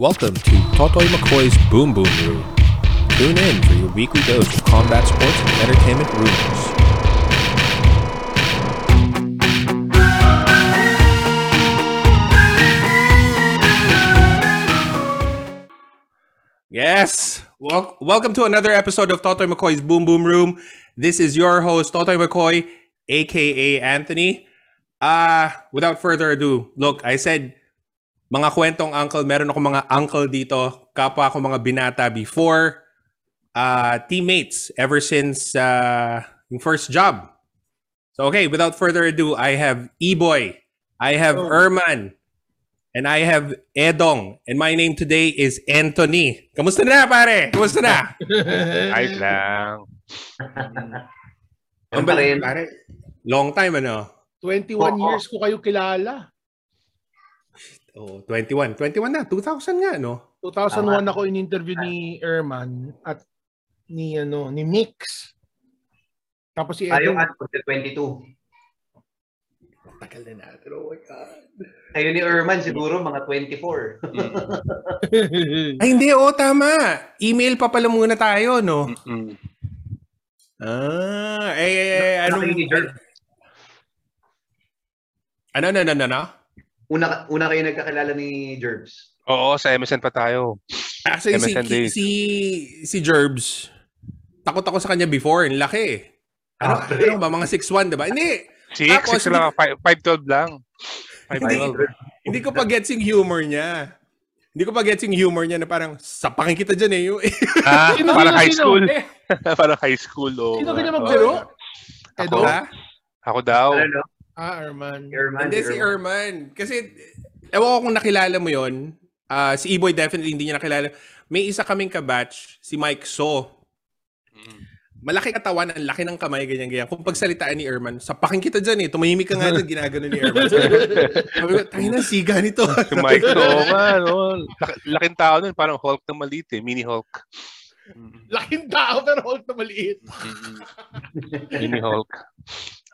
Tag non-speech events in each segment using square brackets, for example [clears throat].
Welcome to Totoy McCoy's Boom Boom Room. Tune in for your weekly dose of combat sports and entertainment rumors. Yes! Wel- welcome to another episode of Totoy McCoy's Boom Boom Room. This is your host, Totoy McCoy, aka Anthony. Ah, without further ado, look, I said mga kwentong uncle, meron ako mga uncle dito, kapwa ako mga binata before, uh, teammates ever since uh, yung first job. So okay, without further ado, I have E-Boy, I have Oh. Erman, and I have Edong. And my name today is Anthony. Kamusta na pare? Kamusta na? [laughs] Ayos [laughs] lang. Ano pa rin? Pare, long time ano? 21 Oo. years ko kayo kilala. Oh, 21. 21 na. 2000 nga, no? 2001 ako in-interview ni Erman at ni ano ni Mix. Tapos si Edwin, at 22. Tagal na natin. Oh my God. Tayo ni Erman siguro mga 24. [laughs] Ay, hindi. Oo, tama. Email pa pala muna tayo, no? Mm-mm. Ah, eh, eh, eh, Ano? Ano, ano, ano, ano? Una, una kayo nagkakilala ni Jerbs. Oo, sa MSN pa tayo. Actually, si, MSN days. si, si Jerbs, takot ako sa kanya before. Ang laki eh. Ano, Ah, ano ba? Mga 6'1", diba? Hindi. Six, Tapos, six lang, five- 512 lang. Hindi. 512. Hindi ko pa gets yung humor niya. Hindi ko pa gets yung humor niya na parang, sapakin kita dyan eh. [laughs] Ah, Sino, parang sino, high school. eh, [laughs] parang high school. Oh. Sino ganyan magbiro? Ako, Edo? ha? ako daw. Ano, no? Ah, Erman. Erman. Hindi, si Erman. Kasi, ewan ko kung nakilala mo yon Ah, si E-Boy definitely hindi niya nakilala. May isa kaming kabatch, si Mike So. Mm. Malaki katawan, ang laki ng kamay, ganyan-ganyan. Kung pagsalitaan ni Erman, sapakin kita dyan eh. Tumahimik ka nga dyan, ginagano ni Erman. [laughs] Sabi ko, tayo na, siga nito. Si Mike, [laughs] nga, no. Laki- Laking tao nun, parang Hulk na maliit eh. Mini Hulk. [laughs] Laking tao pero hold na maliit. Mini Hulk.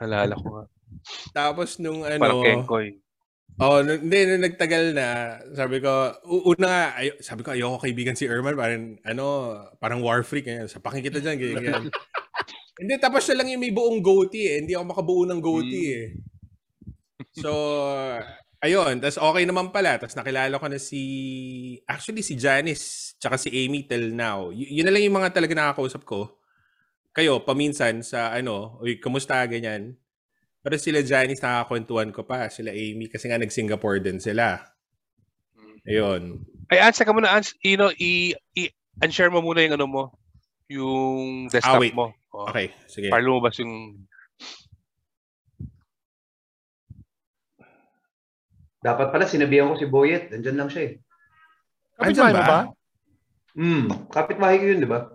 Alala ko nga. Tapos nung ano, Parang Kenkoy. oh, hindi, nung nagtagal na, sabi ko, una nga, ay, sabi ko, ayoko kaibigan si Erman, parang, ano, parang war freak, ganyan. sapakin kita dyan, ganyan, ganyan. [laughs] hindi, tapos siya lang yung may buong goatee eh. Hindi ako makabuo ng goatee eh. So, ayun, tas okay naman pala. Tapos nakilala ko na si, actually si Janice, tsaka si Amy till now. Y- yun na lang yung mga talaga nakakausap ko. Kayo, paminsan sa ano, uy, kamusta, ganyan. Pero sila Janice, nakakakwentuhan ko pa. Sila Amy, kasi nga nag-Singapore din sila. Ayun. Ay, answer ka muna. Ans, you know, i, i, unshare mo muna yung ano mo. Yung desktop Ah, wait. mo. Oh. Okay, sige. Para lumabas yung... Dapat pala sinabihan ko si Boyet. Nandyan lang siya eh. Kapitbahay Andyan mo ba? ba? Hmm. Kapitbahay ko yun, di ba?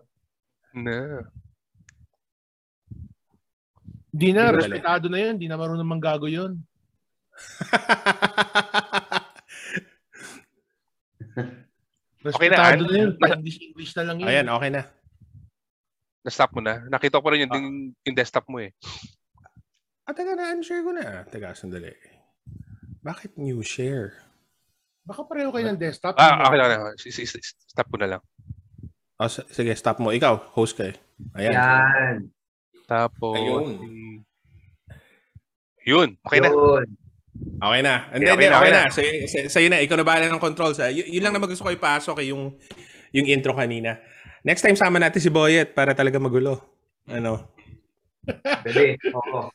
Na. Hindi na, respetado na yun. Hindi na marunong manggago yun. [laughs] Respetado An. na yun. English, English na lang yun. Ayan, okay na. Na-stop mo na. Nakita ko pa rin yung, yung, yung desktop mo eh. Ah, taga na, unshare ko na. Taga, sandali. Bakit new share? Baka pareho kayo ng desktop. Ah, okay lang. s- s- Stop ko na lang. Oh, s- sige, stop mo. Ikaw, host ka eh. Ayan. Yan. Tapos... Ayun. Yun. Okay na. Yun. Okay na. And Okay, then, okay na, okay, okay na. Sa'yo, sa- sa'yo na. Ikaw na bahala ng controls. Ha? Y- yun lang naman gusto ko ipasok eh, yung, yung intro kanina. Next time, sama natin si Boyet para talaga magulo. Ano? [laughs] Pwede. Oo.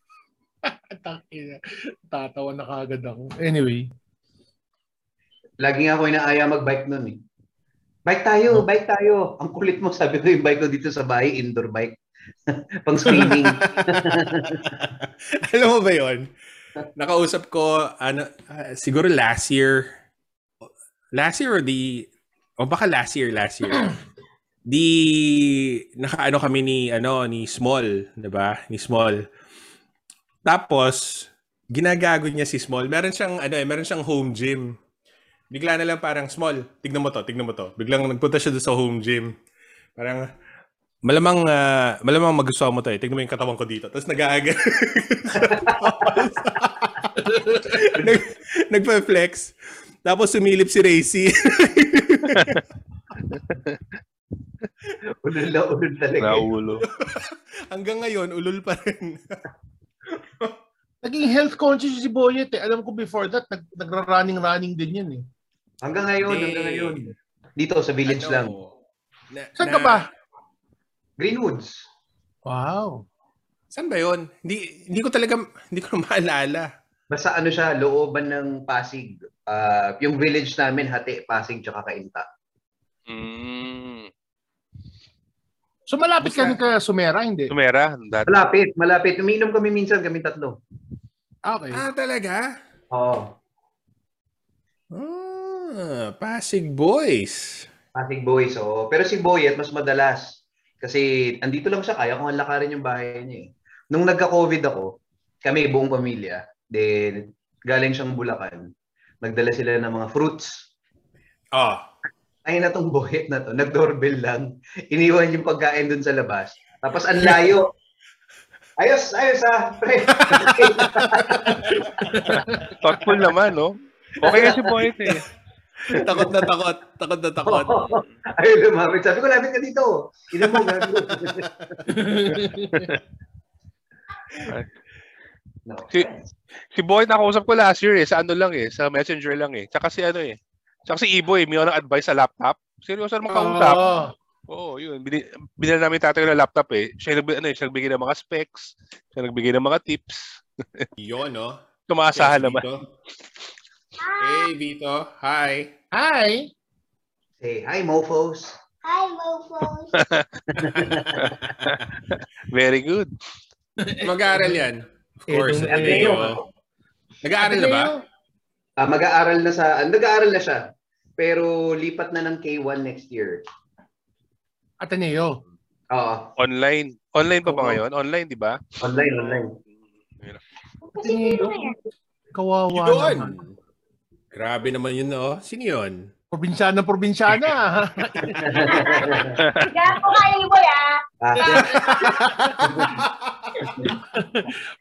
[laughs] Tatawa na kagad ako. Anyway. Lagi nga ako inaaya mag-bike nun eh. Bike tayo, bike tayo. Ang kulit mo, sabi ko yung bike ko dito sa bahay, indoor bike. [laughs] Pang screening. [laughs] Alam mo ba yon? Nakausap ko, ano, ah, siguro last year, last year or the, o baka last year, last year, [clears throat] di, nakaano kami ni, ano, ni Small, 'di ba Ni Small. Tapos, ginagago niya si Small. Meron siyang, ano eh, meron siyang home gym. Bigla na lang parang, Small, tignan mo to, tignan mo to. Biglang nagpunta siya doon sa home gym. Parang, malamang, ah, malamang magustuhan mo to eh. Tignan mo yung katawan ko dito. Tapos nag-aaga. [laughs] Nag, nagpa-flex. Tapos sumilip si Racy. [laughs] ulul na ulul talaga. Naulo. [laughs] Hanggang ngayon, ulol pa rin. Naging health conscious si Boyet eh. Alam ko before that, nag, nagra-running-running din yun eh. Hanggang ngayon, Hindi. hanggang ngayon. Dito sa village Ano, lang. Na, Saan na- ka ba? Greenwoods. Wow. Saan ba yun? Hindi, hindi ko talaga, hindi ko [laughs] maalala. Basta ano siya, looban ng Pasig. Ah, yung village namin, Hati, Pasig, tsaka Kainta. Mm. So malapit Basta- rin ka Sumera, hindi? Tumera, dati. Malapit, malapit. Umiinom kami minsan, kami tatlo. Okay. Ah, talaga? Oo. Ah, Pasig Boys. Pasig Boys, oo. Pero si Boyet, mas madalas. Kasi andito lang siya, kaya kong lakarin yung bahay niya eh. Nung nagka-COVID ako, kami buong pamilya, then galing siyang Bulacan. Nagdala sila ng mga fruits. Oh. Ay na tong Boyet na to, nag-doorbell lang. Iniwan yung pagkain dun sa labas. Tapos ang layo. [laughs] Ayos, ayos ah, pre. [laughs] Thoughtful naman, no? Okay kasi Boyet eh. Takot na takot. Takot na takot. [laughs] Ayun, lumapit. Sabi ko, lapit ka dito. Ina mo, no. [laughs] Si, si Boy nakausap ko last year eh, sa ano lang eh, sa messenger lang eh. Tsaka si ano eh. Tsaka si Ibo eh, may ng advice sa laptop. Seryoso naman kausap. Oo. Oo, yun. Binili namin tatay ng laptop eh. Siya yung nag, ano, eh, siya nagbigay ng mga specs, siya nagbigay ng mga tips. Yun, no? Tumaasahan Yes, naman. Hey, Vito. Hi. Hi. Say, hi, mofos. Hi, mofos. [laughs] Very good. [laughs] Mag-aaral yan. Of Eh, course. nung- Ateneo. Ateneo. Nag-aaral na ba? Ah, mag-aaral na sa, ah, nag-aaral na siya. Pero lipat na ng K1 next year. Ateneo. Oo, Online. Online pa ba Oo. ngayon? Online, di ba? online, online. Ateneo. Kawawa naman. Grabe naman yun, no? Sino yun? Probinsyana, probinsyana. Gapo kayo ni Boy, ah. Ah, Nakano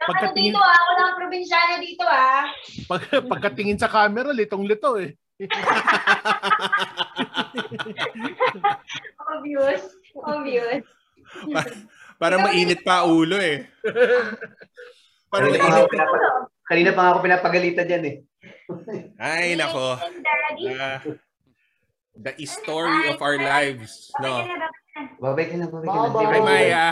[laughs] Pagkatingin- dito, ah. Ako lang ang probinsyana dito, ah. Pag, pagkatingin sa camera, litong-lito eh. [laughs] Obvious. Obvious. Parang mainit pa ulo eh. [laughs] Parang kanina, ako pinapa- kanina pa nga ako pinapagalitan dyan eh. Ay, nako. Ah, the story of our lives. No. Babay ka na, babay ka na. Hi, Maya.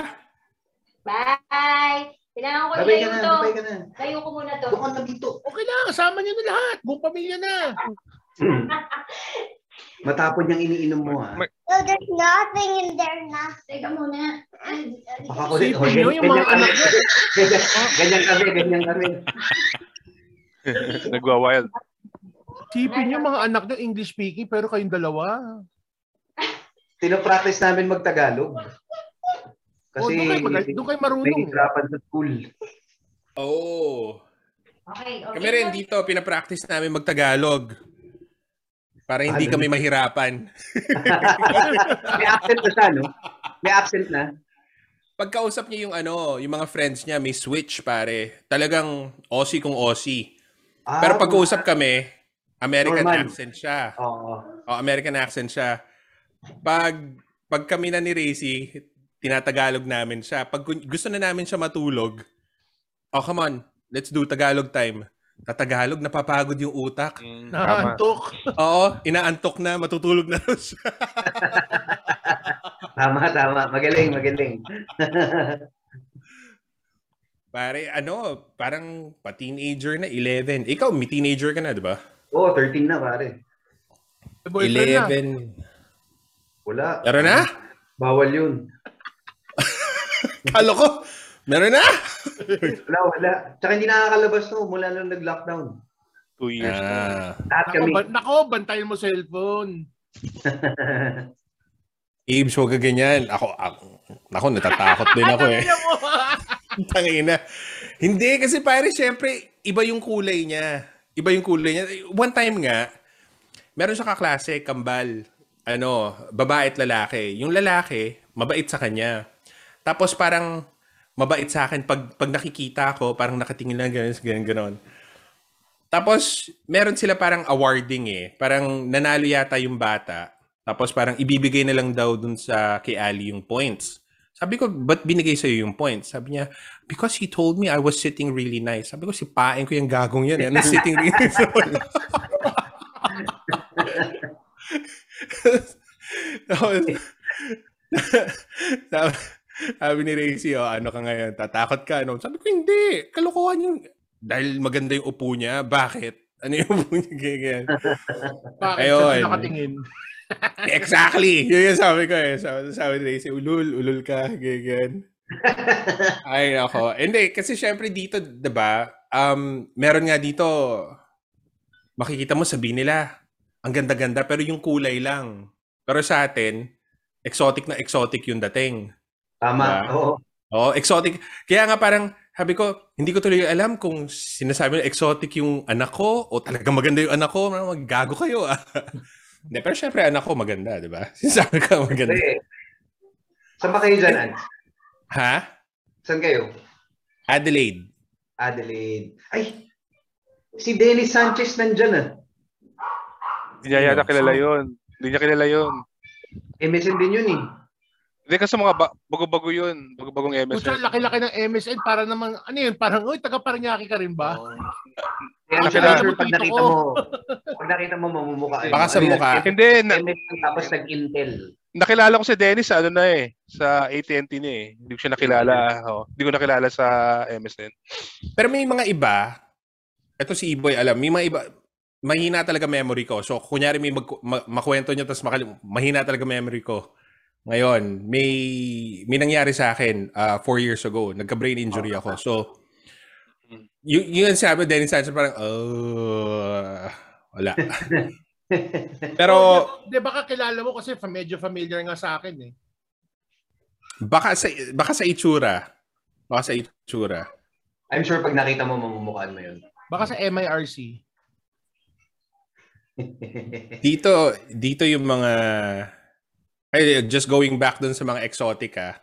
Bye. Kailangan ko Babay na, to. babay ka na. Layo ko muna to. Doon ka na dito. Okay na, kasama niyo na lahat. Buong pamilya na. [laughs] Matapon yung iniinom mo ha. No, there's nothing in there na. Teka muna. Baka ko Isipin niyo yung mga anak niyo. Ganyan, [laughs] ganyan kami, ganyan kami. [laughs] Nagwa-wild. Sipin niyo mga anak niyo English speaking pero kayong dalawa. Tinopractice namin mag-Tagalog. Kasi doon kayo, mag- doon kayo marunong. sa school. Oh. Okay, okay. Kami rin dito, pinapractice namin mag-Tagalog. Para hindi Ano? kami mahirapan. [laughs] May accent na siya, no? May accent na. Pagkausap niya yung ano, yung mga friends niya, may switch pare. Talagang Aussie kung Aussie. Ah, Pero pag-uusap kami, American Normal. accent siya. Oo. Oh, American accent siya. Pag pag kami na ni Racy, tinatagalog namin siya. Pag gu- gusto na namin siya matulog, oh come on, let's do Tagalog time. Tatagalog, napapagod yung utak. Mm, tama. Nahantok. [laughs] Oo, inaantok na, matutulog na raw siya. [laughs] Tama, tama. Magaling, magaling. [laughs] Pare, ano, parang pa-teenager na, 11. Ikaw, may teenager ka na, di ba? Oo, 13 na, pare. May boyfriend na. 11. Wala. Meron na? Bawal yun. Kalo ko, meron na? Wala, wala. Tsaka hindi nakakalabas no, mula nung nag-lockdown. Two years. Ah, Nako, ba- nako, bantayan mo cellphone. [laughs] Ibs, huwag ka ganyan. Ako, ako, ako, natatakot din ako eh. Mo? [laughs] Tangina. Hindi, kasi pare, syempre, iba yung kulay niya. Iba yung kulay niya. One time nga, meron siya kaklase, kambal. Ano, babae at lalaki. Yung lalaki, mabait sa kanya. Tapos parang, mabait sa akin pag, pag nakikita ko, parang nakatingin lang gano'n, gano'n, gano'n. Tapos, meron sila parang awarding eh. Parang nanalo yata yung bata. Tapos parang ibibigay na lang daw dun sa kay Ali yung points. Sabi ko, ba't binigay sa'yo yung points? Sabi niya, because he told me I was sitting really nice. Sabi ko, si paeng ko yung gagong yan. Eh. Ano sitting really nice? [laughs] Tapos, [laughs] sabi, sabi ni Racy, oh, ano ka ngayon? Tatakot ka? No? Sabi ko, hindi. Kalokohan yung... Dahil maganda yung upo niya. Bakit? Ano yung upo niya? Ganyan. Bakit Ayun. nakatingin? [laughs] exactly. Yun yung sabi ko eh. Sabi, sabi ni Racy, ulul, ulul ka. Ganyan. Ay, ako. Hindi, kasi syempre dito, 'di ba? Um, meron nga dito, makikita mo sabihin nila, ang ganda-ganda, pero yung kulay lang. Pero sa atin, exotic na exotic yung dating. Tama. Diba? Oo. Oh, exotic. Kaya nga parang, sabi ko, hindi ko tuloy alam kung sinasabi na exotic yung anak ko o talaga maganda yung anak ko. Maggago kayo ah. [laughs] Hindi, pero syempre anak ko maganda, di ba? [laughs] Sinasabi ko maganda. Kasi, saan ba kayo dyan, Ans? Ha? Saan kayo? Adelaide. Adelaide. Ay, si Dennis Sanchez nandyan ah. Hindi niya yata kilala yun. Hindi niya kilala yun. MSN din yun eh. Hindi kasi mga ba- bago-bago yun. Bago-bagong Pucha, MSN. laki-laki ng MSN para naman, ano yun, parang, uy, taga Paranaque ka rin ba? Kaya Nakita sure, pag nakita ko. mo, pag nakita mo, mamumukha. eh. Baka sa mukha. Hindi, na- MSN tapos nag-Intel. nakilala ko si Dennis sa ano na eh. Sa AT&T na eh. Hindi ko siya nakilala. Oh, hindi ko nakilala sa MSN. Pero may mga iba, ito si Iboy alam, may mga iba, mahina talaga memory ko. So, kunyari may mag, ma- makwento niya tapos makalim, mahina talaga memory ko. Ngayon, may may nangyari sa akin uh, four years ago. Nagka-brain injury ako. So, y- yun sabi, Dennis Sanchez, parang, uh, wala. [laughs] Pero, Hindi, baka kilala mo kasi medyo familiar nga sa akin eh. baka sa, baka sa itsura. Baka sa itsura. I'm sure pag nakita mo, mamumukhaan mo yun. Baka sa MIRC. Dito, dito yung mga, ay, just going back dun sa mga exotic ah.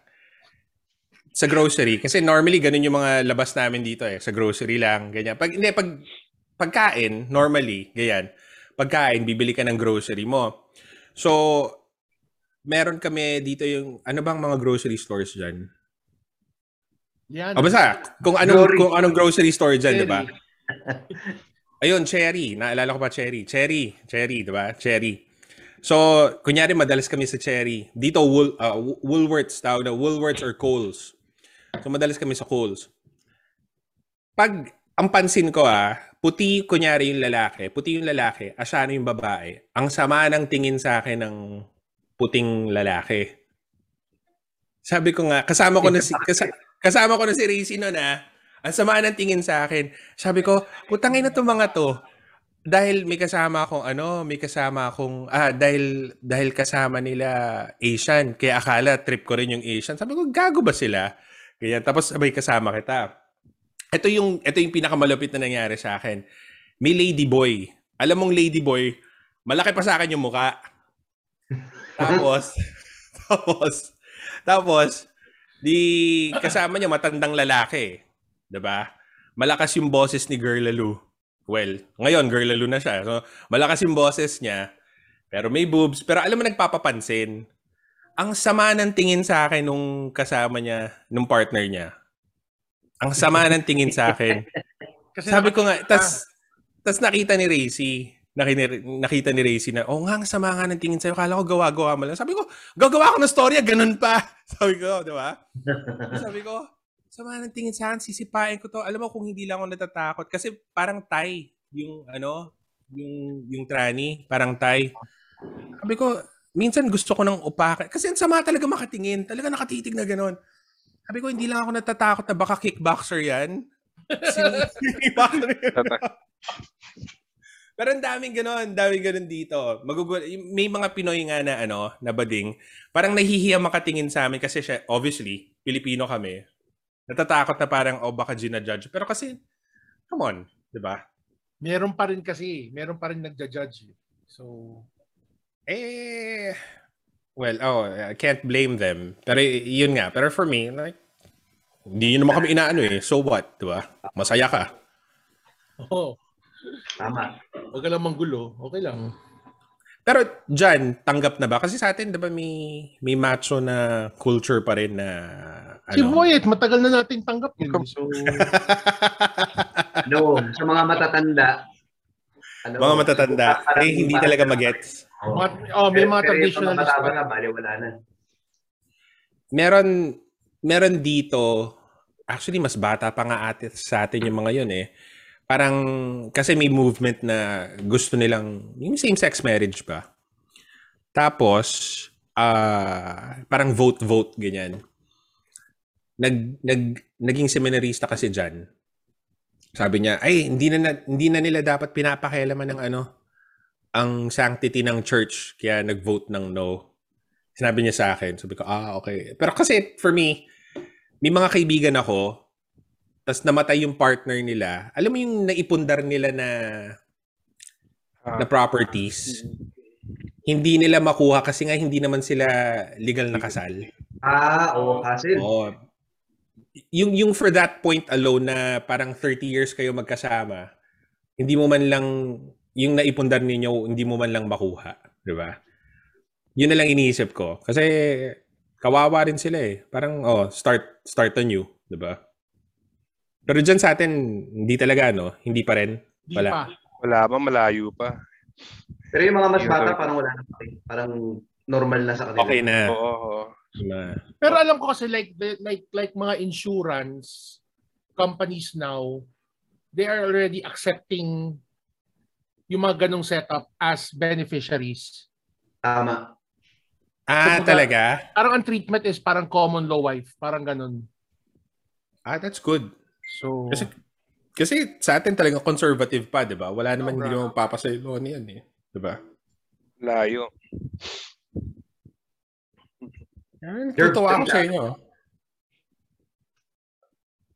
Sa grocery, kasi normally ganun yung mga labas namin dito eh. Sa grocery lang, ganyan. Pag, hindi, pag, pagkain, normally, ganyan. Pagkain, bibili ka ng grocery mo. So, meron kami dito yung, ano bang mga grocery stores dyan? Yan. O basta, kung anong, Glory. kung anong grocery store dyan, di ba? Ayun, cherry. Naalala ko pa cherry. Cherry. Cherry, di ba? Cherry. So, kunyari madalas kami sa cherry. Dito, Wool, uh, Woolworths, tawag na Woolworths or Coles. So, madalas kami sa Coles. Pag, ang pansin ko ah, puti kunyari yung lalaki, puti yung lalaki, asyano yung babae. Ang sama ng tingin sa akin ng puting lalaki. Sabi ko nga, kasama ko na si, kasa- kasama ko na si Racy noon ah. Ang sama ng tingin sa akin. Sabi ko, putangin na to mga to. Dahil may kasama akong ano, may kasama akong, ah, dahil, dahil kasama nila Asian. Kaya akala trip ko rin yung Asian. Sabi ko, gago ba sila? Ganyan. Tapos sabay kasama kita. Ito yung, ito yung pinakamalupit na nangyari sa akin. May lady boy. Alam mong lady boy, malaki pa sa akin yung muka. Tapos, [laughs] tapos, tapos, di kasama niya matandang lalaki. 'di ba? Malakas yung boses ni Girl Lalu. Well, ngayon Girl na siya. So, malakas yung boses niya. Pero may boobs. Pero alam mo, nagpapapansin. Ang sama ng tingin sa akin nung kasama niya, nung partner niya. Ang sama ng tingin sa akin. [laughs] Kasi Sabi ko nga, tas, tas nakita ni Racy, nakita, nakita ni Racy na, oh nga, ang sama nga ng tingin sa'yo. Kala ko gawa-gawa mo lang. Sabi ko, gagawa ako ng storya, ganun pa. [laughs] Sabi ko, di ba? Sabi ko, sama ng tingin sa akin, sisipain ko to. Alam mo kung hindi lang ako natatakot. Kasi parang Thai, yung ano, yung, yung tranny, parang Thai. Sabi ko, minsan gusto ko ng upake. Kasi ang sama talaga makatingin. Talaga nakatitig na ganun. Sabi ko, hindi lang ako natatakot na baka kickboxer yan. [laughs] [laughs] Pero ang daming gano'n, daming gano'n dito. Magugul may mga Pinoy nga na ano, na bading, parang nahihiya makatingin sa amin kasi siya, obviously, Pilipino kami. Natatakot na parang, oh, baka ginajudge. Pero kasi, come on, di ba? meron pa rin kasi, meron pa rin nagja-judge. eh. So, Eh, well, oh, I can't blame them. Pero yun nga, pero for me, like, hindi yun naman kami inaano eh. So what, di ba? Masaya ka. oh, Tama. wag ka lang manggulo, okay lang. Pero dyan, tanggap na ba? Kasi sa atin, di ba, may, may macho na culture pa rin na... Si Ano? Boyet, matagal na nating tanggap yun. So, [laughs] No, sa mga matatanda. Ano, Mga matatanda, eh, hindi talaga magets. Mga, oh, may mga pero yung mga bata, bali, wala na. Meron, meron dito, actually, mas bata pa nga ate sa atin yung mga yun eh. Parang, kasi may movement na gusto nilang, yung same-sex marriage ba? Tapos, ah parang vote-vote, ganyan. Nag, nag, naging seminarista kasi dyan. Sabi niya, ay, hindi na, na- hindi na nila dapat pinapakialaman ng ano, ang sanctity ng church, kaya nag-vote ng no. Sinabi niya sa akin. Sabi ko, ah, okay. Pero kasi, for me, may mga kaibigan ako, tapos namatay yung partner nila. Alam mo yung naipundar nila na Ah. na properties, hindi nila makuha kasi nga hindi naman sila legal na kasal. Ah, oo, Hasil. Oo. Yung, yung for that point alone na parang 30 years kayo magkasama, hindi mo man lang, yung naipundar ninyo, hindi mo man lang makuha. Di ba? Yun na lang iniisip ko. Kasi kawawa rin sila eh. Parang, oh, start, start anew. Di ba? Pero dyan sa atin, hindi talaga, no? Hindi pa rin. Di Wala. pa. Wala pa, malayo pa. Pero yung mga mas bata, parang wala na. pake. Parang normal na sa kanila. Okay na. Oo, oo. Na. Pero alam ko kasi like like like mga insurance companies now, they are already accepting yung mga ganong setup as beneficiaries. Tama. Ah, Kumbaga- talaga? Parang ang treatment is parang common law wife, parang ganon. Ah, that's good. So, Kasi, kasi sa atin talaga conservative pa, di ba? Wala naman, hindi Sobra. naman papasaylo yan eh. Di ba? Layo. Tutuwa ako sa inyo.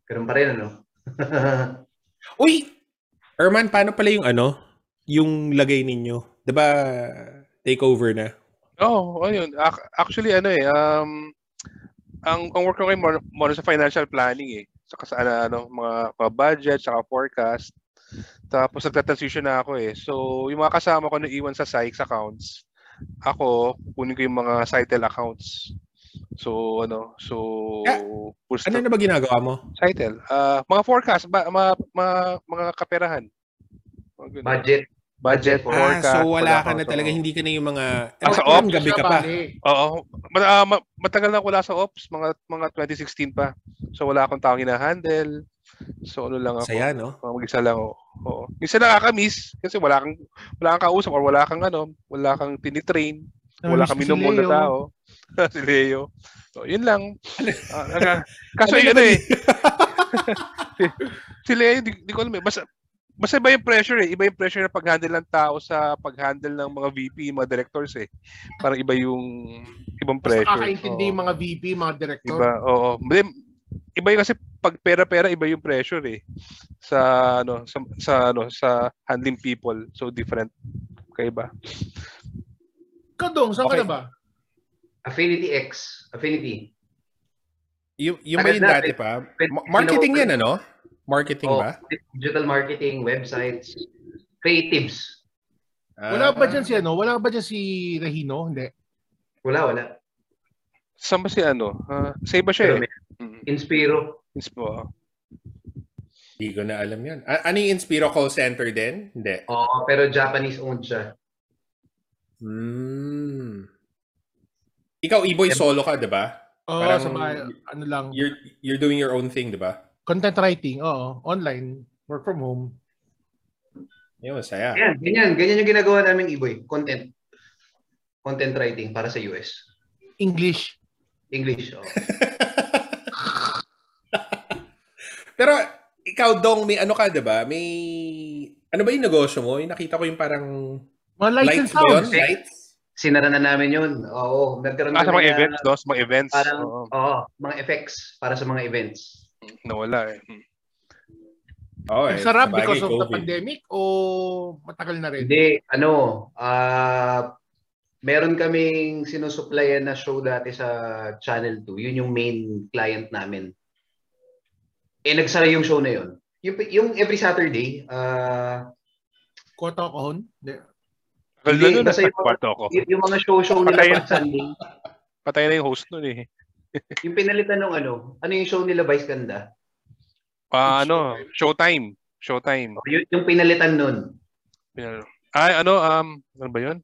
Ganun pa rin, ano? [laughs] Uy! Erman, paano pala yung ano? Yung lagay ninyo? Di ba takeover na? Oo, oh, ayun. Ac- Actually, ano eh, um, ang, ang work ko ngayon more, more sa financial planning eh. Saka sa ano, ano, mga, mga budget, saka forecast. Tapos nagta-transition na ako eh. So, yung mga kasama ko na iwan sa Sykes accounts, ako, kunin ko yung mga Sitel accounts. So, ano, so, Ah, push Ano na ba ginagawa mo? Sitel. Ah, mga forecast, ba, mga, mga, mga kaperahan. Mga. Budget. Budget, Ah, Ah, forecast. so wala ka na talaga, hindi ka na yung mga... Ah, sa Ewan, ops? gabi ka pa. Oo. Ma- matagal na ako wala sa ops, mga mga 2016 pa. So wala akong taong hina-handle. So ano lang ako. Saya, no? Mga mag-isa lang ako. Oo. Minsan nakaka-miss kasi wala kang wala kang kausap or wala kang ano, wala kang tinitrain, wala kang Namiss ko si minumol na Leo. tao. [laughs] si Leo. So yun lang. Naka- kaso Ano yun eh. [laughs] si Leo, di, di ko alam eh. Basta, basta iba yung pressure eh. Iba yung pressure na pag-handle ng tao sa pag-handle ng mga VP, mga directors eh. Parang iba yung ibang Mas pressure. nakakaintindi Oo. yung mga VP, mga director. Iba, oo. Hindi, Iba yung kasi pag pera-pera iba yung pressure eh sa ano sa, sa ano sa handling people so different kaiba. Ikaw dong, saan ka Okay. na ba? Affinity X. Affinity. Yung, yung na, dati pin- pa? Marketing yan, ano? Marketing Oh, ba? digital marketing, websites, creatives. Wala ba Ah. dyan si ano? Wala ba dyan si Regino? Hindi. Wala, wala. Saan ba si ano? Ah, sa iba siya Pero eh. Mm, Inspiro. inspo. Hindi ko na alam yan. A- ano yung Inspiro call center din? Hindi. Oo, pero Japanese owned siya. Hmm. Ikaw, E-boy, solo ka, di ba? Oo, Parang- sa mga, ano lang. You're, you're doing your own thing, di ba? Content writing, oo. Online. Work from home. Yun, masaya. Yan, ganyan. Ganyan yung ginagawa namin, Iboy. Content. Content writing para sa US. English. English. Oh. [laughs] Pero, ikaw, Dong, may ano ka, di ba? May... Ano ba yung negosyo mo? Yung nakita ko yung parang... Mga lights and Lights ba yun? sounds. Lights? Sinara na namin yun. Oo. Nagkaroon Ah, sa mga na- events, no? Sa mga events. Parang, Oo, oo, mga effects para sa mga events. Nawala eh. Mm. Oo, eh. Sarap because of the COVID. pandemic o matagal na rin? Hindi, ano, ah meron kaming sinusuplayan na show dati sa Channel 2. Yun yung main client namin. Eh, nagsara yung show na yun. Yung, yung every Saturday, ah Kota Kahon? Hindi. Tagal Hindi, basta nasa yung- kwarto ako. Y- yung mga show-show nila pag Sunday, Patay na yung host nun eh. Yung pinalitan ng ano, ano yung show nila Vice Ganda? Ah, ano, Showtime. Showtime. Yung, yung pinalitan nun. Pinal- Ay, ano, um, ano ba yun?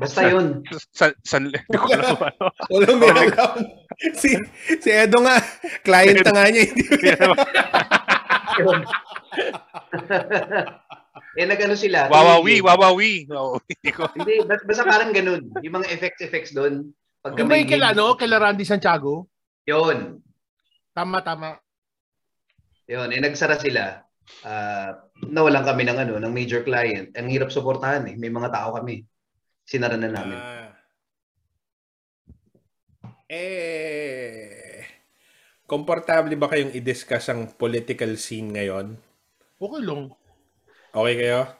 Basta yun. San, san, hindi ko alam ano. [laughs] Walang may alam. si, si Edo nga, client na nga niya. [laughs] Hindi [laughs] eh, nag-ano sila. Wawawi, wawawi. Wawawi. Hindi ko. Hindi, bas- basta parang ganun. Yung mga effects-effects doon. Pag Yung yung kila, ano, kila Randy Santiago? Yun. Tama, tama. Yun. Eh, nagsara sila. Ah, nawalan kami ng ano, ng major client. Ang hirap suportahan eh. May mga tao kami. Sinara na namin. Ah. Eh, komportable ba kayong i-discuss ang political scene ngayon? Okay lang. Okay kayo?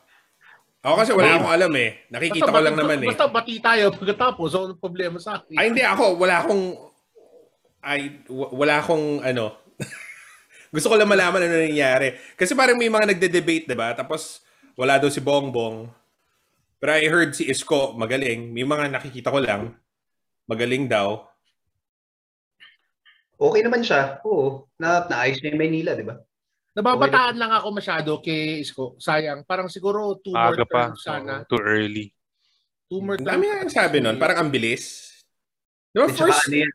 Ako kasi wala akong alam eh. Nakikita ko lang naman eh. Basta bati tayo [laughs] pagkatapos. So, ano problema sa akin? Ay, hindi ako. Wala akong... Ay, wala akong ano... [laughs] Gusto ko lang malaman ano nangyayari. Kasi parang may mga nagde-debate, di ba? Tapos wala daw si Bongbong. Pero I heard si Isko magaling. May mga nakikita ko lang. Magaling daw. Okay naman siya. Oo. Na, naayos niya yung Maynila, di ba? Nababataan lang ako masyado kay Isko. Sayang. Parang siguro two more Aga pa. terms sana. Oo, too early. Two more Ang dami nga yung sabi nun. Parang ang bilis. Di ba At saka first? ano yan,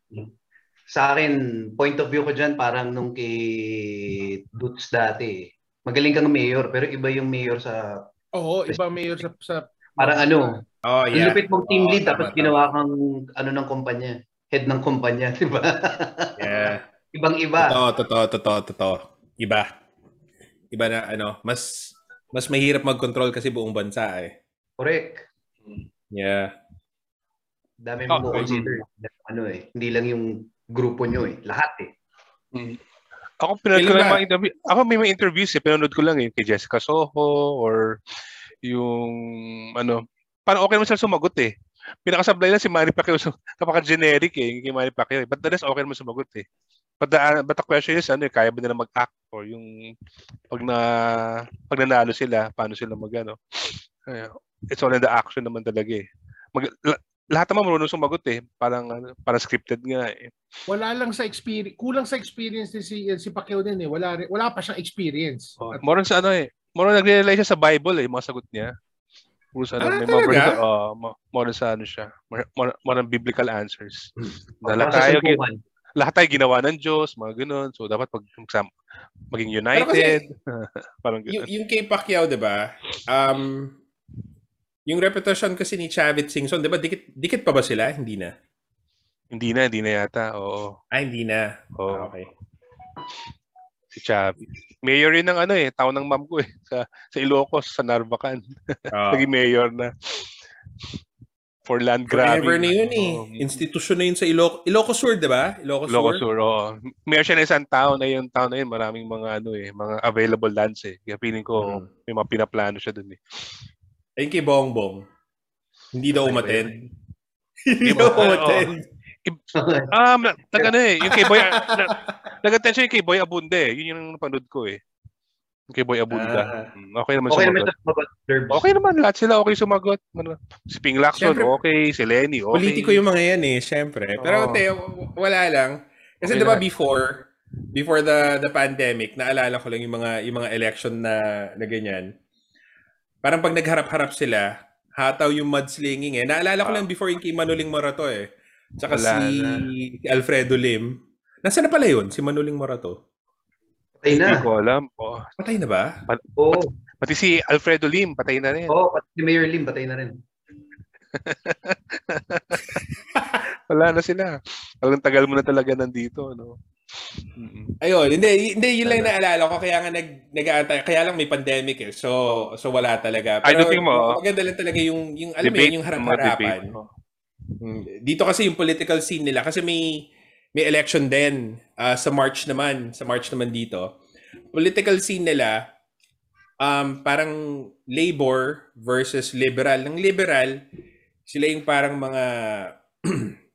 sa akin, point of view ko dyan, parang nung kay Dutz dati. Magaling kang mayor, pero iba yung mayor sa... Oo, iba mayor sa... sa Parang ano, Oh, ang yeah. lupit mong team Oo, lead, tama, tapos tama. ginawa kang ano ng kumpanya. Head ng kumpanya, [laughs] di ba? Yeah. Ibang-iba. Totoo, totoo, totoo, totoo. Iba. Iba na ano, mas mas mahirap mag-control kasi buong bansa eh. Correct. Yeah. Dami Oh, mo consider. Ano eh, hindi lang yung grupo nyo eh. Lahat eh. Ako pinanood ko lang mga interview. Ako may mga interviews eh. Pinanood ko lang eh. Kay Jessica Soho or yung ano. Parang okay naman sila sumagot eh. Pinakasablay lang si Manny Pacquiao. So, [laughs] Napaka-generic eh. Yung kay Manny Pacquiao. eh. But the rest okay naman sumagot eh. But the, uh, but the question is, ano eh, kaya ba nila mag-act? Or yung pag na pag nanalo sila, paano sila mag ano? Kaya, It's all in the action naman talaga eh. Mag, la- lahat naman marunong sumagot eh. Parang, ano, parang scripted nga eh. wala lang sa experience. Kulang sa experience ni si, si Pacquiao din eh. Wala, wala pa siyang experience. Oh, At more sa ano eh. More on nagre-rely siya sa Bible eh, yung mga sagot niya. Puro sa ano, Ah, may mga verse, oh, mo- more sa ano siya. More, more, more biblical answers. Baka sa tayo, gi- suntukan. Lahat tayo ginawa ng Diyos, mga ganun. So dapat pag maging Pero kasi, united. [laughs] Parang Y- ganun. yung kay Pacquiao, 'di ba? Um yung reputation kasi ni Chavit Singson, 'di ba? Dikit dikit pa ba sila? Hindi na. Hindi na, hindi na yata. Oo. Ah, hindi na. Oo. Ah, okay. Si Chavi. Mayor yun ng ano eh, town ng mom ko eh. Sa, sa Ilocos, sa Narvacan. Ah. [laughs] Naging mayor na. For land grabbing. Forever na yun eh. Oo. Institusyon na yun sa Ilocos. Ilocos Sur, 'di ba? Ilocos, Ilocos Sur. Sur, oo. Mayor siya ng isang town na yung town na yun, maraming mga ano eh, mga available lands eh. Kaya feeling ko Mm. may mga pinaplano siya dun eh. Ayun kay Bongbong. Hindi daw Ay, umattend. [laughs] Hindi daw Oo. umattend. [laughs] Um, na- nag ano eh, yung kay Boy, [laughs] na, nag-attention yung kay Boy Abunda eh. Yun yung napanood ko eh. Kay Boy Abunda. Ah. Mm, okay naman Okay naman sumagot. sa mga derbs. Okay naman, lahat sila okay sumagot. Ano, Si Ping Lacson, Siyempre, okay. Si Lenny, okay. Politiko yung mga yan eh, syempre. Pero Oo. te, wala lang. Kasi Okay 'di ba lahat. before before the the pandemic, naalala ko lang yung mga yung mga election na na ganyan. Parang pag nagharap-harap sila, hataw yung mudslinging eh. Naalala ko Ah. lang before yung kay Manuling Morato eh. Tsaka Wala si, na. Alfredo Lim. Nasaan na pala yun? Si Manuling Morato? Patay na. Hindi ko alam. Oh. Patay na ba? Oo. Pati si Alfredo Lim, patay na rin. Oo, pati si Mayor Lim, patay na rin. [laughs] Wala na sila. Talagang tagal mo na talaga nandito. No? Mm-mm. Ayun, hindi, hindi yun lang naalala ko kaya nga nag nag kaya lang may pandemic eh. So so wala talaga. Ay, the thing mo, maganda lang talaga yung yung alam mo yung harap-harapan. debate, oh. Mm, Dito kasi yung political scene nila kasi may may election din ah, sa March naman, sa March naman dito. Political scene nila um parang labor versus liberal. Ng liberal sila yung parang mga [clears throat]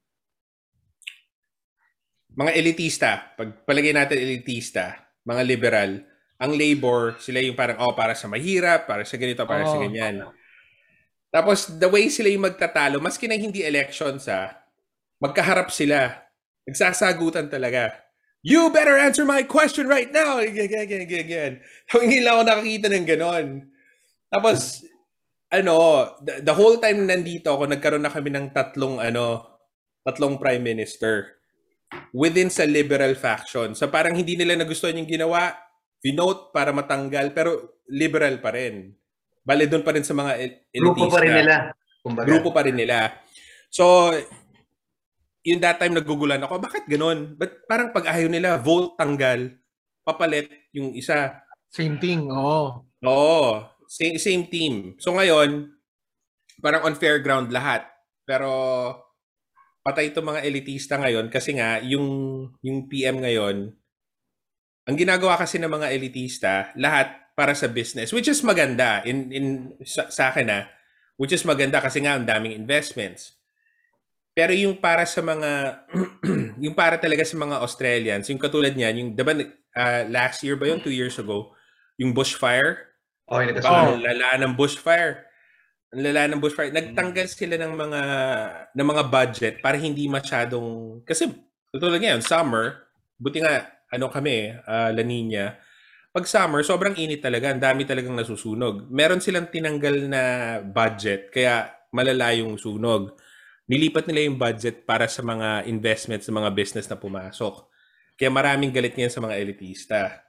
mga elitista. Pag palagay natin elitista, mga liberal, ang labor, sila yung parang, oh, para sa mahirap, para sa ganito, para sa Oo. ganyan. Tapos, the way sila yung magtatalo, maski na hindi elections ha, magkaharap sila. Nagsasagutan talaga. You better answer my question right now! Ganyan, ganyan, ganyan. Hindi lang ako nakakita ng ganon. Tapos, ano, the, the whole time nandito ako, nagkaroon na kami ng tatlong, ano, tatlong prime minister within sa liberal faction. So parang hindi nila nagustuhan yung ginawa, vinote para matanggal, pero liberal pa rin. Bale, doon pa rin sa mga el- elitista. Grupo pa rin nila. Kumbaga. Grupo pa rin nila. So, yun that time nagugulan ako, bakit ganun? Ba't parang pag ayaw nila, vote tanggal, papalit yung isa. Same thing, oo. Oo, same, same team. So ngayon, parang on fair ground lahat. Pero patay itong mga elitista ngayon kasi nga yung yung PM ngayon ang ginagawa kasi ng mga elitista lahat para sa business which is maganda in in sa, sa akin na which is maganda kasi nga ang daming investments. Pero yung para sa mga [clears throat] yung para talaga sa mga Australians, yung katulad niyan, yung diba uh, last year ba yun, two years ago, yung bushfire, Diba? nagkasunod. Ang lala ng bushfire. Ang lala ng bushfire. Nagtanggal sila ng mga ng mga budget para hindi masyadong kasi tutulad ngayon summer, buti nga ano kami, uh, La Nina. Pag summer, sobrang init talaga. Ang dami talagang nasusunog. Meron silang tinanggal na budget kaya malala yung sunog. Nilipat nila yung budget para sa mga investments sa mga business na pumasok. Kaya maraming galit ngayon sa mga elitista.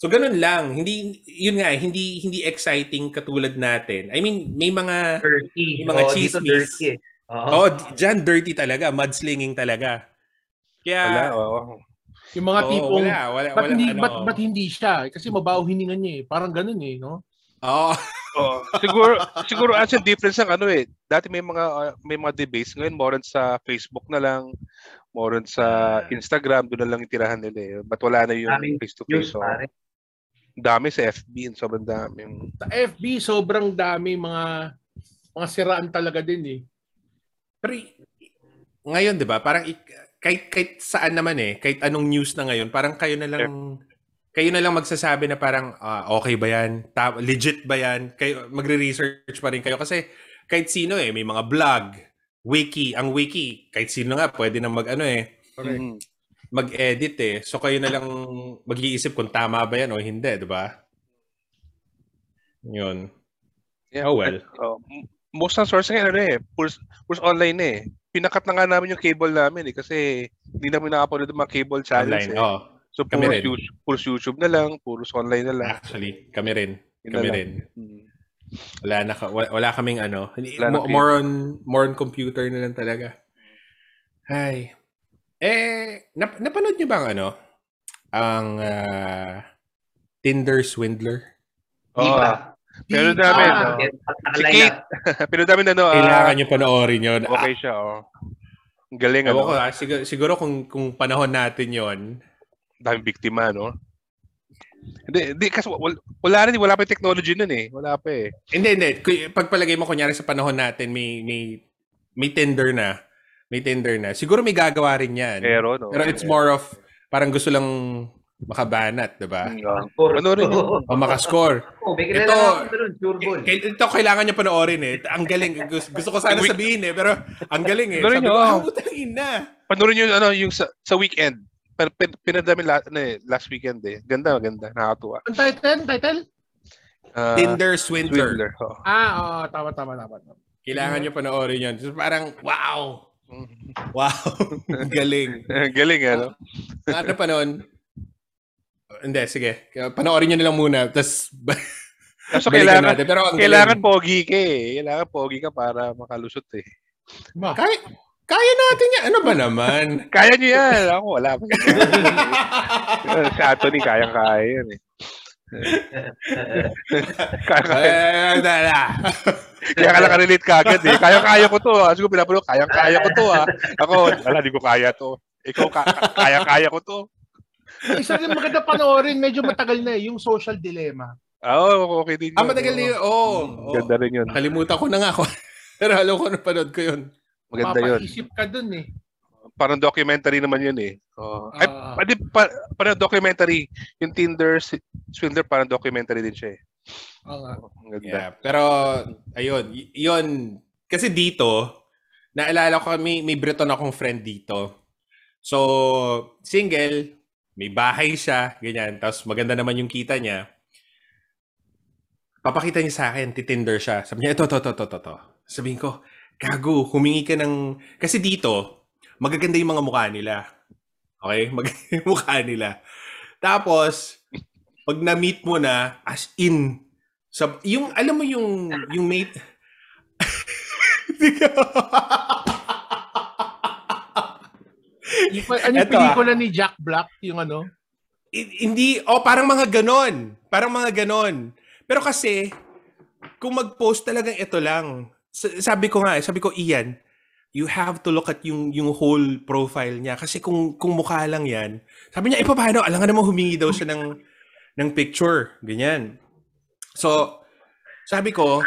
So ganun lang, hindi yun nga hindi hindi exciting katulad natin. I mean, may mga Dirty. Yung mga dito chismis. dirty. Oo. oh, diyan dirty talaga, mudslinging talaga. Kaya Wala, oo. Yung mga oo, tipong, wala, wala, ba't wala, hindi, ano, ba't, ba't hindi siya? Kasi mabaho hininga niya eh. Parang ganun eh, no? Oo. Oo. siguro siguro as yung difference ng ano eh. Dati may mga uh, may mga debates ngayon more on sa Facebook na lang, more on sa Instagram doon na lang itirahan nila eh. But wala na yung Daming face to face. Dami sa FB, sobrang dami. Sa FB, sobrang dami mga mga siraan talaga din eh. Pero ngayon 'di ba, parang ik- kahit kahit saan naman eh, kahit anong news na ngayon, parang kayo na lang kayo na lang magsasabi na parang ah, okay ba 'yan? Ta- legit ba 'yan? Kayo magre-research pa rin kayo kasi kahit sino eh, may mga blog, wiki, ang wiki, kahit sino nga pwede na mag ano eh, Mhm. mag-edit eh. So kayo na lang mag-iisip kung tama ba 'yan o hindi, 'di ba? Yun. Yeah. Oh well. Oh, m- most ng source ngayon ano eh, pulse, pulse online eh. Pinakat na nga namin yung cable namin eh kasi hindi namin nakapanood ng mga cable channels Online. eh. Oh, So kami puro rin. YouTube, puro YouTube na lang, puro online na lang. actually, kami rin. Yun Kami rin. Mm. Wala na ka, wala, wala kaming ano. Wala na mo- more on more on computer na lang talaga. Ay. Eh nap, napanood niyo ba ang ano? Ang ah, Tinder swindler? Di Oo. ba? Pero dami, ba? no? Si Kate. [laughs] Pero dami na no, ah, Kailangan niyo panoorin 'yon. okay siya, oh. Ang galing, ano? ko, ah, siguro, siguro kung kung panahon natin 'yon. Daming biktima, no? Hindi, hindi kasi wala, wala rin, wala pa yung technology nun eh. Wala pa eh. Hindi, hindi. Pagpalagay mo kunyari sa panahon natin may may may Tinder na. May Tinder na. Siguro may gagawa rin 'yan. Pero, no? Pero it's more of parang gusto lang makabanat, 'di ba? Mm, ah. Or- Ano rin yun? O makascore. Oh, kilala Ito-. K- Ito kailangan niya panoorin eh. Ang galing. Gusto, gusto ko sana sabihin eh, pero ang galing eh. Ano Sabi ko, yun? ah, putang ina. Panoorin yun, ano, yung sa, sa weekend. Pin, pin, pinadami la, ano, eh, last weekend eh. Ganda, ganda. Nakakatuwa. Ang title, title? Ah, Tinder Swindler. Swindler. oh. Ah, oo, tama, tama, tama. tama. Kailangan niyo panoorin yun. So, parang, wow. [laughs] Wow. Galing. Galing, ano? Ang ano pa nun, hindi, sige. Panoorin niyo na lang muna. Tapos, [laughs] Kaso kailangan, natin. Pero ang kailangan galing. pogi ka eh. Kailangan pogi ka para makalusot eh. Ba? Kaya, kaya natin yan. Ano ba naman? [laughs] Kaya nyo yan. Ako, wala pa. si Anthony, kayang-kaya yan eh. [laughs] kaya-kaya. Eh, dala. [laughs] Kaya ka lang relate ka agad eh. Kaya-kaya ko to. ah. Siguro pinapalo, kaya-kaya ko to ah. Ako, wala, di ko kaya to. Ikaw, ka- kaya-kaya ko to. Isa rin maganda panoorin, medyo matagal na eh, yung social dilemma. Ah, Oo, okay din yun. Ah, matagal na yun. Oo. Mm, Oh, Ganda rin yun. Nakalimutan ko na nga ako. Pero alam ko napanood ko yun. Maganda yun. Mapaisip ka dun eh. Parang documentary naman yun eh. Oh. Ay, Ah. pwede pa, parang documentary. Yung Tinder Swindler, parang documentary din siya eh. Ang ganda. Yeah, pero ayun, y- yun kasi dito naalala ko may may Breton akong friend dito. So, single, may bahay siya, ganyan. Tapos maganda naman yung kita niya. Papakita niya sa akin, titinder siya. Sabi niya, ito, ito, ito, ito, ito. Sabihin ko, gago, humingi ka ng... Kasi dito, magaganda yung mga mukha nila. Okay? [laughs] Magaganda yung mukha nila. Tapos, pag na-meet mo na, as in, sa, yung, alam mo yung, yung mate, Yung, ano yung Eto, ah. pelikula ni Jack Black, yung ano? Hindi, oh, parang mga ganon. Parang mga ganon. Pero kasi, kung mag-post talagang ito lang, sabi ko nga, eh, sabi ko, Ian, you have to look at yung yung whole profile niya. Kasi kung, kung mukha lang yan, sabi niya, eh, paano? Alam nga naman humingi daw siya ng, ng picture. Ganyan. So, sabi ko,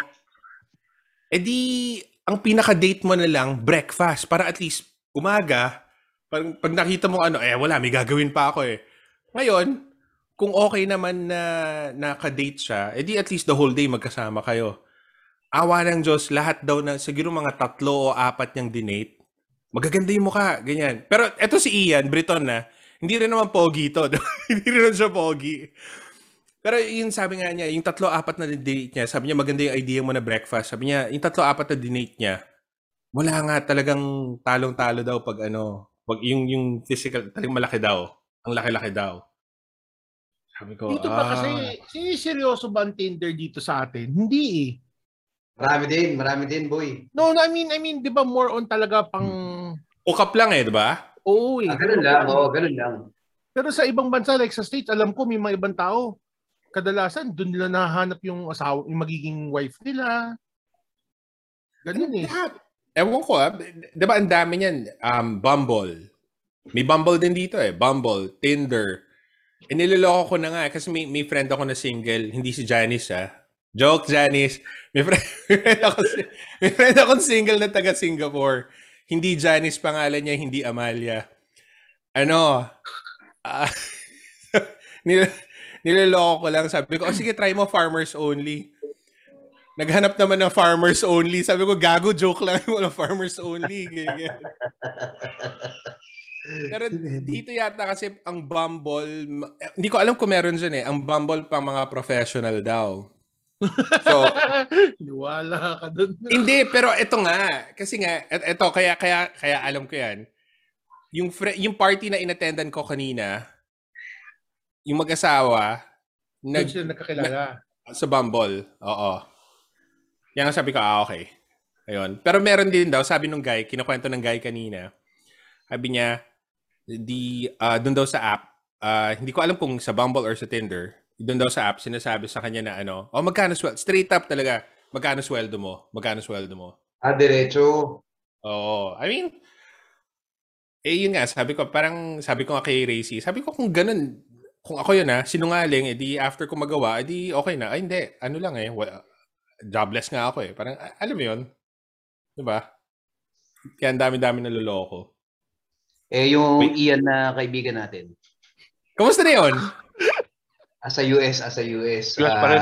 edi, ang pinaka-date mo na lang, breakfast. Para at least, umaga, pag, pag nakita mo ano, eh wala, may gagawin pa ako eh. Ngayon, kung okay naman na naka-date siya, edi at least the whole day magkasama kayo. Awa ng Diyos, lahat daw na, siguro mga tatlo o apat niyang dinate, magaganda yung mukha, ganyan. Pero eto si Ian, Briton na, hindi rin naman pogi to. [laughs] hindi rin siya pogi. Pero yun sabi nga niya, yung tatlo apat na date niya, sabi niya maganda yung idea mo na breakfast. Sabi niya, yung tatlo apat na dinate niya, wala nga talagang talong-talo daw pag ano, pag yung yung physical, talagang malaki daw. Ang laki-laki daw. Sabi ko, Dito ba ah, kasi, seryoso ba ang Tinder dito sa atin? Hindi eh. Marami din, marami din, boy. No, no, I mean, I mean, di ba more on talaga pang, ukap lang eh, di ba? oo eh. Ah, ganun lang, oo, ganun lang. Pero sa ibang bansa, like sa States, alam ko may mga ibang tao, kadalasan doon nila nahanap yung asawa, yung magiging wife nila. Ganun eh. Ewan ko ah. Di ba ang dami niyan? Um, Bumble. May Bumble din dito eh. Bumble, Tinder. E niloloko ko na nga eh, kasi may, may friend ako na single. Hindi si Janice ah. Joke, Janice. May friend, [laughs] may friend ako, may friend ako single na taga Singapore. Hindi Janice pangalan niya, hindi Amalia. Ano? Ah, [laughs] nil, niloloko ko lang. Sabi ko, oh, sige, try mo farmers only. Naghanap naman ng farmers only. Sabi ko, gago, joke lang. [laughs] Wala farmers only. Ganyan. Pero dito yata kasi ang Bumble, eh, hindi ko alam kung meron dyan eh. Ang Bumble pang mga professional daw. So, [laughs] Wala ka doon. hindi, pero ito nga. Kasi nga, ito, kaya, kaya, kaya alam ko yan. Yung, fre- yung party na inattendan ko kanina, yung mag-asawa, Doon nag, sila nakakilala. sa Bumble. Oo. Yan ang sabi ko, ah, okay. Ayun. Pero meron din daw, sabi nung guy, kinukwento ng guy kanina, sabi niya, di, ah, doon daw sa app, ah, hindi ko alam kung sa Bumble or sa Tinder, doon daw sa app, sinasabi sa kanya na ano, oh, magkano sweldo? Straight up talaga, magkano sweldo mo? Magkano sweldo mo? Ah, diretso. Oo. I mean, eh yun nga, sabi ko, parang sabi ko nga kay Racy, sabi ko kung ganun, kung ako yun ha, sinungaling, edi after ko magawa, edi okay na. Ay hindi, ano lang eh, wa- jobless nga ako eh. Parang, alam mo yun? Di ba? Kaya ang dami-dami naloloko. Eh, yung Wait. Ian na kaibigan natin. Kamusta na yun? Asa US, asa US. Plus pa rin.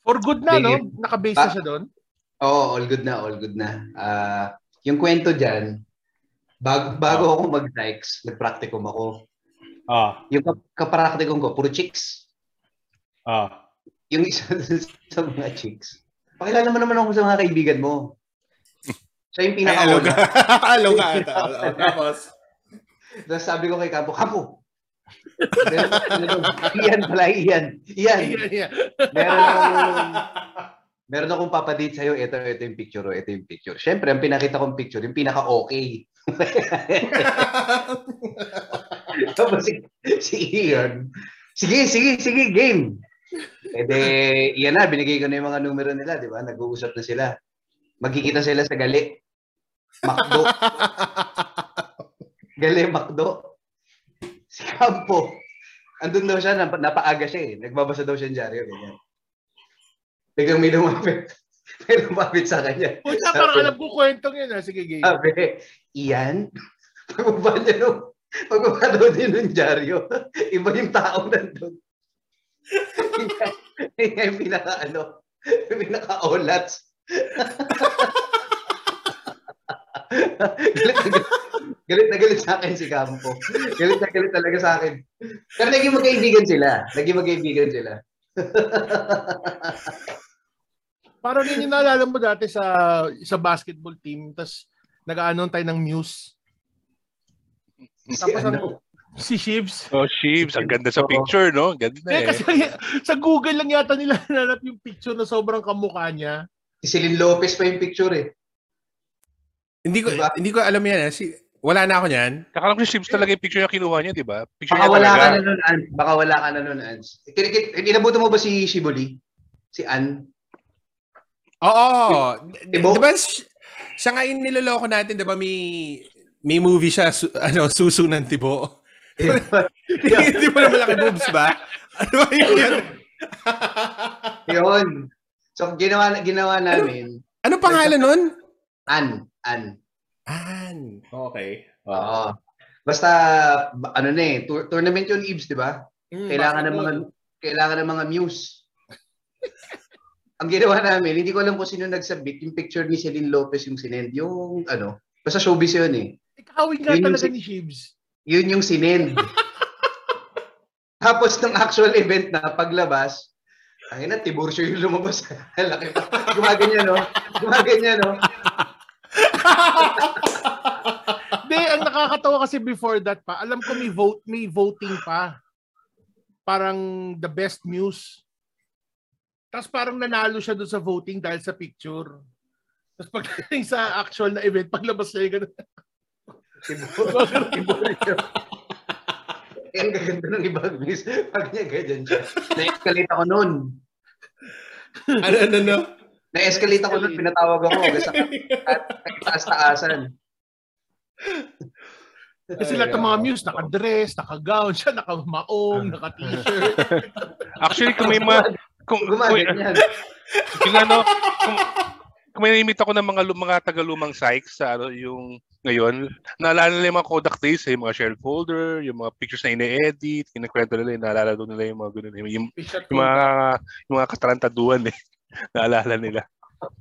For good na, no? Nakabase na Pa- siya doon. Oo, all good na, all good na. Ah, yung kwento dyan, bago, bago Oh. ako mag-dykes, nag-practicum ako. Ah, Yung kap- kapracticum ko, puro chicks. ah. Yung isa [laughs] sa mga chicks. Pakilala mo naman ako sa mga kaibigan mo. Siya yung Ay, alo ka. pinaka [laughs] alo ka [laughs] ata. Oh, Tapos, Tapos sabi ko kay Campo, Campo! Iyan pala, Iyan. Iyan. Meron akong, meron akong papadate sa'yo. Ito, ito yung picture. oh, Ito yung picture. Siyempre, ang pinakita kong picture, yung pinaka-okay. [laughs] Tapos si, si Ian, sige, sige, sige, game. E de, iyan na, binigay ko na yung mga numero nila, di ba? Nag-uusap na sila. Magkikita sila sa gali. Makdo. [laughs] gali, Makdo. Si Campo. Andun daw siya, nap- napaaga siya eh. Nagbabasa daw siya ng dyaryo, ganyan. Biglang may lumapit. [laughs] May lumapit sa kanya. Puta, parang alam ko kwentong yun, ha? Sige, game. Sabi, Iyan, [laughs] pagbaba niya nung, pagbaba daw din ng dyaryo, [laughs] iba yung tao nandun. Yan yung pinaka ano, pinaka olats. Galit, na galit, galit na galit sa akin si Campo. Galit na galit talaga sa akin. Pero naging magkaibigan sila. Naging magkaibigan sila. [laughs] Parang yun yung naalala mo dati sa sa basketball team, tapos nag-ano tayo ng Muse. Si Tapos ang, ano, si Shivs. Oh, Shibs. Ang ganda sa picture, no? Ang Ganda eh. kasi [laughs] sa Google lang yata nila [laughs] nanap yung picture na sobrang kamukha niya. si Celine Lopez pa yung picture eh. Hindi ko Diba? hindi ko alam yan. eh. Si, wala na ako niyan. Kakalang si Shibs talaga yung picture na kinuha niya, di ba? Picture Baka niya wala talaga. ka na nun, Ans. Baka wala ka na nun. Kinikit, inabuto mo ba si Shibuli? Si Ann? Oo. Di ba si- siya nga yung niloloko natin, di ba may may movie siya, su, ano, suso ng tibo. Hindi mo na malaki boobs ba? Ano ba yun? Yun. So, ginawa, ginawa namin, ano pangalan nun? Ann. Ann. An. Okay. Oo. Basta, ba- ano na eh, tour- tournament yun, Ibs, di ba? Mm, Kailangan ng mga, kailangan ng mga muse. Ang ginawa namin, hindi ko alam kung sino nagsabit, yung picture ni Celine Lopez yung sinend, yung ano, basta showbiz yun eh. Ikawin nga Yun yung talaga si- ni Shivs. Yun yung sinend. [laughs] Tapos ng actual event na paglabas, ang ina, Tiburcio yung lumabas. [laughs] Laki pa. Gumaganyan, no? Gumaganyan, no? Hindi, ang nakakatawa kasi before that pa, alam ko may vote, may voting pa. Parang the best news. Tapos parang nanalo siya doon sa voting dahil sa picture. Tapos pagdating sa actual na event, paglabas niya yung ganun. Ang gaganda ng ibang miss. Pag niya ganyan siya. Na-escalate ako noon. Ano, ano, ano? Na-escalate ako noon. Pinatawag ako. Sa [laughs] taas-taasan. Kasi lahat ng mga muse, naka-dress, naka-gown, siya naka-maong, naka-t-shirt. [laughs] Actually, kung may mga... Kung, kung, Gumaganyan. kung [laughs] ano, kung, kung may imita ko ng mga, mga tagalumang Sykes sa ano, yung ngayon, naalala nila yung mga Kodak days, eh, yung mga shared folder, yung mga pictures na ine-edit, kinakwento nila, yung naalala doon nila yung mga ganun, eh, yung, T-shirt yung mga, yung mga katarantaduan eh, [laughs] naalala nila.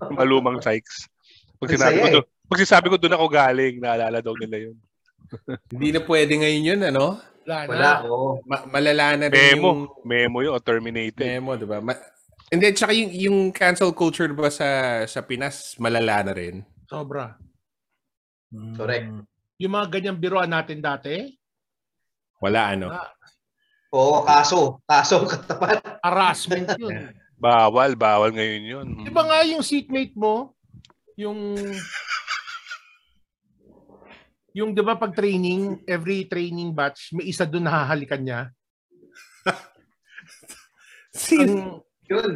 Yung mga lumang Sykes. Pag sinabi ko saya eh. doon, pag sinabi ko doon ako galing, naalala daw nila yun. [laughs] Hindi na pwede ngayon yun, ano? Wala na. Wala, oo. Ma- malala na rin Memo. yung Memo yun, o terminated. memo, di ba? Ma- And then, tsaka yung, yung cancel culture ba sa sa Pinas, malala na rin. Sobra. Correct. Yung mga ganyang biruan natin dati, Wala, ano? Oo, kaso. Kaso katapat. harassment yun. [laughs] Bawal, bawal ngayon yun. Di ba nga yung seatmate mo, yung yung 'di ba pag training, every training batch, may isa doon nahahalikan niya. [laughs] Ang, Yun.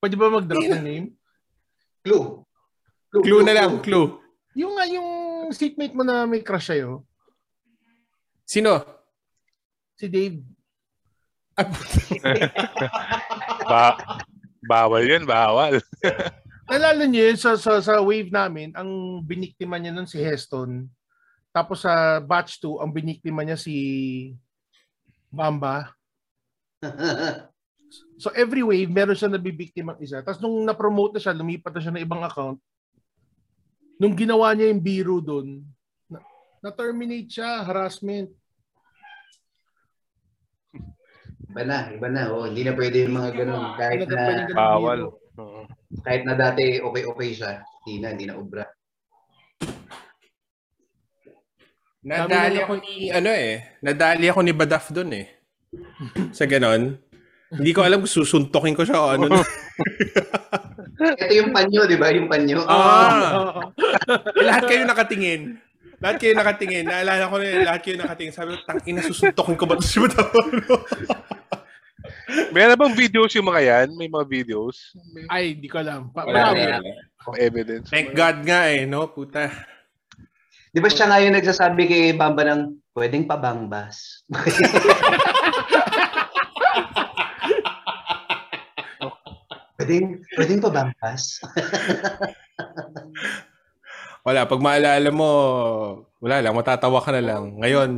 pwede ba mag-drop ng name? Clue. Clue na lang, clue. Yung nga yung seatmate mo na may crush sa'yo, Sino? si Dave. [laughs] Ba bawal yun, bawal. [laughs] Nalala niyo yun, sa, sa, sa wave namin, ang biniktima niya nun si Heston. Tapos sa batch 2, ang biniktima niya si Bamba. [laughs] So every wave, meron siya nabibiktimang isa. Tapos nung na-promote na siya, lumipat na siya ng ibang account. Nung ginawa niya yung biro doon, na- na-terminate siya, harassment. Iba na, iba na. Oh, hindi na pwede yung mga ganun. Kahit na Bawal. kahit na dati okay-okay siya. Hindi na, hindi na obra. Nadali ako ni, ano eh, nadali ako ni Badaf doon eh. Sa ganon. Hindi ko alam kung susuntokin ko siya o ano. Ito yung panyo, di ba? Yung panyo. ah, lahat kayo nakatingin. Lahat kayo nakatingin. Naalala ko na yun, lahat kayo nakatingin. Sabi ko, tang ina, susuntokin ko ba ito si? [laughs] Meron bang videos yung mga yan? May mga videos? May Ay, di ko alam. Pa- Wala, wala. mga evidence. Thank God nga eh, no? Puta. Di ba siya nga yung nagsasabi kay Bamba ng pwedeng pabangbas? [laughs] pwedeng, pwedeng pabangbas? [laughs] Wala, pag maalala mo, wala lang, matatawa ka na lang. Ngayon,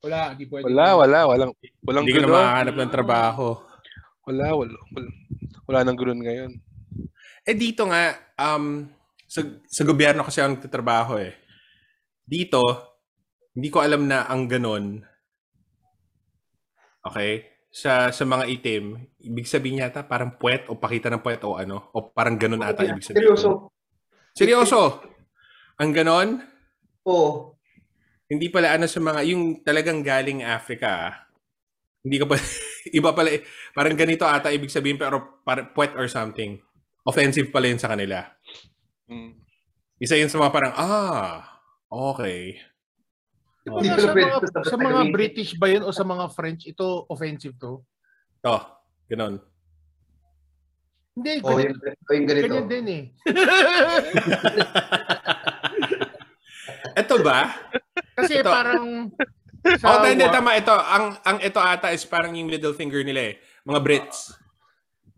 Wala, di pwede. Wala, wala, walang walang Hindi ka na gulo. makahanap ng trabaho. Wala, wala, wala. Wala nang gulon ngayon. Eh dito nga, um, sa, sa gobyerno kasi ako nagtatrabaho eh. Dito, hindi ko alam na ang ganon. Okay? Sa sa mga itim, ibig sabihin yata parang puwet o pakita ng puwet o ano. O parang ganon ata ibig sabihin. Seryoso. Seryoso? Ang ganon? Oo. Hindi pala ano sa mga, yung talagang galing Africa ah. Hindi ka pa, [laughs] iba pala, eh. parang ganito ata ibig sabihin pero parang puwet or something. Offensive pala yun sa kanila. Mm. Isa yun sa mga parang, ah, okay. Hindi ko sa mga, sa mga. British ba yun o sa mga French, ito offensive to? To, ganon. Hindi, Oo, ganyan, yung, o yung ganito. ganyan din eh. [laughs] Ito ba? Kasi Ito. parang oh, hindi, war- tama. Ito, ang, ang ito ata is parang yung middle finger nila eh. Mga Brits.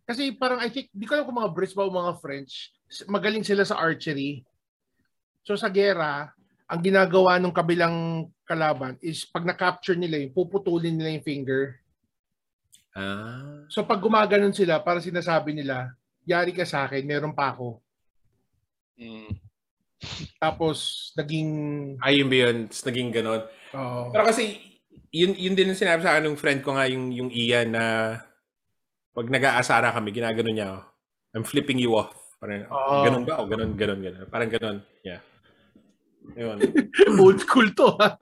Kasi parang I think, di ko alam kung mga Brits ba o mga French, magaling sila sa archery. So sa gera, ang ginagawa ng kabilang kalaban is pag na-capture nila yun, puputulin nila yung finger. Ah. So pag gumaganon sila, para sinasabi nila, yari ka sa akin, meron pa ako. Mm. Tapos naging Ayun ba yun? Tapos naging ganon. oh, Pero kasi, yun, yun din ang sinabi sa akin ng friend ko nga, yung, yung Ian na pag nag-aasara kami, ginagano niya, oh, I'm flipping you off. Parang, Oo. ganun ba? O ganun, ganun, ganun. Parang ganun. Yeah. Ayun. [laughs] old school to. ha?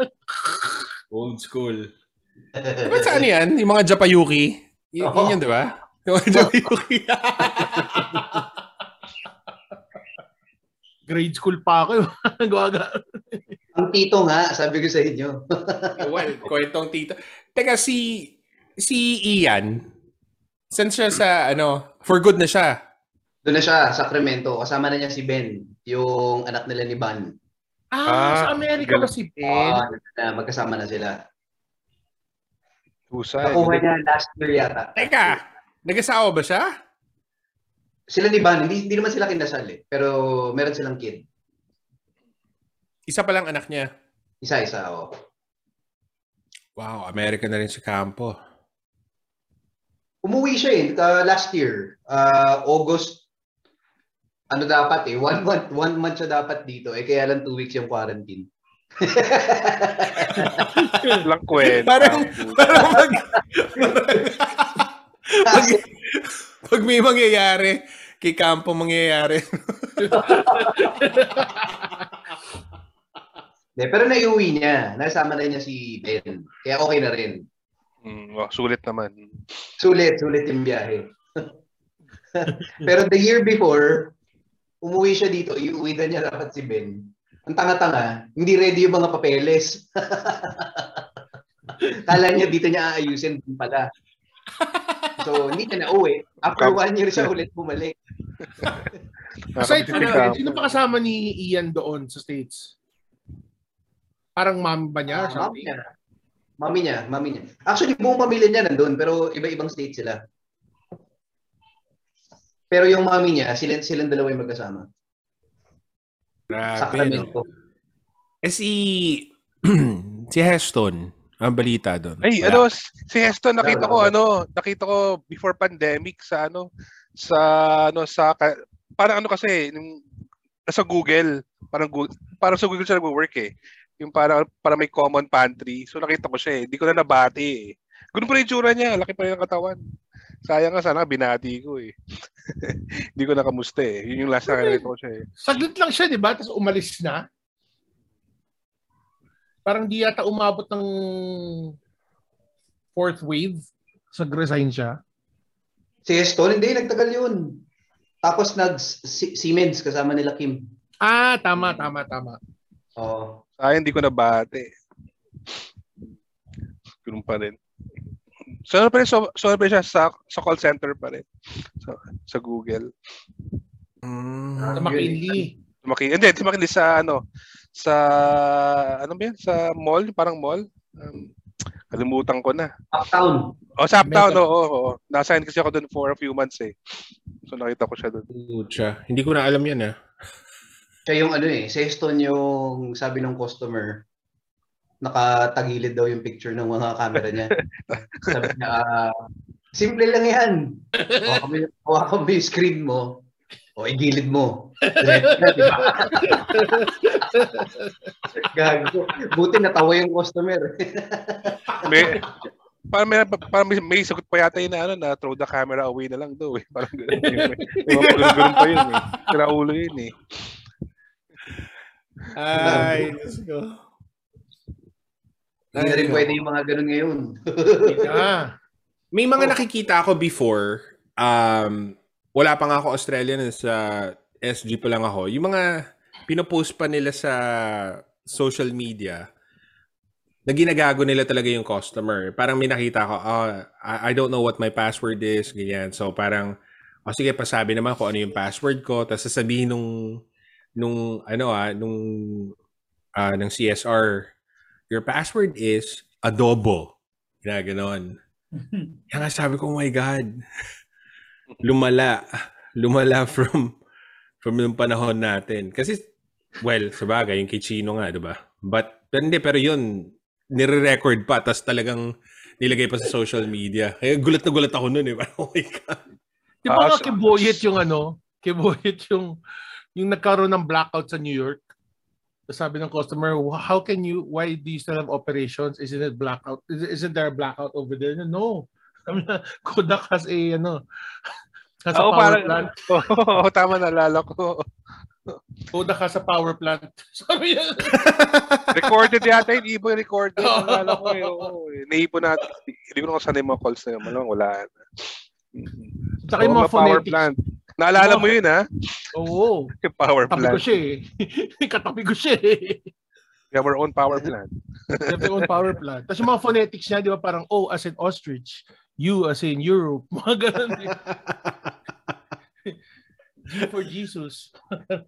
Old school. [laughs] Diba saan yan? Yung mga Japayuki? Y- Oo. Yun yun, di ba? [laughs] Yung mga Japayuki. Grade school pa ako. [laughs] Gawaga. Ang tito nga, sabi ko sa inyo. well, kwentong tito. Teka, si si Ian, saan siya sa, ano, for good na siya? Doon na siya, Sacramento. Kasama na niya si Ben, yung anak nila ni Van. Ah, Ah, sa Amerika ba si Ben? Ah, na magkasama na sila. Husay. Nakuha niya last year yata. Teka, nag-asawa ba siya? Sila ni Van, hindi, hindi naman sila kinasal eh. Pero meron silang kid. Isa pa lang anak niya. Isa-isa, oh. Wow, American na rin si Campo. Umuwi siya eh, uh, last year. Uh, August, ano dapat eh, one month, one month siya dapat dito. Eh, kaya lang two weeks yung quarantine. Lang kwenta. Parang, parang pag, pag, [laughs] [laughs] pag may mangyayari, kay Campo mangyayari. [laughs] De, pero naiuwi niya. Nasama na niya si Ben. Kaya okay na rin. Mm, oh, sulit naman. Sulit, sulit yung biyahe. [laughs] pero the year before, umuwi siya dito, iuwi na niya dapat si Ben. Ang tanga-tanga, hindi ready yung mga papeles. Kala niya dito niya aayusin dun pala. So, hindi niya na uwi. After one year siya ulit bumalik. Aside from Campo. sino pa kasama ni Ian doon sa States? Parang mom ba niya or Ah, mami niya. Mami niya, mami niya. Actually, buong pamilya niya nandun, pero iba-ibang state sila. Pero yung mami niya, sila, silang dalawa yung magkasama. Grabe, no? Sacramento. Eh si, [clears throat] si Heston, ang balita doon. Ay, Wala. ano, si Heston nakita ko ano, nakita ko before pandemic sa ano sa ano sa parang ano kasi nung nasa Google, parang Google, parang sa Google siya nag-work eh. Yung parang para may common pantry. So nakita ko siya eh. Hindi ko na nabati eh. Ganun pa rin yung tsura niya, laki pa rin ang katawan. Sayang nga sana binati ko eh. [laughs] Hindi ko nakamusta eh. Yun yung last na nakita ko siya eh. Saglit lang siya, di ba? Tapos umalis na. Parang di yata umabot ng fourth wave. Sag-resign siya. Si Heston, hindi, nagtagal yun. Tapos nag si- Siemens kasama nila Kim. Ah, tama, tama, tama. Oo. Sayang hindi ko nabati. Ganun pa rin. So, pa rin, so, so pa rin siya sa, sa call center pa rin. Sa, sa Google. Mm. Sa McKinley. Maki, hindi, si Makili sa ano, sa, ano ba yan? Sa mall, parang mall. Um, kalimutan ko na. Uptown. Oh, sa Uptown, oo. oo, oo. Nasign kasi ako doon for a few months eh. So nakita ko siya doon. Pucha. Hindi ko na alam yan ah. Siya yung ano eh, si Heston yung sabi ng customer, nakatagilid daw yung picture ng mga camera niya. [laughs] Sabi niya, ah, simple lang yan. Hawakan mo, yung- screen mo, o igilid mo. Diretso na, di ba? [laughs] Gago. Buti natawa yung customer. [laughs] May, parang may, parang may, may sagot pa yata yun na, ano, na throw the camera away na lang daw eh. Parang gano'n. May, may mga [laughs] ganun pa yun eh. Sira ulo yun eh. Ay, Diyos ko. Hindi na rin pwede yung mga ganun ngayon. Ah, May mga nakikita ako before, um, wala pa nga ako Australian, sa SG pa lang ako. Yung mga pinopost pa nila sa social media, na ginagago nila talaga yung customer. Parang may nakita ko, oh, I, don't know what my password is, ganyan. So parang, oh, sige, pasabi naman kung ano yung password ko. Tapos sasabihin nung, nung, ano ah, nung, ah, ng CSR, your password is adobo. Ginaganon. [laughs] Kaya nga sabi ko, oh my God. Lumala. Lumala from from yung panahon natin. Kasi, well, sabagay, yung Kichino nga, di ba? But, pero hindi, pero yun, nire-record pa, tas talagang nilagay pa sa social media. Kaya gulat na gulat ako nun eh. [laughs] Oh my God. di ba Ah, nga so- kiboyet yung ano, kiboyet yung yung nagkaroon ng blackout sa New York. Tapos sabi ng customer, how can you, why do you still have operations? Isn't it blackout? Is, isn't there a blackout over there? No. [laughs] Kodak has a, ano, [laughs] has a Oo, power parang, plant. oo, tama, nalala ko. Kodak has a power plant. [laughs] Sabi niya, Recorded yata yun, Ibo yung recorded. Oo. Nalala ko eh. Oo, eh. Naipon natin. Hindi ko na kung saan yung mga calls na yun. Malamang wala. Tsaka yung Oo, mga power phonetics. plant. Naalala mo yun ha? Oo. [laughs] Yung power Katabi ko plant. siya eh. [laughs] Katabi ko siya eh. We have our own power plant. They have their own power plant. Tapos yung mga phonetics niya, di ba parang O as in ostrich, U as in Europe, mga ganun. eh. G for Jesus. [laughs]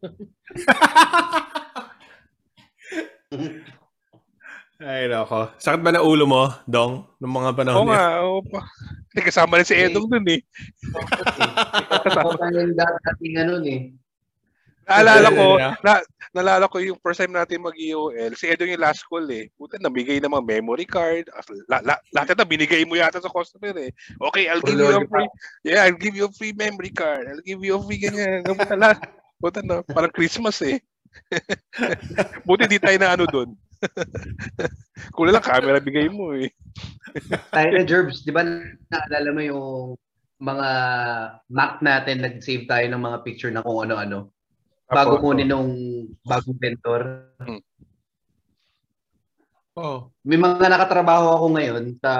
Ay, nako. Sakit ba na ulo mo, Dong? Nung mga panahon Oo na yun? nga. Oo pa. Hindi, kasama rin si Edong dun eh. [laughs] Ako pa yung dating ano eh. Naalala ko, na, naalala ko yung first time natin mag-EOL, si Edong yung last call eh. Puta, nabigay ng mga memory card. La, la, lahat na binigay mo yata sa customer eh. Okay, I'll give you a free, yeah, I'll give you a free memory card. I'll give you a free ganyan. Puta, puta na, parang Christmas eh. [laughs] Buti di tayo na ano doon. [laughs] Kulang lang camera bigay mo eh. Tayo na Jerbs, di ba naalala mo yung mga Mac natin, nag-save tayo ng mga picture na kung ano-ano. Bago kunin nung bagong vendor. Oh. May mga nakatrabaho ako ngayon sa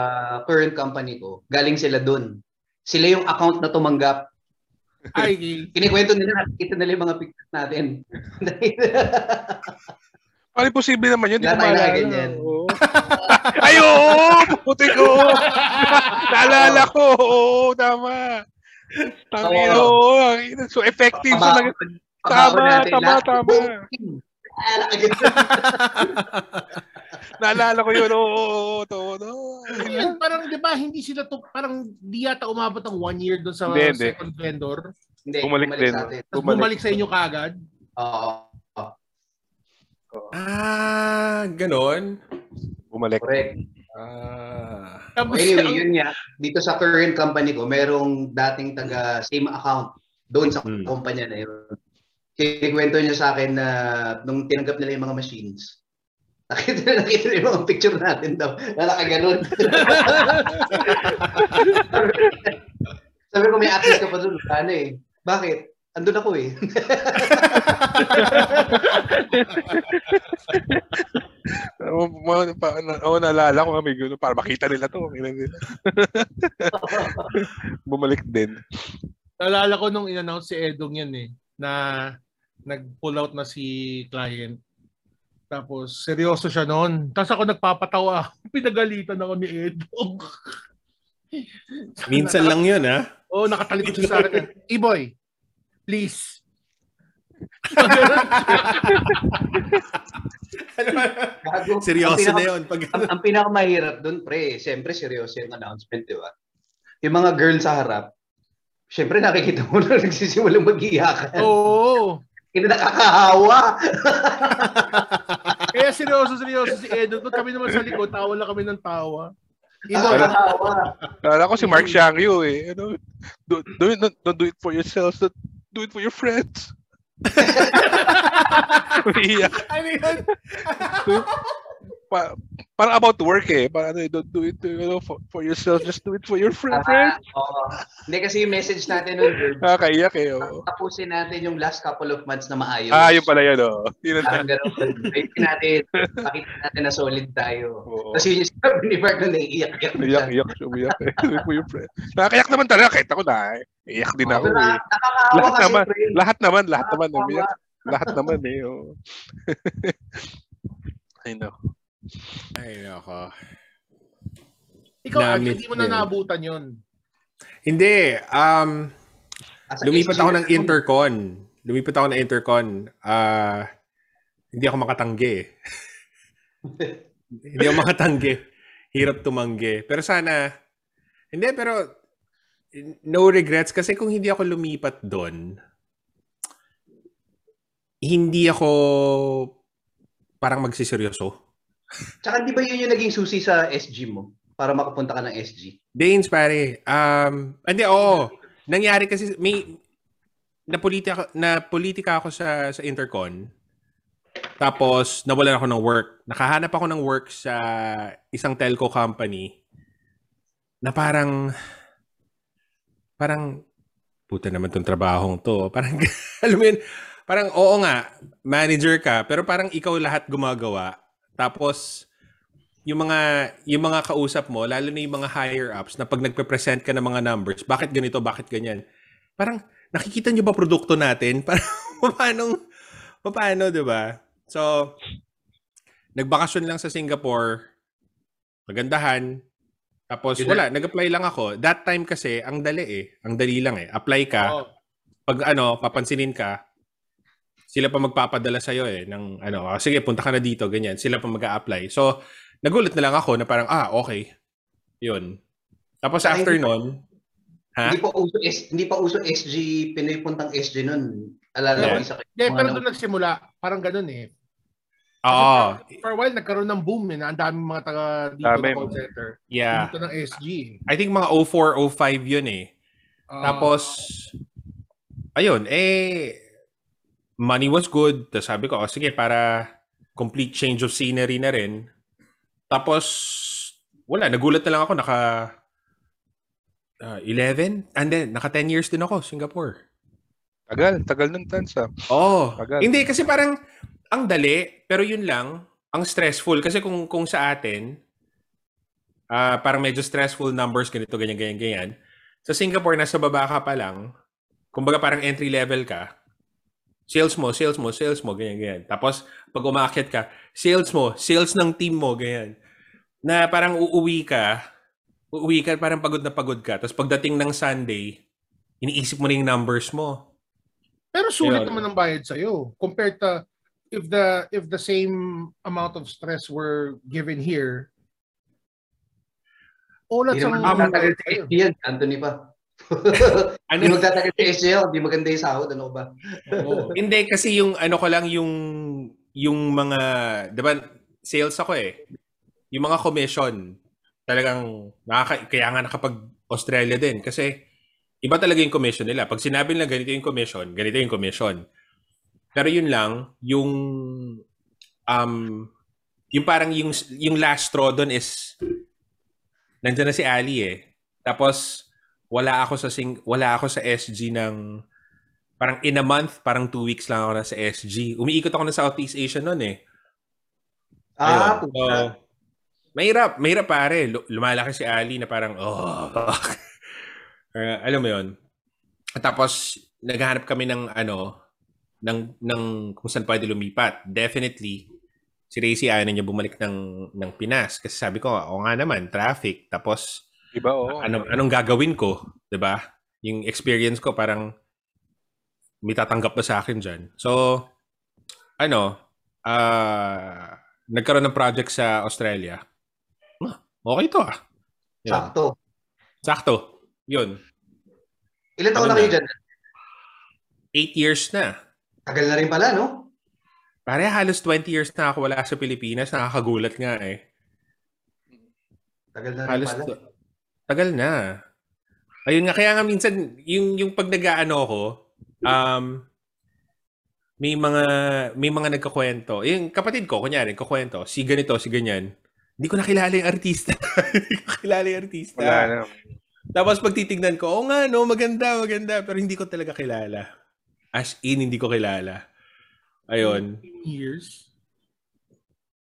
current company ko. Galing sila dun. Sila yung account na tumanggap. Ay, [laughs] Kinikwento nila, nakikita nila yung mga pictures natin. [laughs] Parang posible naman yun. Di ko maalala. Oo. [laughs] Ay, oo! Puti ko! Naalala ko! Oo, tama. Tangina, Oo. oo. So effective sa pabako Tama, tama, tama. [laughs] Naalala ko yun. Oo, oo, oo. Ayun, parang di ba hindi sila to parang di yata umabot ng one year doon sa Hindi, hindi. second vendor. Hindi, Bumalik din. sa atin. Bumalik. bumalik sa inyo kaagad. Oo. Ah, ganon. Bumalik. Correct. Ah. Tapos Anyway, ang- yun nga. Dito sa current company ko, merong dating taga same account doon sa Hmm. kumpanya na yun. Kinikwento niya sa akin na nung tinanggap nila yung mga machines, [laughs] nakita na nakita nila yung mga picture natin daw na nakaganon. [laughs] Sabi ko may access ka pa doon. Ano eh. Bakit? Andun ako eh. Oo, [laughs] Oo, naalala ko kami gano'n para makita nila to. Nila. Bumalik din. Naalala ko nung in-announce si Edong yan eh, na nag-pull out na si client. Tapos, seryoso siya noon. Tapos ako nagpapatawa. [laughs] Pinagalitan ako ni Edong. Minsan lang yun, ha? Oo, oh, nakatalikod siya sa akin. [laughs] E-boy, please. Gago. Seryoso pinaka- na yun. Pag... ang, ang pinakamahirap doon, pre, siyempre seryoso yung announcement, di ba? Yung mga girl sa harap, siyempre nakikita mo na [laughs] nagsisimulang mag-iyakan. Oo. Hindi nakakahawa. [laughs] Kaya seryoso, seryoso si Edo. Pag kami naman sa likod, tawa lang kami ng tawa. Ito, Nakakatawa. Kala ko si Mark Shangyu eh. Ano, do, do it, don't, don't do it for yourselves, do, do it for your friends. [laughs] Umiiyak. ano yun? Pa, parang about work eh. Parang ano, don't do it you know, for, for yourself, just do it for your friend, friend. Ah, oo. Hindi kasi yung message natin nun, George, Nakakaiyak eh. Oh. tapusin natin yung last couple of months na maayos. Ah, yun pala yan oh. Yun ang Parang ganun. Ayusin natin. Pakita natin na solid tayo. Oo. Kasi yung sabi ni Mark na naiiyak-iyak na Iyak, iyak, umiyak eh. Do it for your friend. Nakakaiyak naman talaga. Kahit ako na eh. Iyak din ako Pero eh. na- Nakakaawa Lahat naman. friend. Lahat naman, lahat naman. Umiyak. Lahat naman eh. Oh. I know. Ay, nako. Ikaw, Art, Namit hindi mo na yun. naabutan yun. Hindi. Um, As lumipat ako ng intercon. Lumipat ako ng intercon. Ah, hindi ako makatanggi. [laughs] hindi ako makatanggi. Hirap tumanggi. Pero sana, hindi, pero no regrets kasi kung hindi ako lumipat doon, hindi ako parang magsiseryoso. Tsaka di ba yun yung naging susi sa SG mo? Para makapunta ka ng SG? Danes, pare. Um, hindi, oo. Nangyari kasi, may, na politika, na politika ako sa, sa Intercon. Tapos, nawalan ako ng work. Nakahanap ako ng work sa isang telco company na parang, parang, puta naman tong trabahong to. Parang, [laughs] alam mo yun, parang, oo nga, manager ka, pero parang ikaw lahat gumagawa. Tapos, yung mga yung mga kausap mo, lalo na yung mga higher ups na pag nagpe-present ka ng mga numbers, bakit ganito, bakit ganyan? Parang nakikita niyo ba produkto natin? [laughs] Parang paano paano, 'di ba? So nagbakasyon lang sa Singapore. Magandahan. Tapos Yun wala, nag-apply lang ako. That time kasi ang dali eh. Ang dali lang eh. Apply ka. Oo. Pag ano, papansinin ka, sila pa magpapadala sa iyo eh ng ano, "Ah, sige, punta ka na dito, ganyan. Sila pa mag-a-apply. So, nagulat na lang ako na parang ah, okay. 'Yun. Tapos Saka after hindi pa- nun, ha? Hindi pa uso S, hindi pa uso SG, Pinoy puntang SG nun. Alala Yeah. ko isa Hindi, mga pero doon nagsimula, parang ganun eh. Oo. For a while, nagkaroon ng boom eh, na ang daming mga taga dito Dami. call center. Yeah. Dito ng SG. I think mga 04, 05 yun eh. Ah, Tapos, ayun, eh, money was good. Tapos sabi ko, oh, sige, para complete change of scenery na rin. Tapos, wala, nagulat na lang ako, naka ah, 11? And then, naka 10 years din ako, Singapore. Tagal, tagal ng tansa. Oh, Tagal. hindi kasi parang ang dali, pero yun lang, ang stressful kasi kung kung sa atin ah parang medyo stressful numbers ganito ganyan ganyan ganyan. Sa Singapore nasa baba ka pa lang, kumbaga parang entry level ka. Sales mo, sales mo, sales mo, ganyan ganyan. Tapos pag umakyat ka, sales mo, sales ng team mo, ganyan. Na parang uuwi ka, uuwi ka parang pagod na pagod ka. Tapos pagdating ng Sunday, iniisip mo na yung numbers mo. Pero sulit naman ang bayad sa'yo. Compared to if the if the same amount of stress were given here, ulat Hindi sa mga yan, Anthony pa. [laughs] Ano? Hindi magtatagal sa yan, hindi maganda yung sahod, ano ba? Oo. Hindi kasi yung ano ko lang yung yung mga 'di ba sales ako eh. Yung mga commission talagang nakaka kaya nga nakapag Australia din kasi iba talaga yung commission nila. Pag sinabi nila ganito yung commission, ganito yung commission. Pero yun lang, yung um yung parang yung yung last straw doon is nandiyan na si Ali eh. Tapos wala ako sa sing, wala ako sa SG ng parang in a month, parang two weeks lang ako na sa SG. Umiikot ako na Southeast Asia noon eh. Ah, Ayun. So, mahirap, mahirap pare. Lu- Lumalaki si Ali na parang, oh, [laughs] Uh, alam mo yon tapos, naghahanap kami ng ano, ng, ng kung saan pwede lumipat. Definitely, si Racy ayaw na niya bumalik ng, ng Pinas. Kasi sabi ko, o nga naman, traffic. Tapos, Diba? Oo. ano, anong gagawin ko? 'di ba Yung experience ko parang may tatanggap ba sa akin dyan. So, ano, ah nagkaroon ng project sa Australia. Okay to ah. Yun. Sakto. Sakto. Yun. Ilan taon Ano na kayo dyan? Eight years na. Tagal na rin pala, no? Pare, halos 20 years na ako wala sa Pilipinas. Nakakagulat nga eh. Tagal na rin Halos, pala. Tagal na. Ayun nga, kaya nga minsan, yung, yung pag nag-ano ko, um, may mga, may mga nagkakwento. Yung kapatid ko, kunyari, nagkakwento, si ganito, si ganyan. Hindi ko nakilala yung artista. [laughs] Hindi ko kilala yung artista. Wala na. Tapos pag titignan ko, oo nga, no, maganda, maganda. Pero hindi ko talaga kilala. As in, hindi ko kilala. Ayun. Years.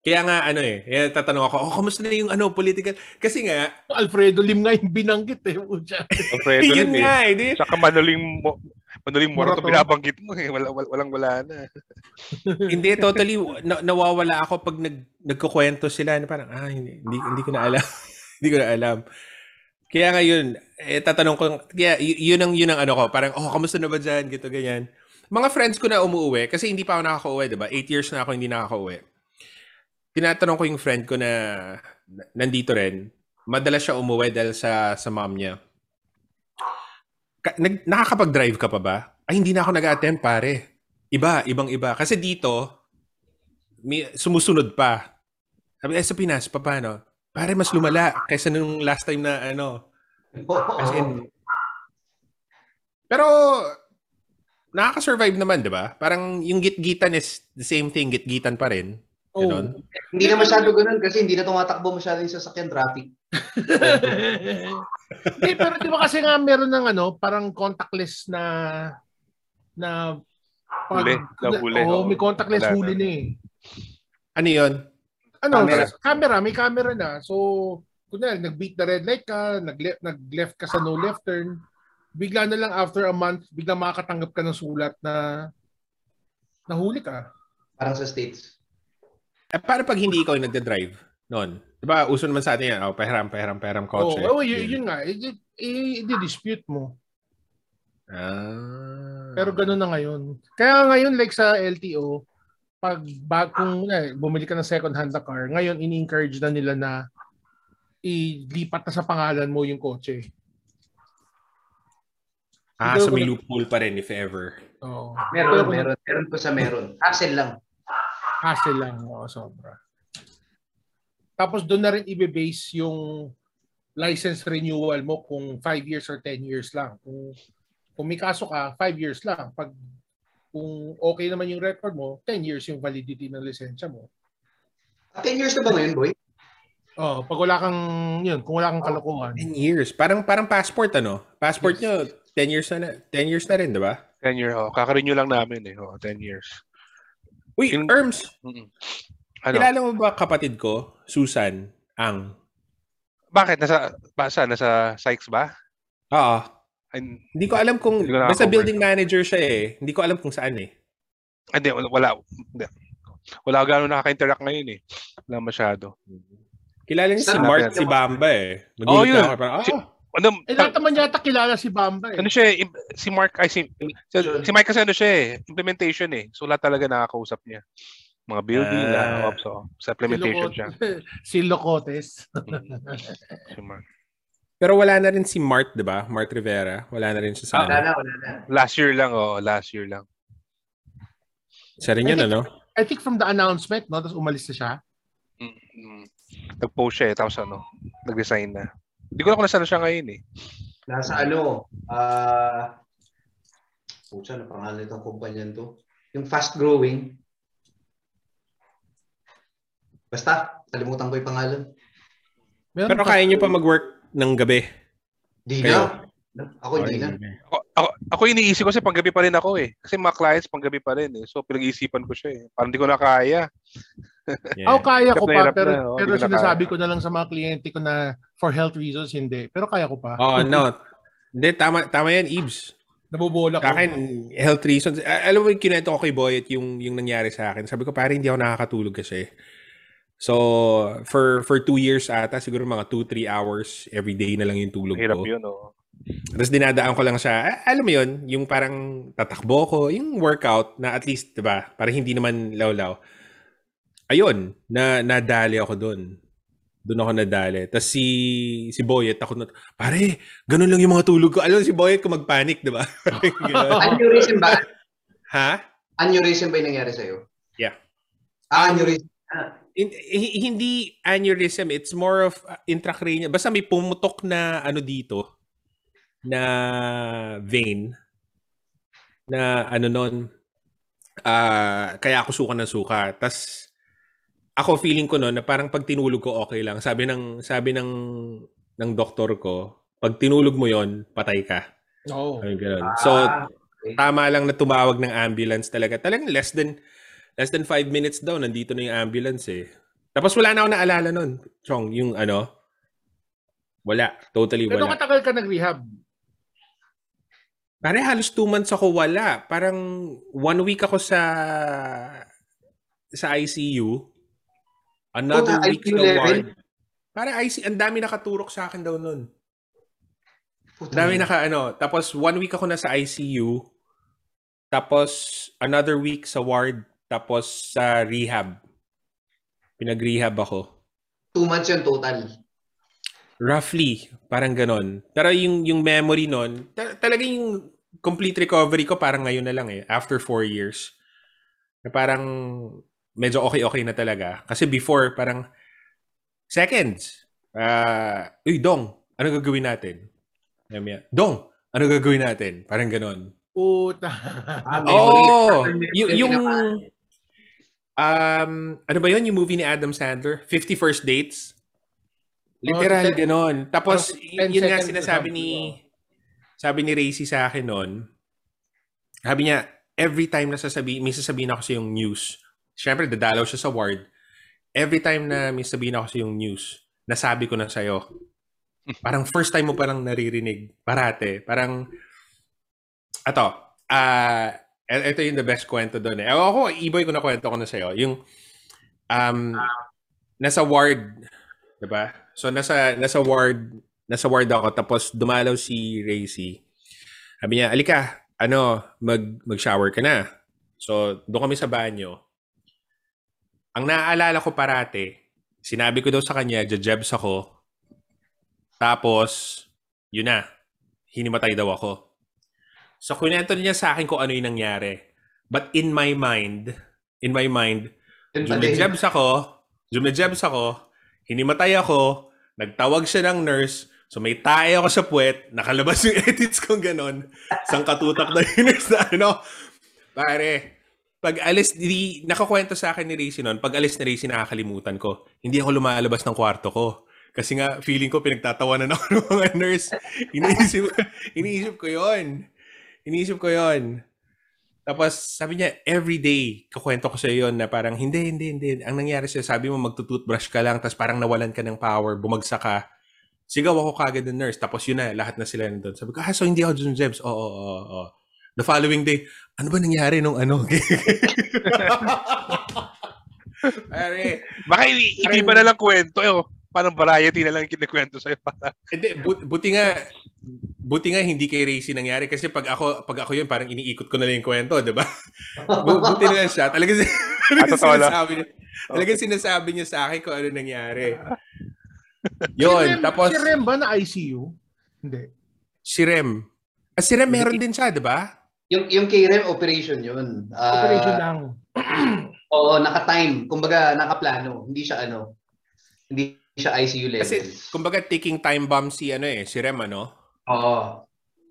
Kaya nga, ano eh, eh tatanong ako, oh, kamusta na yung ano, political? Kasi nga, Alfredo Lim nga yung binanggit eh. Alfredo [laughs] Lim eh. nga eh. Di, Saka Manoling mo, Manoling Morato binabanggit mo eh. Wala, wala, walang wala na. [laughs] hindi, totally, na, nawawala ako pag nag, nagkukwento sila. Na parang, ah, hindi, hindi, hindi ko na alam. [laughs] hindi ko na alam. Kaya ngayon, eh, tatanong ko, kaya yun ang, yun ang ano ko, parang, oh, kamusta na ba dyan? Gito, ganyan. Mga friends ko na umuwi, kasi hindi pa ako nakaka-uwi, di ba? Eight years na ako hindi nakaka-uwi. Tinatanong ko yung friend ko na, na nandito rin, madalas siya umuwi dahil sa, sa mom niya. Ka- nag, nakakapag-drive ka pa ba? Ay, hindi na ako nag-attempt, pare. Iba, ibang iba. Kasi dito, may, sumusunod pa. Sabi, eh, sa Pinas, pa, paano? Pare, mas lumala kaysa nung last time na ano. As in, pero, nakaka-survive naman, di ba? Parang yung git-gitan is the same thing, git-gitan pa rin. Oh. Ganon. Hindi na masyado ganun kasi hindi na tumatakbo masyado yung sasakyan traffic. [laughs] Hindi, pero di ba kasi nga meron ng ano, parang contactless na na Huli, na huli, Oo, oo. may contactless Wala huli na. eh. Ano yun? Ano, Camera. camera. camera, may camera na. So, kunwari, nag-beat the red light ka, nag-left, nag-left ka sa no left turn, bigla na lang after a month, bigla makakatanggap ka ng sulat na nahuli ka. Parang sa States. Eh, paano pag hindi ikaw yung nagda-drive noon? Di ba, uso naman sa atin yan, oh, pahiram, pahiram, pahiram Oo, kotse. oh, yun, yun nga, i-dispute mo. Ah. Pero gano'n na ngayon. Kaya ngayon, like sa LTO, pag bag, kung eh, bumili ka ng second hand na car, ngayon ini-encourage na nila na ilipat na sa pangalan mo yung kotse. ah, so may loophole pa rin if ever. Oo. Meron, Pero kung meron. Meron po sa meron. Hassle lang. Hassle lang. Oo, sobra. Tapos doon na rin ibe-base yung license renewal mo kung 5 years or 10 years lang. Kung, kung may kaso ka, 5 years lang. Pag kung okay naman yung record mo, 10 years yung validity ng lisensya mo. 10 years na ba ngayon, boy? Oh, pag wala kang yun, kung wala kang kalokohan. 10 years. Parang parang passport ano? Passport nyo, 10 years na, na 10 years na rin, di ba? 10 year, oh. Kaka-renew lang namin eh. Oh, 10 years. Uy, Yung- Erms, Mm-mm. Ano? kilala mo ba kapatid ko, Susan, ang? Bakit? Nasa, ba, saan? Nasa Sykes ba? Oo. Ay, Hindi ko alam kung, ko basta building manager siya eh. Hindi ko alam kung saan eh. hindi, wala. Wala, hindi. wala gano'n nakaka-interact ngayon eh. Wala masyado. Kilala niya si Mark natin? si Bamba eh. Oh, Nagulat yun. na ako. Parang, ah, Si- Ano, Eh, lahat naman yata kilala si Bamba eh. ano siya eh, si Mark, ay si, si, si Mike kasi ano siya eh, implementation eh. So lahat talaga nakakausap niya. Mga building, Ah. lahat, ops, oh. Sa implementation si, siya. Si Locotes. [laughs] Si Mark. Pero wala na rin si Mart, di ba? Mart Rivera. Wala na rin siya sa Wala na, wala na. Last year lang, oh, last year lang. Siya rin yun, ano? I think from the announcement, no, tapos umalis na siya. Mm, mm. Nag-post siya eh, tapos ano, nag-resign na. Hindi ko alam kung nasaan siya ngayon eh. Nasa ano, ah, pucha, ano pangalan itong kumpanyan to? Yung fast growing. Basta, kalimutan ko yung pangalan. Meron Pero kaya niyo pa mag-work ng gabi. Di na. Ako hindi na. Ako, ako, ako iniisip ko kasi panggabi pa rin ako eh. Kasi mga clients panggabi pa rin eh. So pinag-iisipan ko siya eh. Parang hindi ko na kaya. Yeah. Ako kaya ko Hirap pa, hirap pero, na, oh, pero sinasabi kaya. ko na lang sa mga kliyente ko na for health reasons, hindi. Pero kaya ko pa. Oh, no. Hindi, tama, tama yan, Ibs. Nabobola ko. Sa akin, health reasons. Alam mo yung kinento ko kay Boyet yung, yung nangyari sa akin. Sabi ko, pare, hindi ako nakakatulog kasi. So, for for two years ata, siguro mga two, three hours every day na lang yung tulog Hirap ko. yun oh. Tapos dinadaan ko lang siya, alam mo yun, yung parang tatakbo ko, yung workout na at least, di ba, para hindi naman law-law. Ayun, na nadali ako doon. Doon ako nadali. Tapos si, si Boyet, ako na, pare, ganun lang yung mga tulog ko. Alam si Boyet kung magpanic, di ba? [laughs] Aneurysm ba? ha? Aneurysm ba yung nangyari sa'yo? Yeah. Ah, aneurysm. In- hi- hindi aneurysm, it's more of uh, intracranial. Basta may pumutok na ano dito na vein na ano nun ah kaya ako suka ng suka. Tas ako feeling ko noon na parang pag tinulog ko okay lang. Sabi ng sabi ng ng doktor ko, pag tinulog mo yon patay ka. Oo. Ayun, ganun. So, Ah, okay. tama lang na tumawag ng ambulance talaga. Talagang less than less than five minutes daw nandito na yung ambulance eh. Tapos wala na ako naalala nun. Chong, yung ano, wala. Totally wala. katagal ka nag-rehab? Pare, halos two months ako wala. Parang one week ako sa sa ICU. Another week ICU sa level? ward. Pare, ICU, ang dami nakaturok sa akin daw nun. Puta Ang dami na. naka ano. Tapos one week ako na sa ICU. Tapos another week sa ward. Tapos sa rehab. Pinag-rehab ako. Two months yun total. Roughly, parang ganon. Pero yung, yung memory nun, ta- talaga yung complete recovery ko parang ngayon na lang eh. After four years. Na parang medyo okay-okay na talaga. Kasi before, parang seconds. Ah, uy, Dong, ano gagawin natin? Dong, ano gagawin natin? Parang ganon. Puta. [laughs] Ah, Oh, memory. yung, um, ano ba yun? Yung movie ni Adam Sandler? 50 First Dates? Literal, Oh, ganon. Tapos, oh, y- 10 yun nga sinasabi ni, something, sabi ni Racy sa akin noon, sabi niya, every time na sasabi, may sasabihin ako sa yung news, syempre, dadalaw siya sa ward, every time na may sasabihin ako sa yung news, nasabi ko na sa'yo. Parang first time mo parang naririnig, parate. Parang, ato, ah, e- ito yung the best kwento doon eh. Ewan ko, iboy ko na kwento ko na sa'yo. Yung, um, nasa ward, diba? So, nasa, nasa ward, nasa ward ako, tapos dumalaw si Racy. Sabi niya, alika, ano, mag, mag-shower ka na. So, doon kami sa banyo. Ang naaalala ko parate, sinabi ko daw sa kanya, jajebs ako. Tapos, yun na, hinimatay daw ako. So, kunento niya sa akin kung ano yung nangyari. But in my mind, in my mind, Yun. Jumejebs ako, jumejebs ako, hinimatay ako, nagtawag siya ng nurse, so may tae ako sa puwet, nakalabas yung [laughs] edits kong ganon, sang katutak na na ano, pare, pag alis, di, nakakwento sa akin ni Racy noon, pag alis ni Racy nakakalimutan ko, hindi ako lumalabas ng kwarto ko. Kasi nga, feeling ko pinagtatawanan ako [laughs] ng mga nurse. Iniisip, [laughs] iniisip ko yon Iniisip ko yon tapos sabi niya, every day, kukwento ko sa iyo na parang, hindi, hindi, hindi. Ang nangyari sa'yo, sabi mo magtututbrush ka lang, tapos parang nawalan ka ng power, bumagsak ka. Sigaw ako kagad ng nurse, tapos yun na, lahat na sila nandun. Sabi ko, ah, so hindi ako Jun Jebs. Oo, oo, oo. The following day, ano ba nangyari nung ano? [laughs] Pare, Baka hindi pa na lang kwento. Eh, oh. Parang variety na lang kinikwento sa'yo. hindi, but, buti nga, buti nga hindi kay Racy nangyari kasi pag ako pag ako yun parang iniikot ko na lang yung kwento, 'di ba? Bu- buti na lang siya. Talaga Ah, totoo lang. sinasabi niya. Talaga sinasabi niya sa akin kung ano nangyari. [laughs] Si Yun, Rem- tapos Si Rem ba na ICU? Hindi. si Rem. Ah, si Rem meron din siya, 'di ba? Yung, yung KREM operation yun. Ah, Operation lang. [clears throat] Oo, naka-time. Kumbaga, naka-plano. Hindi siya ano, hindi siya ICU level. Kasi kumbaga ticking time bomb si ano eh, si Rem ano. Oo. Sa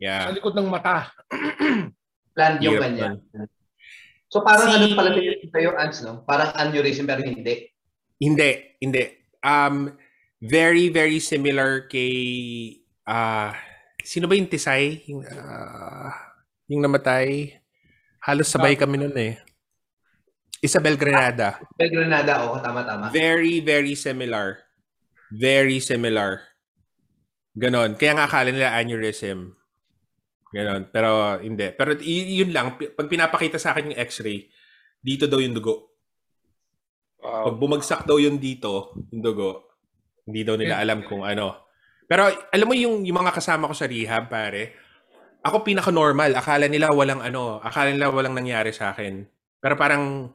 Yeah. likod ng mata. [clears throat] Planned yung kanya. So parang Si- ano pala sa yung ants, no? Parang aneurysm pero hindi. Hindi, hindi. Um very very similar kay ah sino ba yung Tisay? Yung, ah, yung namatay. Halos sabay kami noon eh. Isabel Granada. May Granada, oo, tama-tama. Very, very similar. Very similar. Ganon. Kaya nga akala nila aneurysm. Ganon. Pero hindi. Pero y- yun lang. Pag pinapakita sa akin yung x-ray, dito daw yung dugo. Pag Wow. bumagsak daw yun dito, yung dugo, hindi daw nila alam kung ano. Pero alam mo yung, yung mga kasama ko sa rehab, pare, ako pinaka-normal. Akala nila walang ano, akala nila walang nangyari sa akin. Pero parang,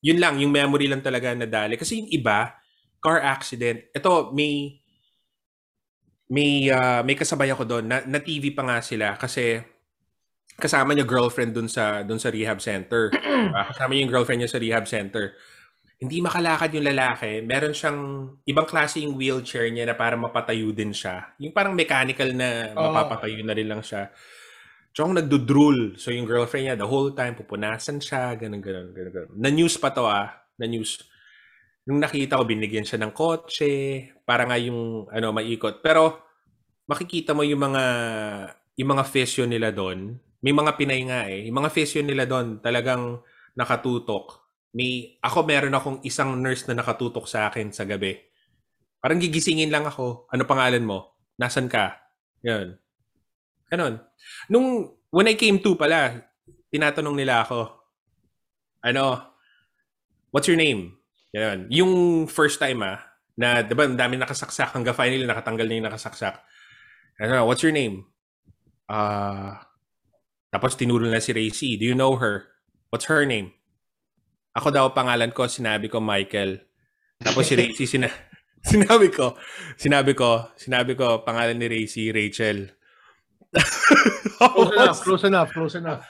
yun lang, yung memory lang talaga nadali. Kasi yung iba, car accident, ito, may, may, ah, may kasabay ako doon, na, na TV pa nga sila kasi kasama niya girlfriend dun sa dun sa rehab center. Diba? [clears throat] Kasama niya yung girlfriend niya sa rehab center. Hindi makalakad yung lalaki. Meron siyang ibang klase yung wheelchair niya na para mapatayo din siya. Yung parang mechanical na Oo. mapapatayo na rin lang siya. Tsaka nagdudrool. So yung girlfriend niya the whole time pupunasan siya, ganun, ganun, ganun, ganun. Na-news pa to ah. Na-news. Nung nakita ko, binigyan siya ng kotse. Para nga yung ano, maikot. Pero makikita mo yung mga yung mga fisyon nila doon. May mga Pinay nga eh. Yung mga fisyon nila doon talagang nakatutok. May, ako meron akong isang nurse na nakatutok sa akin sa gabi. Parang gigisingin lang ako. Ano pangalan mo? Nasaan ka? Yan. Ganon. Nung, when I came to pala, tinatanong nila ako, ano, what's your name? Yan. Yung first time ah, na, di ba, ang dami nakasaksak, hanggang finally nakatanggal na yung nakasaksak. Ano, what's your name? Ah, tapos tinuro na si Racy. Do you know her? What's her name? Ako daw pangalan ko, sinabi ko Michael. Tapos si Racy, sina [laughs] sinabi ko, sinabi ko, sinabi ko, pangalan ni Racy, Rachel. [laughs] Close enough, close enough, close enough.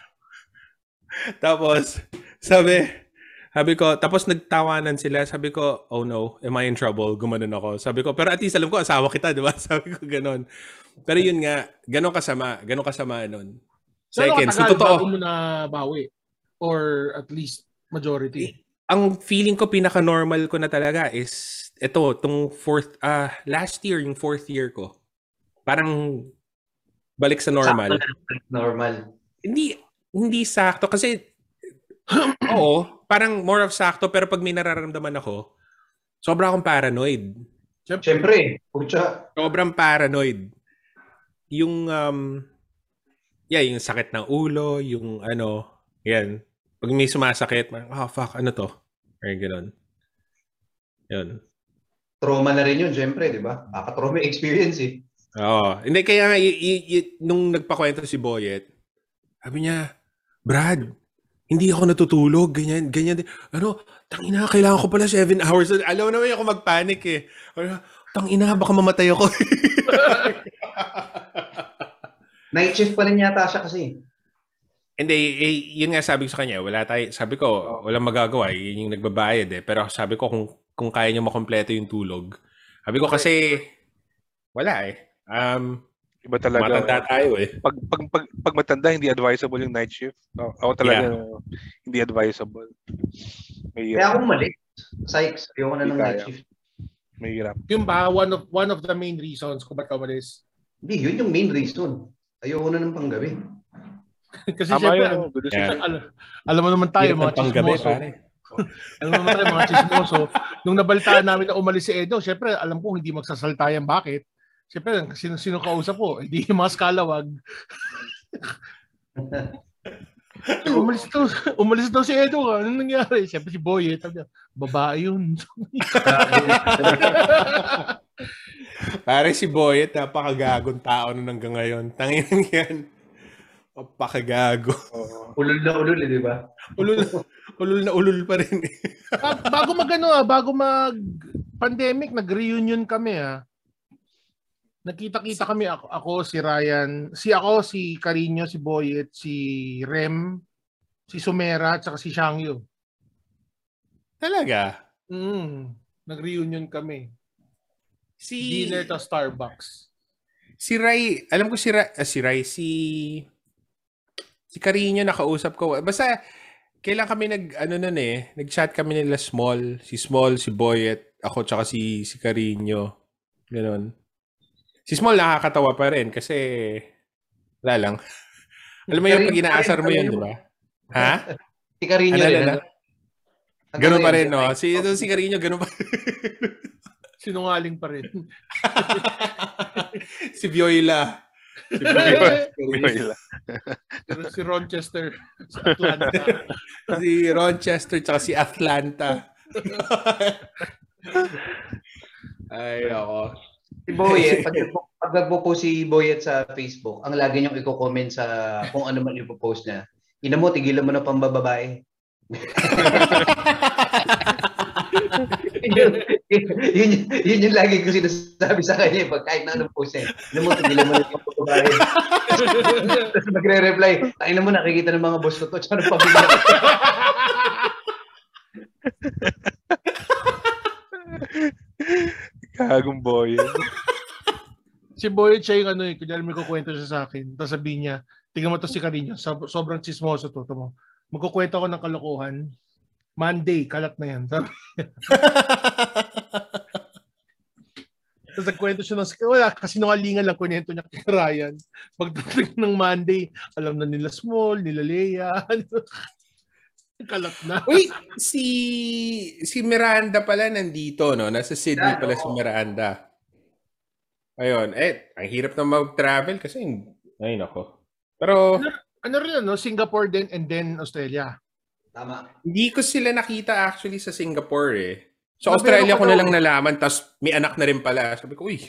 tapos, sabi, sabi ko, tapos nagtawanan sila, sabi ko, oh no, am I in trouble? Gumanon ako. Sabi ko, pero at least alam ko, asawa kita, di ba? [laughs] Sabi ko, ganon. Pero yun nga, ganon kasama, ganon kasama nun. Second, so totoo. bago mo na bawi? Or at least majority? ang feeling ko pinaka-normal ko na talaga is ito, tong fourth, ah last year, yung fourth year ko. Parang balik sa normal. Sakto Normal. Hindi, hindi sakto kasi, [clears throat] oo, parang more of sakto pero pag may nararamdaman ako, sobra akong paranoid. Siyempre, pucha. Sobrang paranoid. Yung, um, yeah, yung sakit ng ulo, yung ano, yan. Pag may sumasakit, parang, oh fuck, ano to? Or gano'n. Yun. Trauma na rin yun, siyempre, di ba? Kaka-trauma experience eh. Oo. Hindi, kaya nga, y- y- y- nung nagpakwento si Boyet, sabi niya, Brad, hindi ako natutulog, ganyan, ganyan din. Ano, tangina, kailangan ko pala 7 hours. Alam mo naman ako magpanic eh. Ano, Tangina, baka mamatay ako. [laughs] Night shift pa rin yata siya kasi. Hindi, eh, yun nga sabi ko sa kanya, wala tayo, sabi ko, walang magagawa, yun yung nagbabayad eh. Pero sabi ko, kung, kung kaya niyo makompleto yung tulog, sabi ko kasi, wala eh. Um, Iba talaga. matanda tayo eh. Pag, pag, pag, pag matanda, hindi advisable yung night shift. Ako ako talaga, hindi advisable. May Kaya akong mali. Sykes, ayoko na ng night shift. May hirap. Yung ba, one of, one of the main reasons kung ba't ka umalis? Hindi, yun yung main reason. Ayoko na ng panggabi. [laughs] Kasi Tama syempre, yun. alam. Good Yeah. decision. alam, alam mo naman tayo, Hirap mga chismoso. pare. [laughs] alam mo naman tayo, mga chismoso. Nung nabalitaan namin na umalis si Edo, syempre, alam ko hindi magsasalta yan. Bakit? Syempre, sino, sino kausap ko? Hindi yung mga skalawag. [laughs] Umalis daw, umalis daw si Edo. Anong nangyari? Syempre si Boy, eh. Sabi niya, babae yun. Pare si Boyet, napakagagong tao nun hanggang ngayon. Tangin yan. Napakagago. ulul na ulul, eh, di ba? Ulul, ulul na ulul pa rin. eh. Ba- bago mag ano, ah, bago mag pandemic, nag-reunion kami ah. Nagkita-kita kami ako, ako si Ryan, si ako si Carino, si Boyet, si Rem, si Sumera, at saka si Shangyu. Talaga. Mm, nag-reunion kami. Si Dinner to Starbucks. si Rai, alam ko si Rai, ah, si Rai, si si Carino nakausap ko. Basta kailan kami nag ano nun eh, nag-chat kami nila Small, si Small, si Boyet, ako tsaka si si Carino. Ganon. Si Small nakakatawa pa rin kasi wala lang. Alam mo yung pag inaasar mo yun, di ba? Ha? Si Carino Ano, rin. ano? ano? Ganun pa rin, no? Si, ito, si Carino, ganun pa Sinungaling pa rin. [laughs] si Viola. Si May- si Rochester sa Atlanta. [laughs] si Rochester, tsaka si Atlanta. [laughs] Ay, ako. Si Boyet, pag, pag nagpo-post si Boyet sa Facebook, ang lagi niyong i-comment sa kung ano man ipopost niya, ina mo, tigilan mo na pambababae. [laughs] yun, [laughs] yun, yun yung lagi ko sinasabi sa kanya pag kahit na anong post niya. Ina mo, tigilan mo na yung pambababae. [laughs] Tapos magre-reply, ay mo, nakikita ng mga boss ko to, tsaka nang pamilya. Kagong [laughs] boy. Si Boyet siya yung ano eh, kunyari may kukwento siya sa akin. Tapos sabihin niya, tingnan mo to si Carino, sob- sobrang chismoso to. to mo. Magkukwento ako ng kalokohan. Monday, kalat na yan. Sabi [laughs] Tapos nagkwento siya ng wala, kasi nungalingan lang kwento niya kay Ryan. Pagdating ng Monday, alam na nila Small, nila Leia. [laughs] Kalat na. Uy, si si Miranda pala nandito, no? Nasa Sydney pala si Miranda. Ayun, eh, ang hirap na mag-travel kasi, ay nako. Pero, Ano rin ano, Singapore din and then Australia. Tama. hindi ko sila nakita actually sa Singapore eh. Sa Ah, Australia ko na lang nalaman, tapos may anak na rin pala. Sabi ko, uy,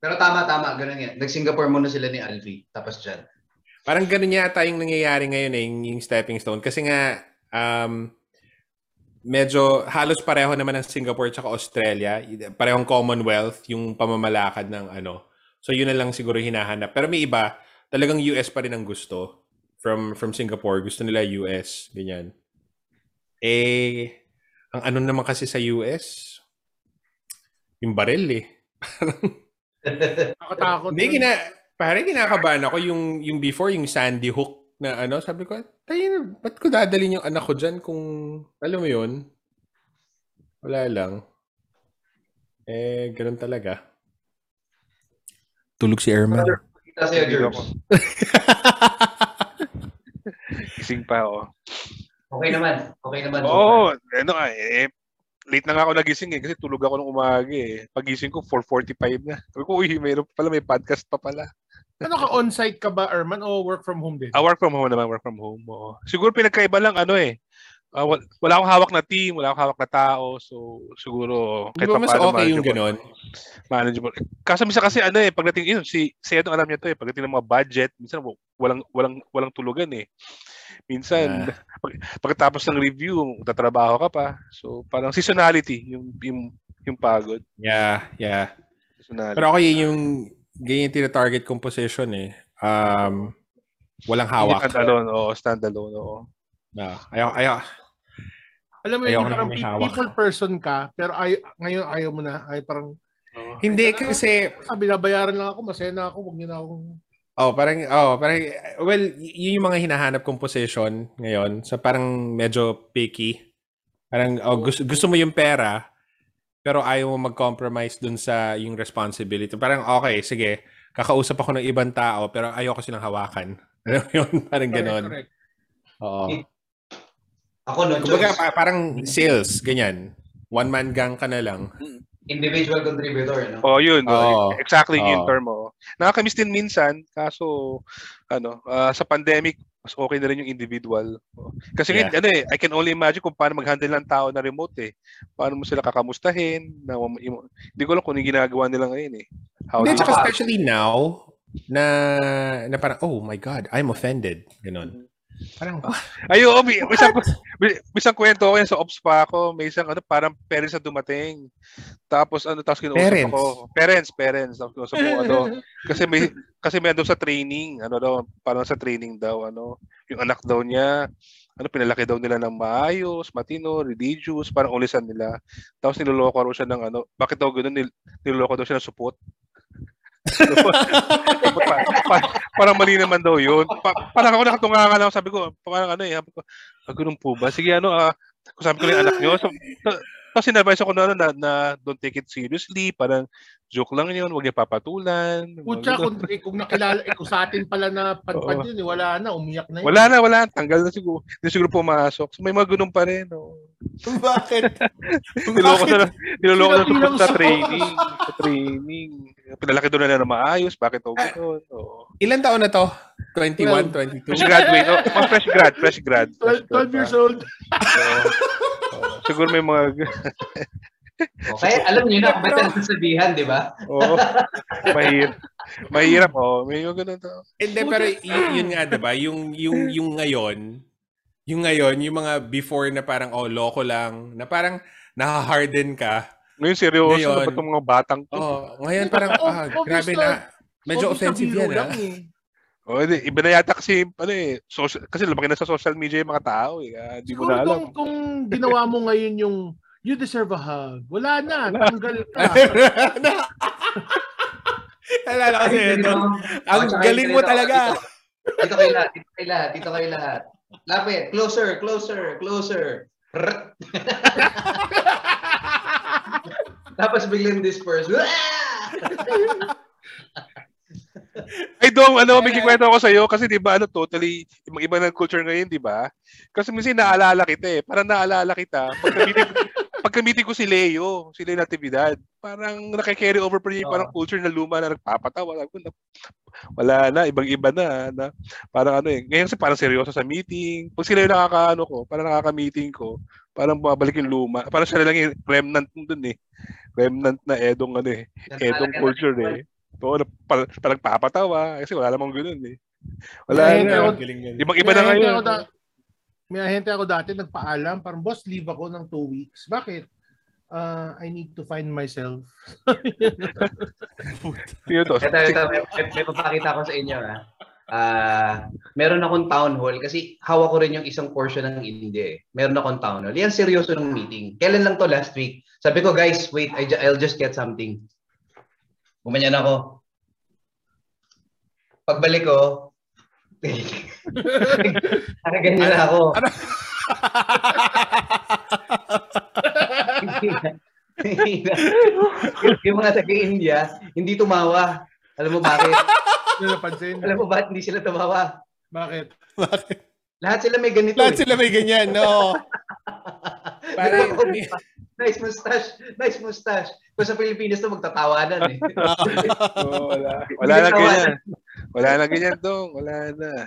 Pero tama, tama. Ganun yan. Nag-Singapore muna sila ni Alfie. Tapos dyan. Parang ganun yata yung nangyayari ngayon eh, yung, yung stepping stone. Kasi nga, um, medyo halos pareho naman ng Singapore at Australia. Parehong Commonwealth yung pamamalakad ng ano. So yun na lang siguro hinahanap. Pero may iba, talagang US pa rin ang gusto from from Singapore. Gusto nila US, ganyan. Eh, ang ano naman kasi sa US, yung baril eh. Nakatakot. [laughs] Hindi, yun. gina, pare, kinakabahan ako yung, yung before, yung Sandy Hook na ano, sabi ko, tayo, ba't ko dadalhin yung anak ko dyan kung, alam mo yun, wala lang. Eh, ganun talaga. Tulog si Erman. Kita sa'yo, ako. [laughs] Gising pa ako. Okay naman. Okay naman. Oo, far. ano nga eh, late na nga ako nagising eh kasi tulog ako nung umaga eh. Pagising ko 4:45 na. Sabi ko, uy, mayroon pa pala may podcast pa pala. Ano ka, on-site ka ba, Erman, o work from home din? Ah, work from home naman, work from home. Oo. Siguro pinagkaiba lang ano eh. Ah, wal- wala akong hawak na team, wala akong hawak na tao, so siguro Di ba mas okay yung ganon? Manageable. Kaso minsan kasi ano eh, pagdating yun, si si Edo alam niya to eh, pagdating ng mga budget, minsan wa- walang walang walang tulugan eh. Minsan pag, pagkatapos ng review, tatrabaho ka pa. So parang seasonality yung yung, yung pagod. Yeah, yeah. Seasonality. Pero yun yung, ganyan yung tina-target kong position eh. Um, walang hawak. Standalone, oo, standalone, oo. Ah, ayaw, ayaw. Alam mo Ayoko yun, na parang people person ka, pero ay, ngayon ayaw mo na. Ay, parang, Hindi kasi, sabi, nabayaran lang ako, masaya na ako, huwag niyo na akong... Oh, parang oh, parang well, yun yung mga hinahanap kong position ngayon. So parang medyo picky. Parang oh, gusto, gusto mo yung pera, pero ayaw mo mag-compromise dun sa yung responsibility. Parang okay, sige, kakausap ako ng ibang tao, pero ayoko silang hawakan. [laughs] Alam mo yun? Parang ganon. Correct, correct. Oo. Ako no Kumbaga, choice. pa- parang sales, ganyan. One-man gang ka na lang. Individual contributor, no? Oh, yun. Oh, exactly yung Oo. term mo. Nakakamiss din minsan, kaso ano, ah, sa pandemic, mas okay na rin yung individual. Oh. Kasi Yeah. ano eh, I can only imagine kung paano mag-handle ng tao na remote eh. Paano mo sila kakamustahin? Na, yung- hindi ko alam kung ano yung ginagawa nila ngayon eh. How Hindi, especially now, na, na parang, oh my God, I'm offended. Ganon. Parang, Ay, oo, may, may isang, may, may isang kwento ko yan sa ops pa ako. May isang ano, parang parents na dumating. Tapos ano, tapos kinuusap Parents? ako. Parents, parents. Tapos kinuusap ko ano. [laughs] Kasi may, kasi may ano sa training. Ano daw, parang sa training daw, ano. Yung anak daw niya, ano, pinalaki daw nila ng maayos, matino, religious, parang ulisan nila. Tapos niloloko raw siya ng ano, bakit daw ganoon, nil, niloloko daw siya ng supot. Pa- [laughs] pa- parang mali naman daw yun. Pa- parang ako nakatunga nga lang, sabi ko, parang ano eh, ah, ganun po ba? Sige, ano, ah, sabi ko lang anak nyo. So, so, tapos sinadvise ako na, ano, na, na don't take it seriously, parang joke lang yun, huwag niya papatulan. Putya, kung, eh, kung nakilala, eh, kung sa atin pala na [laughs] padpad yun, eh, wala na, umiyak na yun. Wala na, wala. Tanggal na siguro. Hindi siguro pumasok. So, may mga ganun pa rin. Oh. [laughs] bakit? [laughs] Niloko na, niloloko na Sinabilang sa, training. Sa training. Pinalaki doon na na maayos. Bakit daw ganun? Oo. Ilan taon na to? 21, 22? Fresh graduate. Oh, mga fresh grad. Fresh grad. Fresh 12, grad 12 years pa. old. Oo. Oo. siguro may mga... Okay, alam niyo na kung ba't ang sabihan, di ba? Oo. Mahirap. Mahirap. Oh. May mga ganun to. Hindi, pero yun, yun nga, diba? Yung, yung, yung ngayon, yung ngayon, yung mga before na parang, oh, loko lang, na parang nakaharden ka. Ngayon seryoso Ngayon. na ba itong mga batang to? Oh, ngayon parang, Oh, ah, grabe na. Medyo offensive yan, ah. eh. Oh, hindi. Iba na yata kasi, ano eh, social, kasi lumaki na sa social media yung mga tao eh. Ah, Di mo na alam. kung, kung ginawa mo ngayon yung You deserve a hug. Wala na. Tanggal [laughs] ka. Alala kasi ito. Ang Oh, galing mo talaga. Dito, kayo lahat, dito kayo lahat, dito kayo lahat. Lapit, closer, closer, closer. [laughs] Tapos biglang disperse. Ay, Dong, ano, may kikwento ako sa'yo kasi di ba, ano, totally, ibang iba ng culture ngayon, di ba? Kasi minsan naalala kita eh. Parang naalala kita. Pagka-meeting, pagka-meeting ko si Leo, si Leo Natividad, parang nakikarry over pa rin yung parang culture na luma na nagpapatawa. Ko, na- Wala na, ibang-iba na, na. Parang ano eh. Ngayon kasi parang seryoso sa meeting. Pag sila yung nakakaano ko, parang nakaka-meeting ko, parang bumabalik yung luma. Parang sila lang yung remnant dun eh. Remnant na edong ano eh. Edong culture eh. Oo, na, parang, parang papatawa. Kasi wala namang ganun eh. Wala May na. Ibang-iba na ngayon. May ahente ako dati nagpaalam, parang boss, leave ako ng two weeks. Bakit? Uh, I need to find myself. [laughs] Yun to. Ito, ito, may, may, papakita ko sa inyo. Ah, Ah, meron akong town hall kasi hawak ko rin yung isang portion ng India. Eh. Meron akong town hall. Yan seryoso ng meeting. Kailan lang to last week? Sabi ko, guys, wait, I ju- I'll just get something. Gumanyan ako. Pagbalik ko, [laughs] nakaganyan na ako. Hindi na- hindi na. yung mga taga-India, hindi tumawa. Alam mo bakit? Napansin. Alam mo bakit hindi sila tumawa? Bakit? Bakit? Lahat sila may ganito. Lahat eh. sila may ganyan, no? Parang, [laughs] nice mustache. Nice mustache. Kung sa Pilipinas to magtatawanan eh. [laughs] Oo, wala. Wala na ganyan. Wala na ganyan, Dong. Wala na.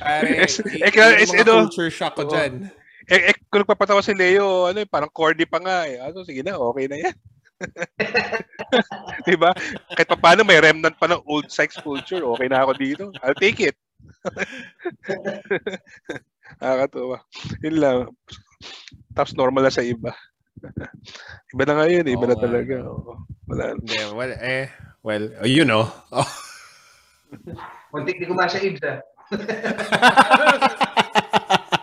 Pare, Eh, kaya is- ito- culture shock ko dyan. Eh, eh, kung nagpapatawa si Leo, ano, eh, parang corny pa nga eh. Ano, sige na, okay na yan. [laughs] diba? Kahit pa paano, may remnant pa ng old sex culture. Okay na ako dito. I'll take it. [laughs] Nakakatuwa. Yun lang. Tapos normal na sa iba. [laughs] iba na ngayon, iba Oo na talaga. Oo. Wala. Hindi, well, eh, well, you know. Oh. Muntik di ko masya ibs ah. [laughs]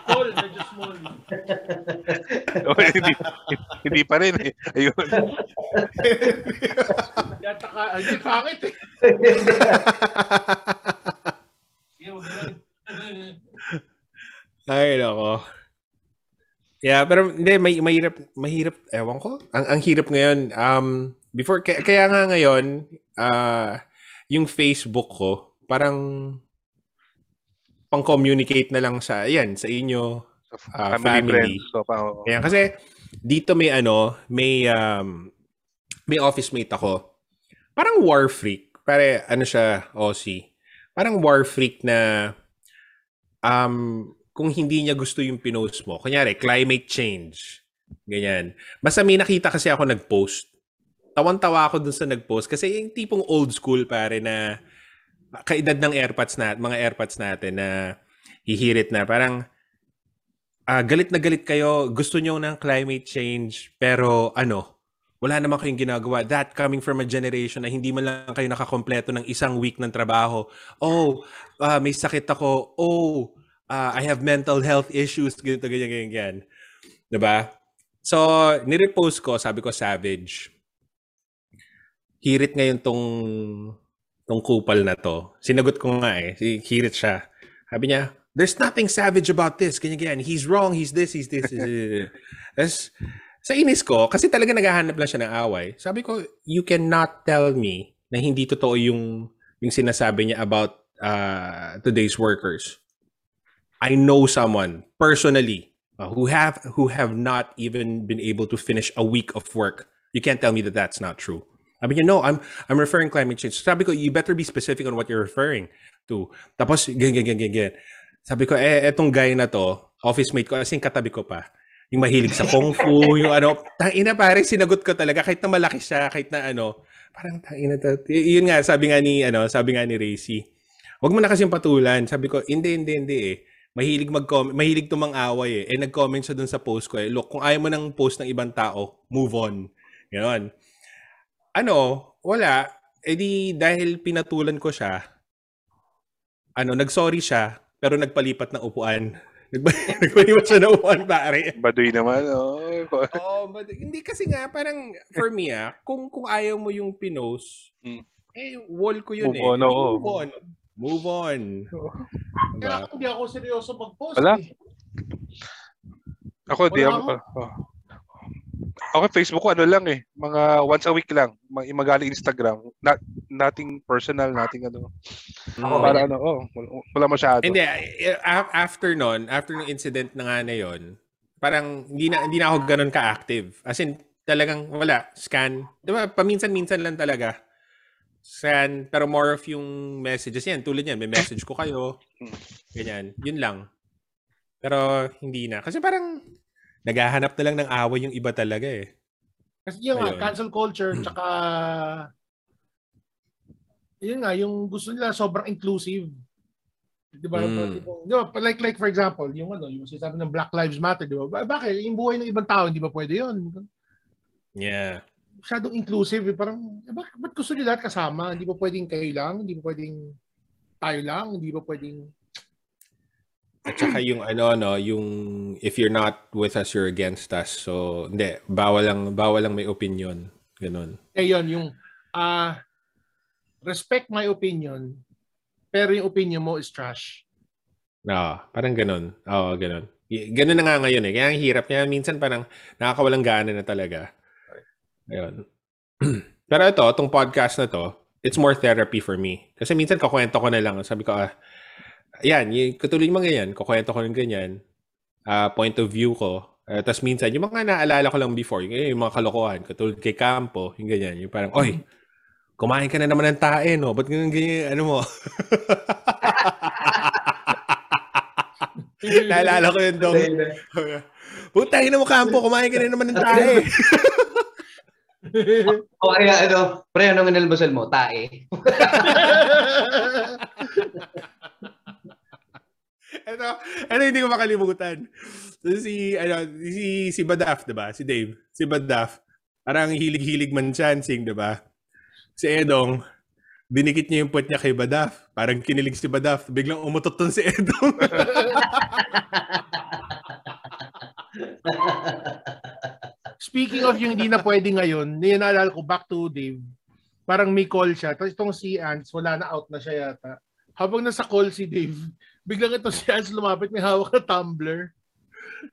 Small, medyo small. [laughs] Oh, hindi, hindi pa rin eh. Ayun. Yata ka, hindi pangit eh. Ay, nako. Yeah, pero hindi, may, mahirap, mahirap, ewan ko. Ang, ang hirap ngayon, um, before, kaya, kaya nga ngayon, ah, yung Facebook ko, parang pang-communicate na lang sa, yan, sa inyo, Ah, family, family. friends. So, pa, oo. Ayan, kasi dito may ano, may um, may office mate ako. Parang war freak. Pare, ano siya, Aussie. Parang war freak na um, kung hindi niya gusto yung pinost mo, kunyari, climate change. Ganyan. Basta may nakita kasi ako nag-post. Tawan-tawa ako dun sa nag-post kasi yung tipong old school pare na kaedad ng airpods na mga airpods natin na hihirit na parang ah, galit na galit kayo, gusto nyo ng climate change, pero ano, wala naman kayong ginagawa. That coming from a generation na hindi man lang kayo nakakompleto ng isang week ng trabaho. Oh, ah, may sakit ako. Oh, ah, I have mental health issues. Ganito, ganyan, ganyan, ganyan. Diba? So, nirepost ko, sabi ko, savage. Hirit ngayon tong tong kupal na to. Sinagot ko nga eh. Si- Hirit siya. Sabi niya, there's nothing savage about this. Ganyan, ganyan. He's wrong. He's this, he's this. [laughs] Tapos, sa inis ko, kasi talaga naghahanap lang siya ng away, sabi ko, you cannot tell me na hindi totoo yung, yung sinasabi niya about uh, today's workers. I know someone personally uh, who have who have not even been able to finish a week of work. You can't tell me that that's not true. Sabi niya, no, I'm I'm referring climate change. Sabi ko, you better be specific on what you're referring to. Tapos, ganyan, ganyan, ganyan. Sabi ko, eh, etong guy na to, office mate ko, as in katabi ko pa. Yung mahilig sa kung fu, [laughs] yung ano, tangina pare, sinagot ko talaga, kahit na malaki siya, kahit na ano, parang tangina to. Y- yun nga, sabi nga ni, ano, sabi nga ni Racy, wag mo na kasing patulan. Sabi ko, hindi, hindi, hindi eh. Mahilig mag-comment, mahilig tumang-away eh. Eh, nag-comment siya dun sa post ko eh. Look, kung ayaw mo ng post ng ibang tao, move on. Ganon. Ano, wala. Eh di, dahil pinatulan ko siya, ano, nag-sorry siya, pero nagpalipat ng upuan. Nagbahiwa [laughs] siya ng upuan, pare. Baduy naman, oh. Oh, but hindi kasi nga parang for me ah, kung kung ayaw mo yung pinost, Mm. eh wall ko yun Move eh. on, oo. Move on. Move on. [laughs] Kaya Diba? hindi ako seryoso mag-post. Wala. eh. Ako, di Wala ako. oh. Ako, Facebook ko, ano lang eh. Mga once a week lang. Mag magaling Instagram. Not, nothing personal, nothing ano. Ako, Para ano, oh, wala, masyado. Hindi, eh, after nun, after ng incident na nga na yun, parang hindi na, hindi na ako ganun ka-active. As in, talagang wala, scan. Di ba, paminsan-minsan lang talaga. Scan, pero more of yung messages yan. Tulad yan, may message ko kayo. Ganyan, yun lang. Pero hindi na. Kasi parang naghahanap na lang ng away yung iba talaga eh. Kasi yun nga, cancel culture, [clears throat] tsaka yun nga, yung gusto nila sobrang inclusive. Di ba? Mm. Di ba? Like, like for example, yung ano, yung sinasabi ng Black Lives Matter, di ba? Ba- Bakit? Yung buhay ng ibang tao, hindi ba pwede yun? Yeah. Masyadong inclusive. Eh. Parang, eh, bakit, ba't gusto nyo lahat kasama? Hindi ba pwedeng kayo lang? Hindi ba pwedeng tayo lang? Hindi ba pwedeng... At saka yung ano no, yung if you're not with us, you're against us. So, hindi, bawal lang, bawal lang may opinion. Ganun. Eh yun, yung ah respect my opinion, pero yung opinion mo is trash. Oo, parang ganun. Oo, ganun. Ganun na nga ngayon eh. Kaya ang hirap. Kaya minsan parang nakakawalang gana na talaga. Ayun. [clears throat] Pero ito, itong podcast na to, it's more therapy for me. Kasi minsan kakwento ko na lang. Sabi ko, ah, yan, y- katuloy yung mga ganyan. Kukwento ko ng ganyan. ah, point of view ko. Uh, Tapos minsan, yung mga naalala ko lang before, yung, yung mga kalokohan, katulad kay Campo, yung ganyan. Yung parang, oy, kumain ka na naman ng tae, no? Ba't ganyan, ganyan, ano mo? [laughs] Naalala ko yun, Dong. Putang ina mo, Campo, kumain ka na naman ng tae. [laughs] O kaya ano, pre, anong inalmusal mo? Tae. [laughs] Ito, ano hindi ko makalimutan. So, si, ano, si, si Badaf, di ba? Si Dave. Si Badaf. Parang hilig-hilig man chancing, di ba? Si Edong, dinikit niya yung puwet niya kay Badaf. Parang kinilig si Badaf. Biglang umutot si Edong. [laughs] Speaking of yung hindi na pwede ngayon, naalala ko back to Dave. Parang may call siya. Tapos itong si Ants, wala na out na siya yata. Habang nasa call si Dave, biglang ito si Ants lumapit, may hawak na tumbler.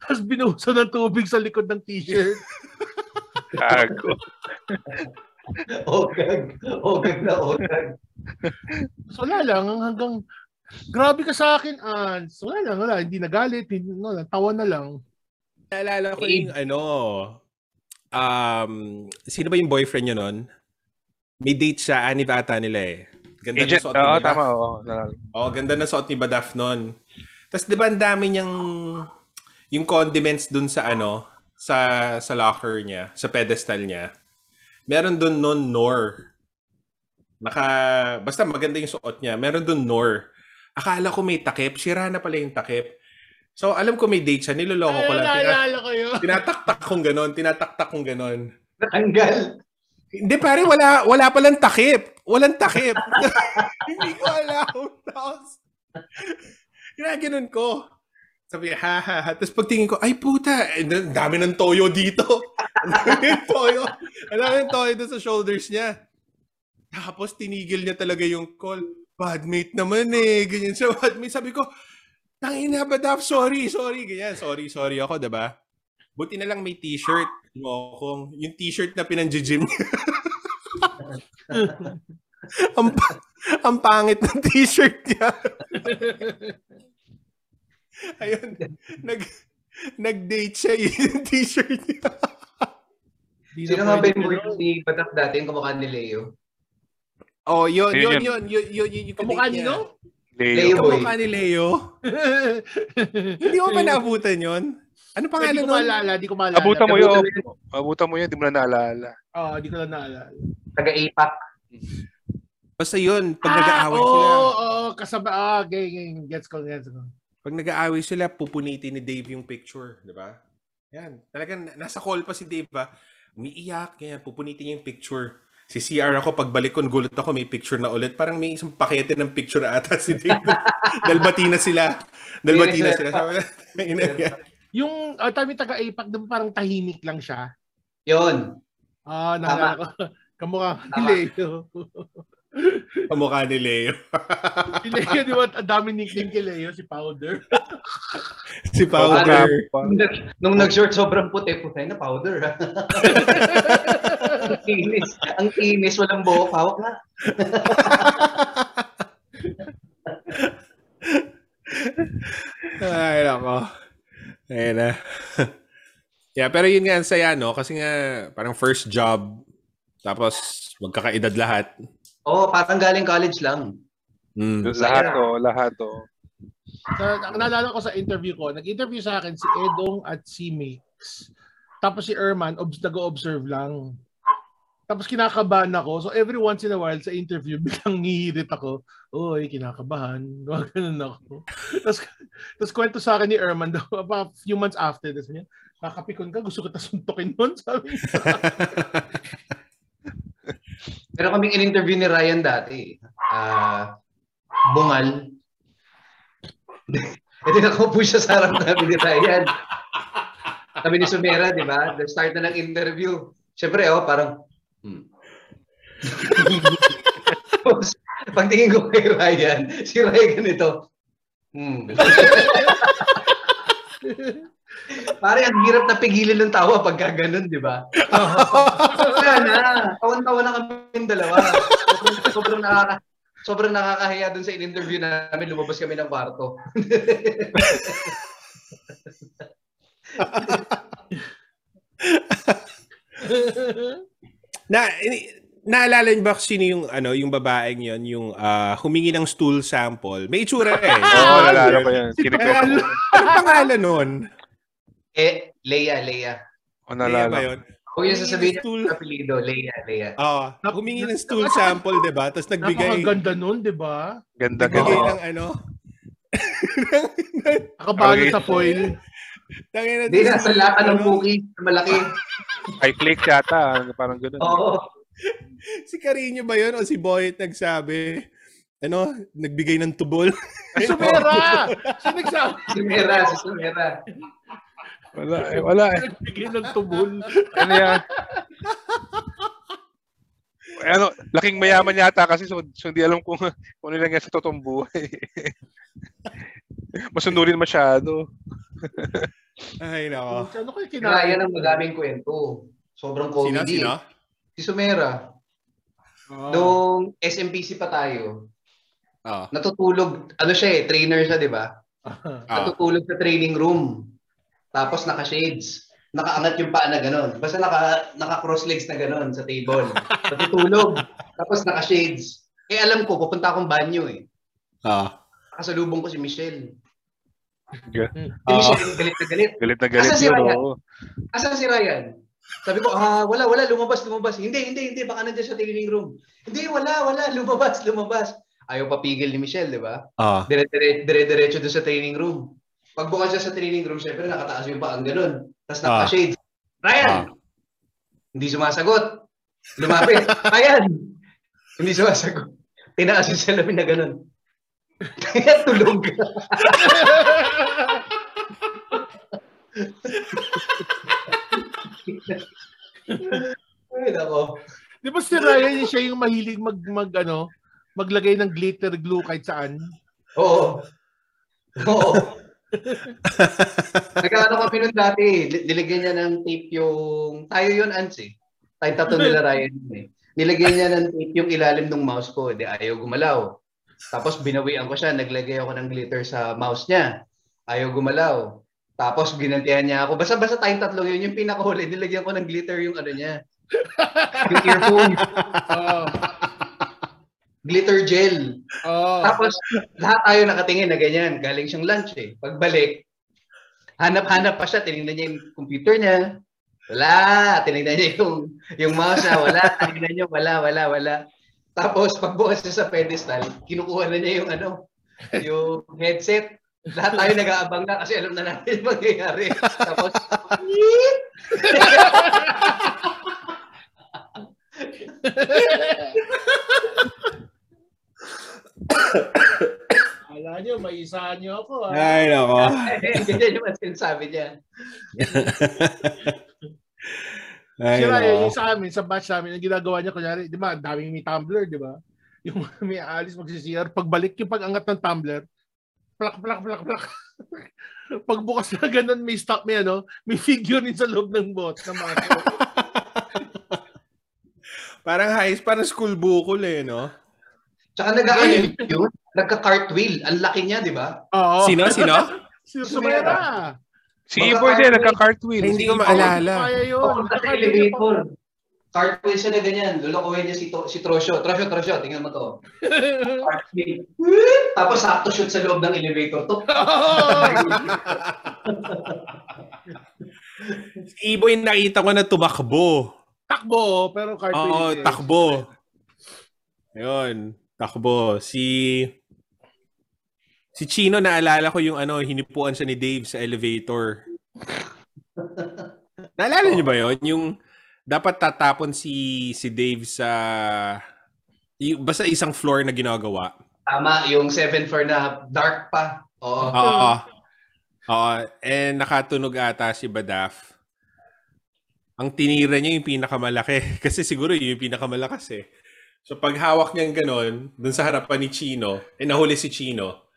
Tapos binuhusan ng tubig sa likod ng t-shirt. Gago. Ogag. Ogag na ogag. So wala lang, hanggang grabe ka sa akin, Ants. Wala lang, wala. Hindi nagalit, hindi, no, tawa na lang. Naalala ko yung ano, um, sino ba yung boyfriend niya nun? May date siya, anniv ata nila eh. Ganda Agent, na suot ni oo, Badaf. tama, oo. Nalala. Oo, ganda na suot ni Badaf nun. Tapos di ba ang dami niyang yung condiments dun sa ano, sa sa locker niya, sa pedestal niya. Meron dun nun Nor. Naka, basta maganda yung suot niya. Meron dun Nor. Akala ko may takip. Sira na pala yung takip. So, alam ko may date siya. Niloloko ko lang. Tina- ko yun. tinataktak kong ganon. Tinataktak kong ganon. Natanggal. Hindi, pare, wala, wala palang takip. Walang takip. [laughs] Hindi ko alam. Tapos, ginaganon ko. Sabi, ha, ha, ha. Tapos pagtingin ko, ay puta, eh, ang dami ng toyo dito. [laughs] Ang dami ng toyo. Ang dami ng toyo doon sa shoulders niya. Tapos tinigil niya talaga yung call. Badmate naman eh. Ganyan siya, [laughs] badmate. Sabi ko, tangina ba, Dap? Sorry, sorry. Ganyan, sorry, sorry ako, diba? Buti na lang may t-shirt. Mo kung yung t-shirt na pinanjijim niya. [laughs] ang, pa- ang pangit ng t-shirt niya. [laughs] Ayun, nag nag-date siya yun yung t-shirt niya. Sino nga ba yung ni Batak dati, yung kamukha ni Leo? Oh, yun, Yun, yun, yun, yun, yun, yun, Kamukha kadate nino? Leo. Leo. Kamukha ni Leo. [laughs] Hindi mo ba naabutan yun? Ano Hindi pangalan ko nun? maalala, di ko maalala. Abutan mo yun. Abutan mo yun, di mo na naalala. Oo, di ko na naalala. Taga-APAC. Basta yun, pag ah, nag-aaway oo, sila. oo, kasaba, ah, gay, gay, gets ko, gets ko. Pag nag-aaway sila, pupunitin ni Dave yung picture, di ba? Yan. Talagang nasa call pa si Dave ba? Umiiyak, ganyan, pupunitin niya yung picture. Si CR ako, pagbalik ko, gulot ako, may picture na ulit. Parang may isang pakete ng picture ata si David. [laughs] Dalbati na sila. Dalbati na sila. Sabi. [laughs] Yung uh, tabi taga APAC, di ba parang tahimik lang siya? Yun. Ah, naalala [laughs] ko. Kamukha ni Tama. Leo. [laughs] Kamukha ni Leo. si Leo, di ba? Ang dami nickname kay Leo, si Powder. [laughs] si Powder. Nung, nag- nung nag-short, sobrang puti. Puti na powder. ang inis. Ang inis. Walang buhok. Hawak na. Ay, nako. Ayun na. [laughs] yeah, pero yun nga ang saya, no? Kasi nga, parang first job, tapos magkakaedad lahat. Oo, oh, parang galing college lang. Mm. Lahat to, lahat to. Sa, ang naalala ko sa interview ko, nag-interview sa akin si Edong at si Mix. Tapos si Erman, obs nag-observe lang. Tapos kinakabahan ako. So every once in a while sa interview, [laughs] biglang ngihirit ako. Oy, kinakabahan. [laughs] Mga ganun ako. tapos, tapos kwento sa akin ni Erman daw, [laughs] about few months after, tapos niya, kakapikon ka, gusto kita suntukin nun, sabi niya. Pero kaming in-interview ni Ryan dati. Ah, bungal. Ito nakaupo siya sa harap namin ni Ryan. Kami ni Sumera, di ba? The start na ng interview. Siyempre, oh, parang, hmm. Tapos, [laughs] pagtingin ko kay Ryan, si Ryan ganito, hmm. [laughs] Pare, ang hirap na pigilan ng tawa pagka ganun, di ba? Wala na. Tawan-tawa na kami yung dalawa. Sobrang, sobrang nakaka sobrang nakakahiya dun sa in-interview namin. Lumabas kami ng kwarto. [laughs] Na, naalala niyo ba sino yung, ano, yung babaeng yon yung ah, humingi ng stool sample? May itsura eh. [laughs] Oo, oh, nalala ko yan. Ano pangalan nun? Eh, Leia, Leia. Oh, Leia nalala ba ko. yun? Kung yung sasabihin Stool. sa apelido, Leia, Leia. Oo. humingi ng stool sample, di ba? Tapos nagbigay, Napakaganda nun, di ba? Ganda, nagbigay ganda. ng ano. [laughs] Nakabalo sa foil. Tangina, Hindi, nasa si- lata ng ano, cookie. Malaki. High flake yata. Parang ganun. Oo. Si Carino ba yun o si Boyet nagsabi? Ano, nagbigay ng tubol. Sumera! Sino nagsabi? Sumera, si Sumera. Wala, eh, wala. eh. Nagbigay ng tubol. Ano yan? ano, laking mayaman yata kasi so, so hindi alam kung, kung ano lang yan sa totoong buhay. [laughs] Masunurin masyado. [laughs] Ay, nako. Ano kayo kinain? Ryan ang madaming kwento. Sobrang comedy. sino? Si Sumera. Oh. Nung SMPC pa tayo, Oo. natutulog, ano siya eh, trainer siya, di ba? Ah. Natutulog sa training room. Tapos naka-shades. Nakaangat yung paa na gano'n. Basta naka, naka-cross legs na gano'n sa table. [laughs] Natutulog. Tapos naka-shades. Eh alam ko, pupunta akong banyo eh. Ah. Kasalubong ko si Michelle. Si Ah. Michelle, galit na galit. Galit na galit Asa si yun. Ryan? oo. Asan si Ryan? Sabi ko, ah, wala, wala, lumabas, lumabas. Hindi, hindi, hindi, baka nandiyan sa training room. Hindi, wala, wala, [laughs] lumabas, lumabas. Ayaw papigil ni Michelle, di ba? Ah. Dire-dire- Dire-diretso doon sa training room. Pagbukas siya sa training room, syempre nakataas yung paa, ganun. Tapos Ah. naka-shades. Ryan! Ah. Hindi sumasagot. Lumapit. [laughs] Ryan! Hindi sumasagot. Tinaas yung salamin na ganun. Kaya tulog. Ay, nako. Di ba si Ryan siya yung mahilig mag, mag ano, maglagay ng glitter glue kahit saan? Oo. Oo. Nagkaano kami nun dati, nilagyan niya ng tape yung, tayo yun, Ans eh. Tayo tatlo nila Ryan eh. Nilagyan niya ng tape yung ilalim ng mouse ko, di ayaw gumalaw. Tapos binawian ko siya, naglagay ako ng glitter sa mouse niya. Ayaw gumalaw. Tapos ginantihan niya ako. Basta basta tayong tatlo yun, yung pinakahuli, nilagyan ko ng glitter yung ano niya. [laughs] Yung earphone, Oo. glitter gel. Oo. Tapos, lahat tayo nakatingin na ganyan. Galing siyang lunch eh. Pagbalik, hanap-hanap pa siya. Tinignan niya yung computer niya. Wala. Tinignan niya yung, yung mouse niya. Wala. Tinignan niya, wala, wala, wala. Tapos pagbukas niya sa pedestal, kinukuha na niya yung ano, yung headset. Lahat tayo nag-aabang na kasi alam na natin yung mangyayari. Tapos, [coughs] Kala nyo, may isa nyo ako. Ah. Ay, nako. [laughs] Ganyan yung sinasabi niya. [laughs] Ay, Sira no. yung sa amin, sa batch namin, ang ginagawa niya, kunyari, di ba, ang daming may tumbler, di ba? [laughs] Yung may alis magsisiyar, pagbalik yung pag-angat ng tumbler, plak, plak, plak, plak. [laughs] Pagbukas na ganun, may stock, may ano, may figurine sa loob ng bot. Na mga [laughs] Parang high, parang school bukol eh, no? Tsaka nag-ano yun, nagka-cartwheel. Ang laki niya, di ba? Oo. Sino, sino? Si Sumera. Si Iboy din, cartwheel. nagka-cartwheel. Hindi ko maalala. Kaya yun. Papunta sa elevator. Cartwheel siya na ganyan. Lulukuhin niya si, to, si Trosyo. Trosyo, Trosyo, tingnan mo to. Cartwheel. [laughs] Tapos sakto shoot sa loob ng elevator. To. [laughs] Si Iboy nakita ko na tumakbo. Takbo, pero cartwheel. Oo, takbo. Ayun, takbo. Si Si Chino naalala ko yung ano, hinipuan siya ni Dave sa elevator. naalala niyo ba yon Yung dapat tatapon si si Dave sa yung, basta isang floor na ginagawa. Tama, yung seventh floor na dark pa. Oo. Oo. Oo. Eh, nakatunog ata si Badaf. Ang tinira niya yung pinakamalaki. [laughs] Kasi siguro yun yung pinakamalakas eh. So pag hawak niya ganon, dun sa harapan ni Chino, eh nahuli si Chino.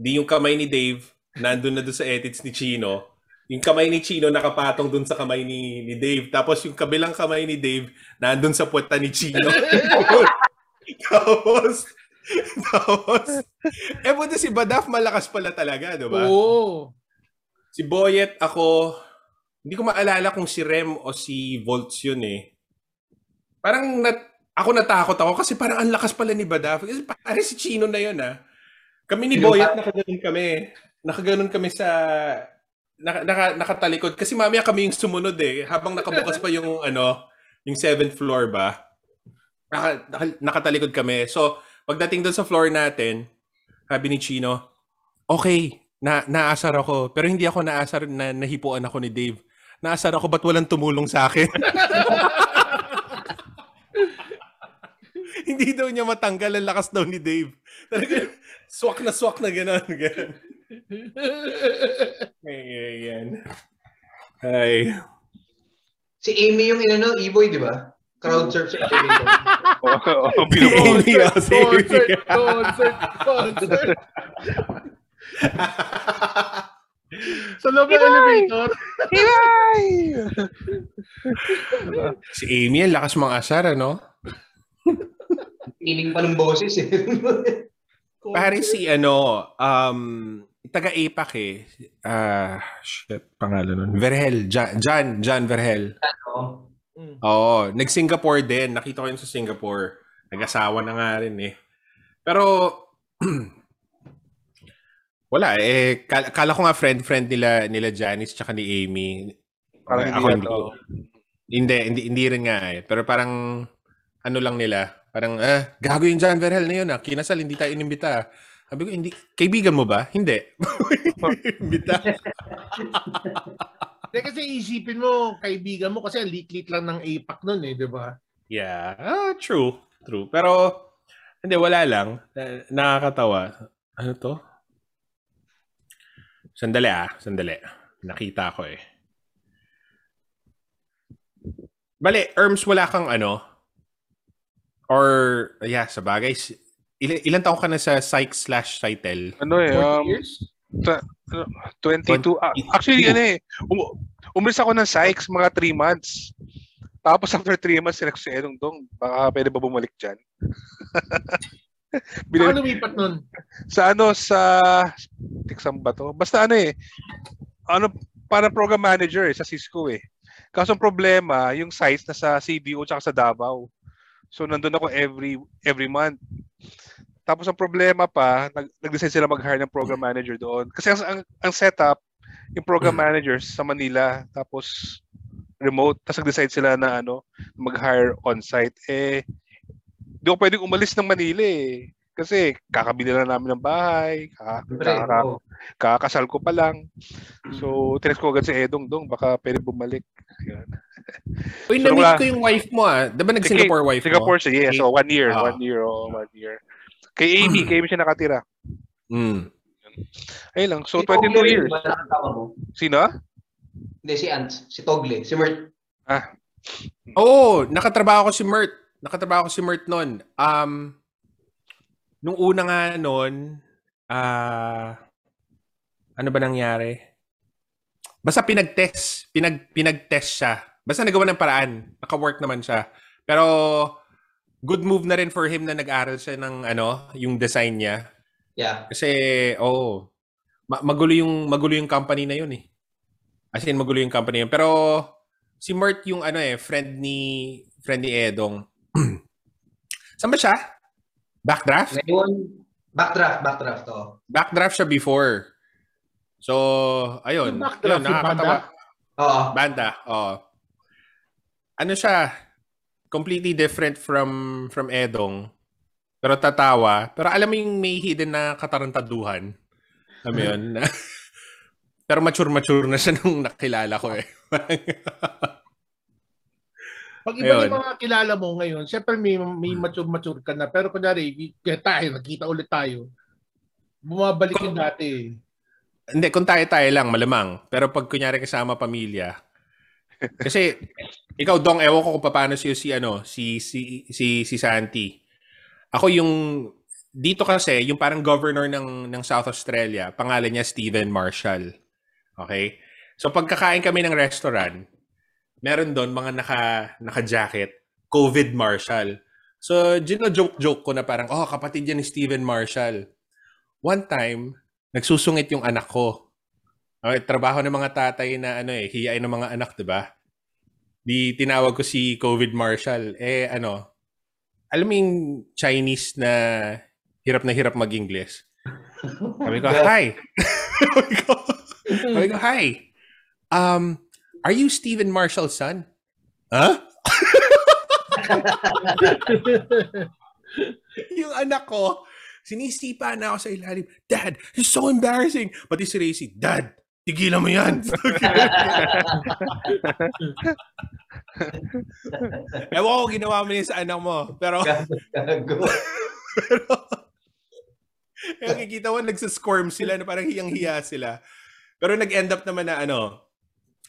Di yung kamay ni Dave, nandun na dun sa edits ni Chino. Yung kamay ni Chino nakapatong dun sa kamay ni, ni Dave. Tapos yung kabilang kamay ni Dave, nandun sa puweta ni Chino. [laughs] tapos, tapos, eh buti si Badaf malakas pala talaga, di ba? Oo. Si Boyet ako, hindi ko maalala kung si Rem o si Volts yun eh. Parang nat, ako natakot ako kasi parang ang lakas pala ni Badaf. Kasi parang si Chino na yun ah. Kami ni Boyet nakaganon kami. Nakaganon kami sa naka, naka, nakatalikod. Kasi mamaya kami yung sumunod eh. Habang nakabukas pa yung [laughs] ano, yung seventh floor ba. Naka, naka, nakatalikod kami. So, pagdating doon sa floor natin, sabi ni Chino, okay, na naasar ako. Pero hindi ako naasar na nahipuan ako ni Dave. Naasar ako, ba't walang tumulong sa akin? [laughs] [laughs] hindi daw niya matanggal ang lakas daw ni Dave. Talaga, swak na swak na gano'n. [laughs] gano'n. [laughs] Ay, ay. Si Amy yung inano, E-boy, di ba? Crowd surf sa elevator. [laughs] Oo. Hindi ako Concert, concert, concert. Sa loob ng elevator. Iboy! Si Amy, ang lakas mga asar, ano? Ining pa ng boses eh. Pare si ano, um, taga APAC eh. Ah, shit, pangalan nun. Verhel, Jan, Jan, Jan Verhel. Oo. Oo, nag-Singapore din. Nakita ko yun sa Singapore. Nag-asawa na nga rin eh. Pero, [clears throat] wala eh. Kala, kala ko nga friend-friend nila, nila Janice tsaka ni Amy. Parang Ako hindi. Hindi, hindi, hindi rin nga eh. Pero parang, ano lang nila, parang, ah, gago yung Jan Verhel na yun ah. Kinasal, hindi tayo inimbita. Sabi ko, hindi, kaibigan mo ba? Hindi. [laughs] Imbita. Hindi kasi isipin mo, kaibigan mo, kasi ang lit-lit lang ng APAC nun eh, di ba? Yeah, ah, true. True. Pero, hindi, wala lang. Na- nakakatawa. Ano to? Sandali ah, sandali. Nakita ko eh. Bale, Erms, wala kang ano? Or, yeah, sa bagay. s- Ilan, ilan taong ka na sa psych slash Cytel? Ano eh, 40 um, years? 22. ah, actually, ano eh, um, umalis ako ng Sykes mga 3 months. Tapos after 3 months, sinako si Edong Dong, baka pwede ba bumalik dyan? [laughs] Saan Binil- lumipat nun? sa ano, sa, tiksam ba to? Basta ano eh, ano, para program manager eh, sa Cisco eh. Kaso ang problema, yung sites na sa CDO tsaka sa Davao. So nandun ako every every month. Tapos ang problema pa, nag, nag-decide sila mag-hire ng program manager doon. Kasi ang, ang, ang setup, yung program managers sa Manila, tapos remote, tapos nag-decide sila na ano, mag-hire on-site. Eh, di ako pwedeng umalis ng Manila eh. Kasi kakabili lang namin ng bahay, kaka, kakasal ko pa lang. So, tinext ko agad si Edong Dong, baka pwede bumalik. Yun. [laughs] Uy, So, na-meet ko yung wife mo ah. Diba nag-Singapore wife Singapore mo? siya, yes. So, one year. Ah. One year, oh, one year. Kay Amy, kay Amy siya nakatira. Mm. Ayun lang. So, Si Togle 22 rin, years. Sino? Hindi, si Ants. Si Togle. Si Mert. Oo, nakatrabaho ko si Mert. Nakatrabaho ko si Mert noon. Um, nung una nga noon, ah, ano ba nangyari? Basta pinag-test. Pinag, pinag-test siya. Basta nagawa ng paraan. Naka-work naman siya. Pero, good move na rin for him na nag-aral siya ng ano, yung design niya. Yeah. Kasi, oh, ma- magulo yung magulo yung company na yun eh. As in, magulo yung company yun. Pero, si Mert yung ano eh, friend ni, friend ni Edong. [clears throat] Saan ba siya? Backdraft? Ngayon, backdraft, backdraft. Oh. Backdraft siya before. So, ayun. Yung backdraft, Yun, yung nakakatawa. Oo. Banda, oh. Ano siya? Completely different from from Edong. Pero tatawa. Pero alam mo yung may hidden na katarantaduhan. Alam mo yun? [laughs] Pero mature-mature na siya nung nakilala ko eh. [laughs] Pag iba Ayun. yung mga kilala mo ngayon, syempre may, may mature-mature ka na. Pero kunyari, kaya tayo, nagkita ulit tayo, bumabalik yung dati. Hindi, kung tayo-tayo lang, malamang. Pero pag kunyari kasama pamilya, kasi [laughs] ikaw dong ewan ko kung paano si si ano, si si si si Santi. Ako yung dito kasi yung parang governor ng ng South Australia, pangalan niya Stephen Marshall. Okay? So pagkakain kami ng restaurant, meron doon mga naka naka-jacket, COVID Marshall. So, gino-joke-joke ko na parang, oh, kapatid yan ni Stephen Marshall. One time, nagsusungit yung anak ko. Okay, trabaho ng mga tatay na ano eh, hiyain ng mga anak, 'di ba? Di tinawag ko si COVID Marshall. Eh ano, alam mo yung Chinese na hirap na hirap mag-English. Sabi ko, [laughs] hi. [laughs] sabi ko, hi. Um, are you Stephen Marshall's son? Huh? [laughs] yung anak ko, sinisipa na ako sa ilalim. Dad, it's so embarrassing. Pati si Racy, Dad, tigilan mo yan. [laughs] Ewan ko ginawa mo yun sa anak mo. Pero, [laughs] pero yung kikita mo, nagsasquirm sila na parang hiyang-hiya sila. Pero nag-end up naman na ano,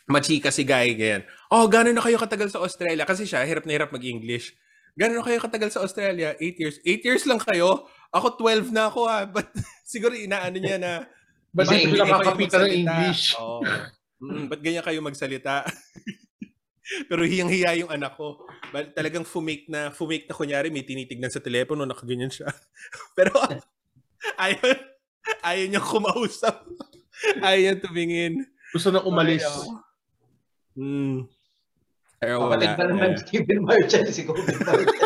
machika si Guy, ganyan. Oh, gano'n na kayo katagal sa Australia? Kasi siya, hirap na hirap mag-English. Gano'n na kayo katagal sa Australia? Eight years. Eight years lang kayo? Ako 12 na ako ah. But [laughs] siguro inaano niya na, [laughs] Ba't hindi kayo kakapitan ng. English? Oo. Mm, ba't ganyan kayo magsalita? [laughs] Pero hiyang-hiya yung anak ko. Ba- Talagang fumake na, fumake na kunyari, may tinitignan sa telepono, nakaganyan siya. Pero ayaw, ayaw niya kumausap. Ayaw niya tumingin. Gusto na umalis. Hmm. Pero Kapatid wala. pa naman Eh. Stephen Marshall, si Kobe Marshall. [laughs]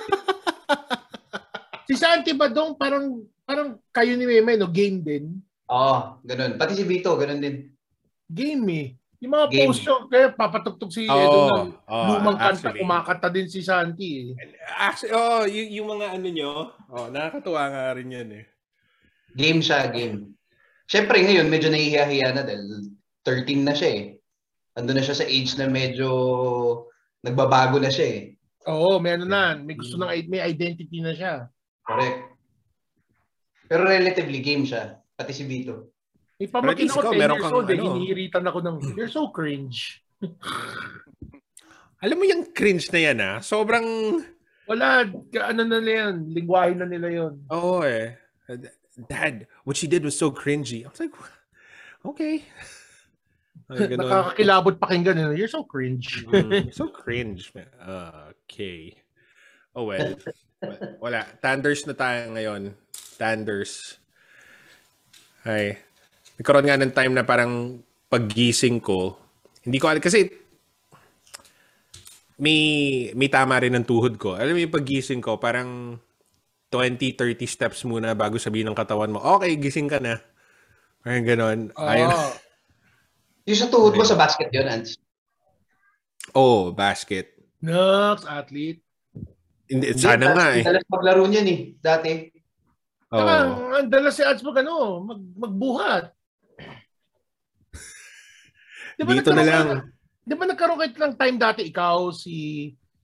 Si Santi ba dong parang parang kayo ni Meme no game din. Oo, ganun. Pati si Vito, ganun din. Game eh. Yung mga Game. post show, kaya papatugtog si Oo, Edo ng oo, lumang kanta, actually. kumakanta din si Santi eh. Actually, oh, yung, yung mga ano nyo, oh, nakakatuwa nga rin yan eh. Game siya, game. Siyempre ngayon, medyo nahihiya-hiya na dahil 13 na siya eh. Ando na siya sa age na medyo nagbabago na siya eh. Oo, may ano na, may gusto ng may identity na siya. Correct. Pero relatively game siya. Pati si Vito. May least ako ikaw, 10 meron years kang old eh, ano. hinihiritan ako ng, you're so cringe. [laughs] Alam mo yung cringe na yan ah, sobrang, Wala, ka- ano na nila yan, lingwahe na nila yun. Oo eh. Dad, what she did was so cringy. I was like, okay. Ay, ganun. Nakakakilabot pakinggan yun, you're so cringe. Mm, so cringe. man. Okay. Oh well. Wa- Wala. Tanders na tayo ngayon. Tanders. Ay. Nagkaroon nga ng time na parang paggising ko, hindi ko alam, kasi may, may tama rin ng tuhod ko. Alam mo yung paggising ko, parang 20, 30 steps muna bago sabihin ng katawan mo, okay, gising ka na. Parang ganon. Ayun. Yung sa tuhod mo sa basket yun, Ants. Oh, basket. Nuts, athlete. Hindi, sana nga eh. Dalas maglaro niyan eh, dati. Oh. Saka, ang dala si Ads mag, ano, mag, magbuhat. Di ba Dito na lang. ka- Di ba nagkaroon kayo ng time dati ikaw, si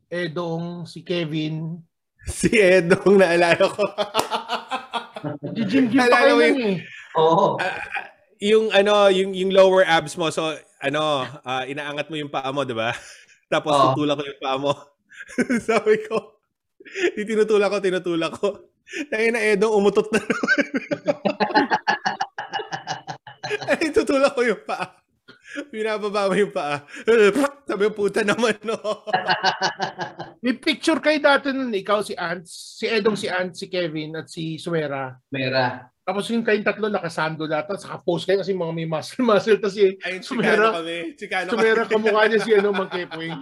Edong, si Kevin? [laughs] Si Edong, naalala ko. Di gym gym pa kayo yung- eh. Oo. Yung ano, yung yung lower abs mo. So, ano, ah, inaangat mo yung paa mo, 'di ba? [laughs] Tapos Oo. tutulak ko yung paa mo. [laughs] Sabi ko, di tinutulak ko, tinutulak ko. Tayo na Edo, umutot na naman. [laughs] Ay, tutulak ko yung paa. Binababa mo yung paa. Sabi ko, puta naman, no. May picture kayo dati nun, ikaw si Ants, si Edong si Ants, si Kevin at si Suera. Mera. Tapos yung kayong tatlo nakasando lahat, tapos naka-post kayo kasi mga may muscle-muscle. Tapos si Ayun, Sumera- kami. Chicano Sumera kami. kamukha niya si ano, Magkepoing.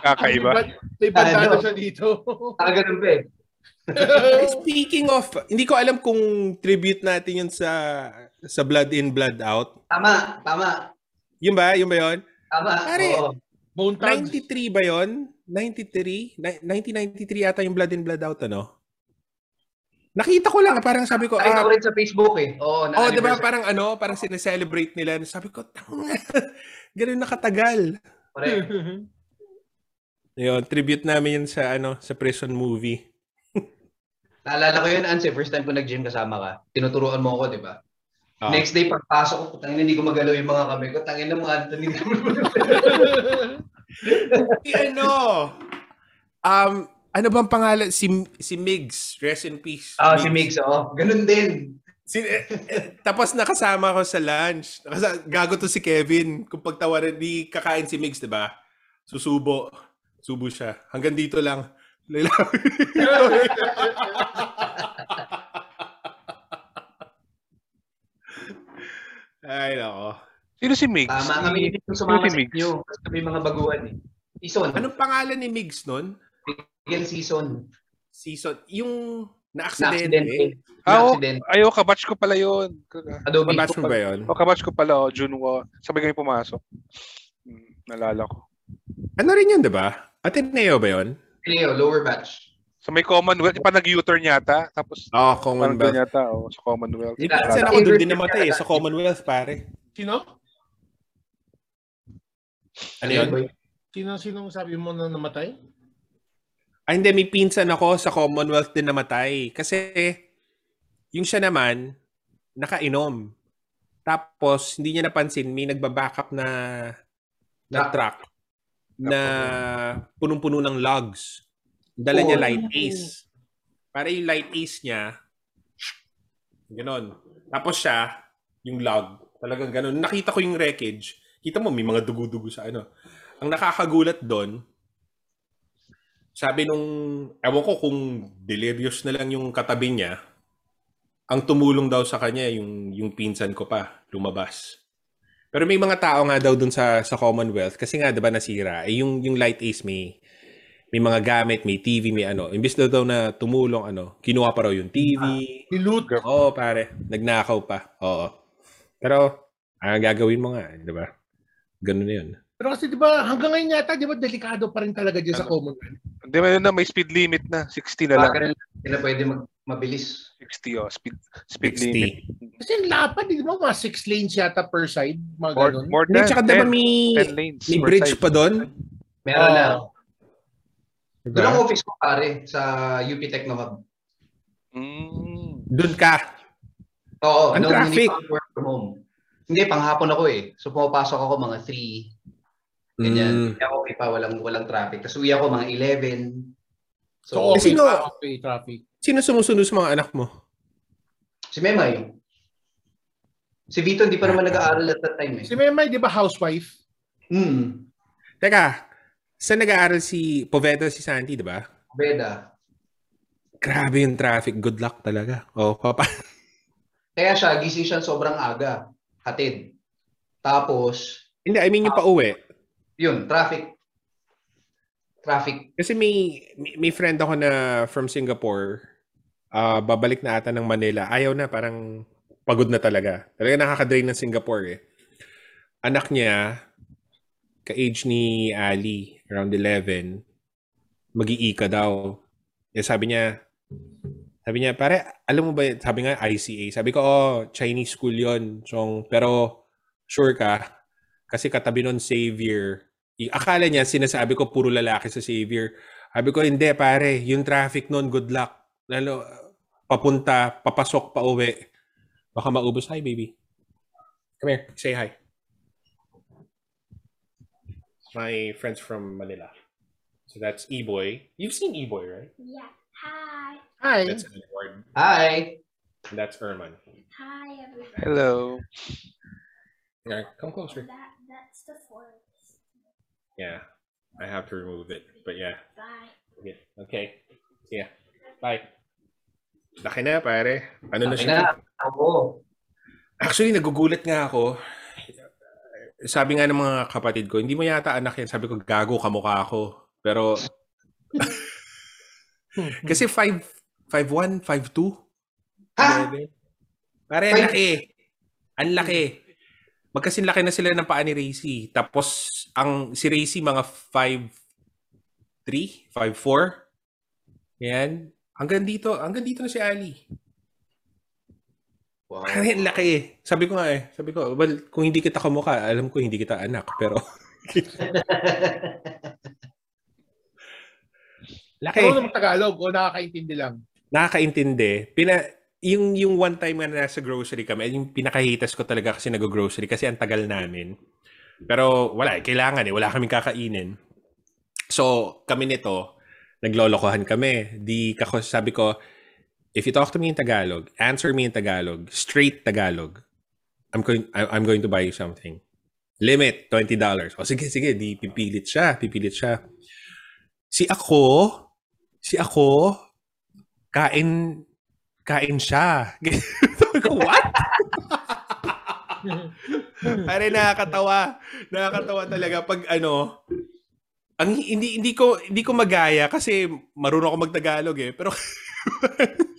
Kakaiba. May bandana Ano? siya dito. Ah, ganun pa eh. Ay, Speaking of, hindi ko alam kung tribute natin yun sa sa Blood In, Blood Out. Tama, tama. Yun ba? Yun ba yun? Tama. Pare, Oo. Bone Thugs. 93 ba yun? 93? Ni- 1993 yata yung Blood In, Blood Out, ano? Nakita ko lang, parang sabi ko, Nakita ah, ko rin sa Facebook eh. Oo, oh, di ba parang ano, parang sineselebrate nila. Sabi ko, [laughs] ganun nakatagal. Correct. [laughs] Yun, tribute namin yun sa ano, sa prison movie. [laughs] Naalala ko yun, Anse, first time ko nag-gym kasama ka. Tinuturuan mo ako, di ba? Ah. Next day, pagpasok ko, tangin hindi ko magalaw yung mga kamay ko. Tangin na mga Anthony. Si ano, um, ano bang pangalan? Si, si Migs, rest in peace. Ah, si Migs, oo. Ganun din. Si, eh, eh, tapos nakasama ko sa lunch. Nakasa, gago to si Kevin. Kung pagtawaran, di kakain si Migs, di ba? Susubo. Subo siya. Hanggang dito lang. [laughs] Ay, nako. Sino si Migs? Tama kami hindi sumama si sa Migs? inyo. Basta may mga baguhan eh. Season. Anong pangalan ni Migs nun? Bigel season. Season. Yung Na-accidente. na-aksidente. Ah, oh, ayo, kabatch ko pala yun. Adobe. Batch mo ba yun? O, kabatch ko pala, oh, Junwo. Sabay kami pumasok. Hmm, nalala ko. Ano rin yun, di ba? Ateneo ba yun? Leo, lower batch. Sa may Commonwealth, pa nag-U-turn yata. Tapos, oh, Commonwealth. yata, oh, sa Commonwealth. Hindi Yeah, pinsan ako doon din namatay eh, sa Commonwealth, pare. Sino? Ano yun? Sino sinong sabi mo na namatay? Ay, hindi, may pinsan ako sa Commonwealth din namatay. Kasi, yung siya naman, nakainom. Tapos, hindi niya napansin, may nagba-backup na, na truck na punong-puno ng logs. Dala niya Oh. light ace. Para yung light ace niya, ganon. Tapos siya, yung log, talagang ganon. Nakita ko yung wreckage. Kita mo, may mga dugo-dugo sa ano. Ang nakakagulat doon, sabi nung, ewan ko kung delirious na lang yung katabi niya, ang tumulong daw sa kanya yung yung pinsan ko pa lumabas. Pero may mga tao nga daw dun sa sa Commonwealth kasi nga 'di ba nasira, eh yung yung light ace may may mga gamit, may TV, may ano. Imbis na daw na tumulong ano, kinuha pa raw yung TV. Niloot. Oo, pare, nagnakaw pa. Oo. Pero ang gagawin mo nga, 'di ba? Ganun na 'yun. Pero kasi di ba hanggang ngayon yata, di ba delikado pa rin talaga dyan sa Commonwealth? Hindi, may, na, may speed limit na. 60 na lang. Baka rin sila pwede mag- mabilis. 60, oh, speed, speed 60. limit. Kasi lapad, di ba? Mga six lanes yata per side, mga More, ganun. more than tsaka 'di ba 10, may 10 lanes. may bridge side. pa doon? Meron Oo. na. Diba? Doon ang office ko pare sa UP Techno Hub. Mm. Doon ka. Oo, Ang traffic. work from home. Hindi, panghapon ako eh. So pumapasok ako mga 3, ganyan. Mm. Kaya okay pa, walang, walang traffic. Tapos uwi ako mga 11. So, So, okay, Sino- pa, okay, traffic. Sino sumusunod sa mga anak mo? si Memay. Si Vito hindi pa naman nag-aaral at that time eh. Si Memay, di ba housewife? Hmm, Teka, saan nag-aaral si Poveda si Santi, di ba? beda. Grabe yung traffic. Good luck talaga. Oh, papa. [laughs] Kaya siya, gising siya sobrang aga. Hatid. Tapos, Hindi, I mean yung pauwi. Yun, traffic. Traffic. Kasi may, may, friend ako na from Singapore, ah babalik na ata ng Manila. Ayaw na, parang pagod na talaga. Talaga nakaka-drain ng Singapore eh. Anak niya, ka-age ni Ali, around 11, mag-iika daw. Eh sabi niya, sabi niya, pare, alam mo ba, yun?" sabi nga ICA. Sabi ko, oh, Chinese school yon Chong. Pero, sure ka, kasi katabi nun Xavier. Akala niya, sinasabi ko, puro lalaki sa Xavier. Sabi ko, hindi pare, yung traffic nun, good luck. Lalo, papunta, papasok, pauwi. Baka maubos. Hi, baby. Come here. Say hi. My friends from Manila. So that's E-Boy. You've seen E-Boy, right? Yeah. Hi. Hi. That's Edward. Hi! And that's Erman. Hi, everybody. Hello. Yeah, come closer. That, that's the forest. Yeah. I have to remove it. But yeah. Bye. Okay. Okay. See ya. Bye. Laki na, pare. Ano na Laki siya? na. Ako. Actually, nagugulat nga ako. Sabi nga ng mga kapatid ko, hindi mo yata anak yan. Sabi ko, gago, kamukha ako. Pero, [laughs] kasi 5, 5'1", 5'2". Ha? Pare, ang laki. Ang laki. Magkasin laki na sila ng paa ni Racy. Tapos, ang si Racy mga 5'3", 5'4". Yan. Hanggang dito, hanggang dito na si Ali. Wow. [laughs] Ang laki eh. Sabi ko nga eh. Sabi ko, well, kung hindi kita kamukha, alam ko hindi kita anak. Pero, [laughs] laki. Ano naman Tagalog o nakakaintindi lang? Nakakaintindi. Pina, yung, yung one time nga nasa grocery kami, yung pinakahitas ko talaga kasi nag-grocery kasi ang tagal namin. Pero wala, eh, kailangan eh. Wala kaming kakainin. So, kami nito, naglolokohan kami. Di kako sabi ko, if you talk to me in Tagalog, answer me in Tagalog, straight Tagalog, I'm going I'm going to buy you something. Limit $20. O sige, sige, di pipilit siya, pipilit siya. Si ako, si ako, kain kain siya. [laughs] Ko, what? [laughs] Pare nakakatawa. Nakakatawa talaga pag ano, ang hindi hindi ko hindi ko magaya kasi marunong ako magtagalog eh. Pero [laughs]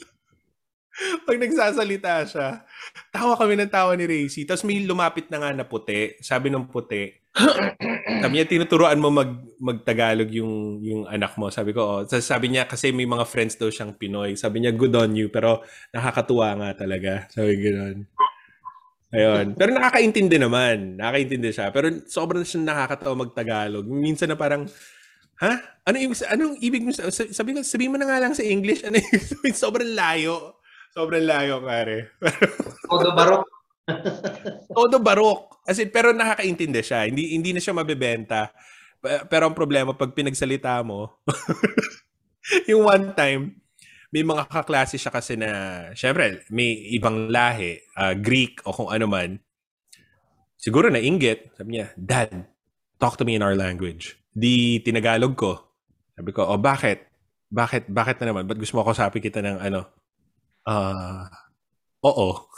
[laughs] pag nagsasalita siya, tawa kami ng tawa ni Racy. Tapos may lumapit na nga na puti. Sabi ng puti, [clears throat] sabi niya, tinuturoan mo mag, magtagalog yung, yung anak mo. Sabi ko, oh. Sa- Sabi niya, kasi may mga friends daw siyang Pinoy. Sabi niya, good on you. Pero nakakatuwa nga talaga. Sabi gano'n. Ayun. Pero nakakaintindi naman. Nakakaintindi siya. Pero sobrang siya nakakatawa magtagalog. Minsan na parang, ha? Ano yung, anong ibig mo? sa- Sabi ko, sabi mo na nga lang sa English. Ano yung, [laughs] sobrang layo. Sobrang layo, pare. [laughs] Todo barok. [laughs] Todo barok. As in, pero nakakaintindi siya. Hindi hindi na siya mabebenta. Pero ang problema, pag pinagsalita mo, [laughs] yung one time, may mga kaklase siya kasi na, syempre, may ibang lahi, ah, Greek o kung ano man. Siguro na inggit. Sabi niya, Dad, talk to me in our language. Di tinagalog ko. Sabi ko, oh bakit? Bakit? Bakit na naman? Ba't gusto mo ako sabi kita ng ano? Ah, oo.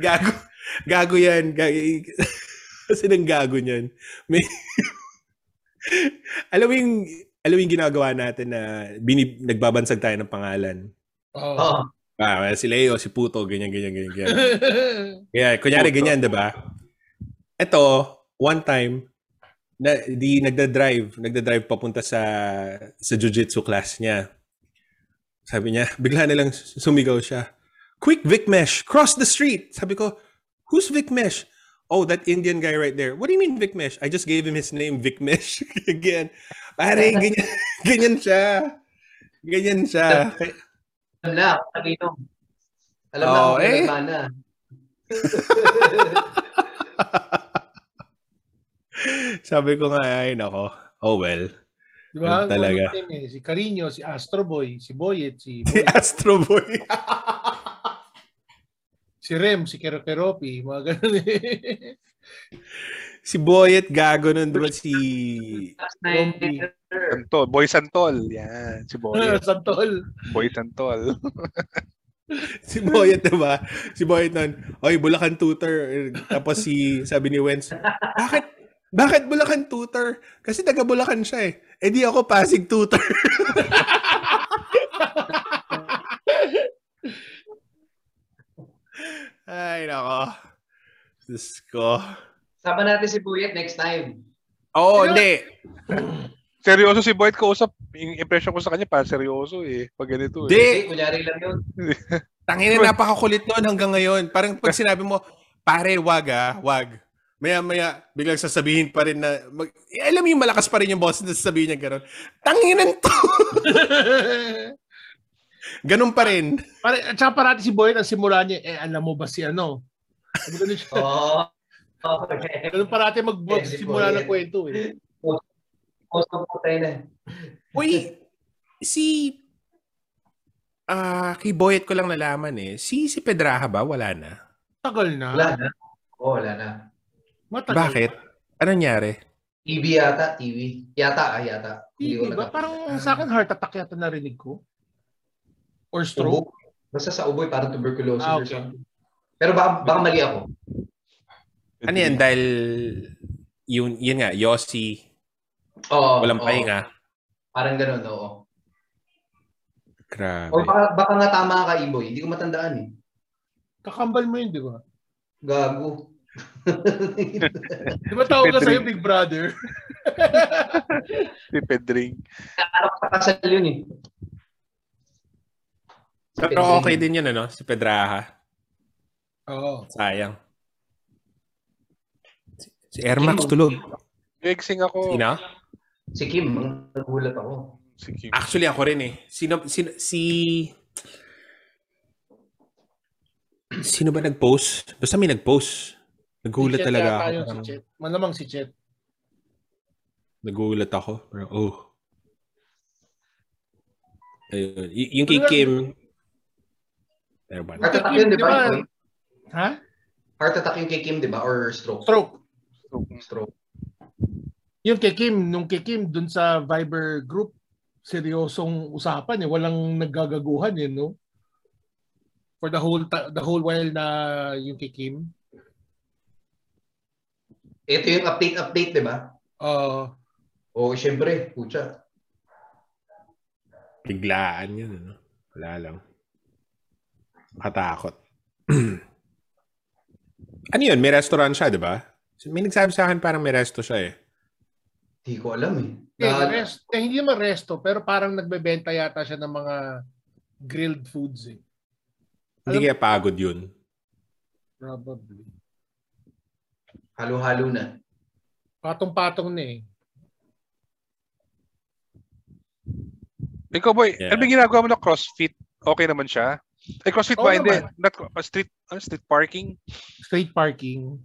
gago. Gago yan. Gago. Kasi nang gago niyan. May... alam mo yung alam mo yung ginagawa natin na binib, nagbabansag tayo ng pangalan. Oo. Oo. Ah, si Leo, si Puto, ganyan, ganyan, ganyan. ganyan. [laughs] Kaya, kunyari Puto. ganyan, 'di ba? Ito, one time, na, di nagda-drive, nagda-drive papunta sa sa jiu-jitsu class niya. Sabi niya, bigla na lang sumigaw siya. Quick, Vic Mesh, cross the street. Sabi ko, who's Vic Mesh? Oh, that Indian guy right there. What do you mean Vic Mesh? I just gave him his name, Vic Mesh. [laughs] Again. Pare, ganyan, [laughs] ganyan siya. Ganyan siya. Alam na, kanino. Alam na Oo, kung eh. na. [laughs] [laughs] Sabi ko nga, ay nako. Oh well. Di ba? Yun talaga. Ano team eh, Si Carino, si Astro Boy, si Boyet, si, Si Astro Boy. [laughs] si Rem, si Kerokeropi, mga ganun eh. [laughs] si Boyet gago nun, diba si... Night. Santol. Boy Santol. Yan. Si Boy. Santol. Boy Santol. Si Boyet, diba? Si Boyet nun, oy, Bulacan tutor. Tapos si, sabi ni Wenz, bakit? Bakit Bulacan tutor? Kasi taga Bulacan siya eh. Eh di ako Pasig tutor. [laughs] Ay, nako. Diyos ko. Sama natin si Buyet next time. Oo, oh, Pero- hindi. [clears throat] Seryoso si Boyd ko usap. Yung impression ko sa kanya, pa seryoso eh. Pag ganito eh. Hindi. Eh, kunyari lang yun. [laughs] Tangina, napakakulit nun hanggang ngayon. Parang pag sinabi mo, pare, wag ah, wag. Maya-maya, biglang sasabihin pa rin na, mag, eh, alam mo yung malakas pa rin yung boss na sasabihin niya gano'n, tanginan to! [laughs] Ganun pa rin. Pare, at saka parati si Boy ang simula niya, eh alam mo ba si ano? Na siya, [laughs] Oo. Okay. ganun parati mag Eh, si simula ng kwento eh. Posto po tayo na. Uy, si... Ah, kay Boyet ko lang nalaman eh. Si si Pedraha ba? Wala na. Tagal na. Wala na. Oo, wala na. Matagal. Bakit? Ano nangyari? TV yata, TV. Yata, ah, yata. Hindi ba? Parang sa akin heart attack yata narinig ko. Or stroke. Ubo. Basta sa uboy, parang tuberculosis Ah, or okay. something. Pero baka, baka mali ako. Ano yan? Dahil yun, yun nga, Yossi, Oo. walang oo. pahinga. Parang ganun, oo. Grabe. Or baka, baka nga tama ka, Iboy. Hindi ko matandaan eh. Kakambal mo yun, di ba? Gago. Di ba tawag ka sa'yo, Big Brother? Si Pedring. Ano ka kasal yun eh. Pero okay din yun, ano? Si Pedraha. Oo. Sayang. Si, si Ermax tulog. Nagsing ako. Sino? Si Kim, ang nagulat ako. Si Kim. Actually, ako rin eh. Sino, sino, si... Sino ba nag-post? Basta may nag-post. Nagulat talaga ako. yun, Si Chet. Malamang si Chet. Nagulat ako. Parang, oh. Ayun. Y- yung kay Ano nga- Kim... Ano ba? Heart attack yun, di ba? Ha? Heart attack yung kay Kim, di ba? Or stroke? Stroke. Stroke. Yung kay Kim, nung kay Kim, dun sa Viber group, seryosong usapan eh. Walang naggagaguhan eh, no? For the whole ta- the whole while na yung kay Kim. Ito yung update-update, di ba? Uh, Oo, syempre. Pucha. Biglaan yun, ano? Wala lang. Makatakot. [clears throat] ano yun? May restaurant siya, di ba? May nagsabi sa akin parang may resto siya eh. Hindi ko alam eh. eh, Na, rest, eh, hindi naman resto, pero parang nagbebenta yata siya ng mga grilled foods eh. Hindi Alam- kaya pagod yun. Probably. Halo-halo na. Patong-patong na eh. Ikaw boy, Yeah. ano ginagawa mo na CrossFit? Okay naman siya? Eh, CrossFit Oo ba? Hindi. Not, uh, street, ano, street parking? Street parking.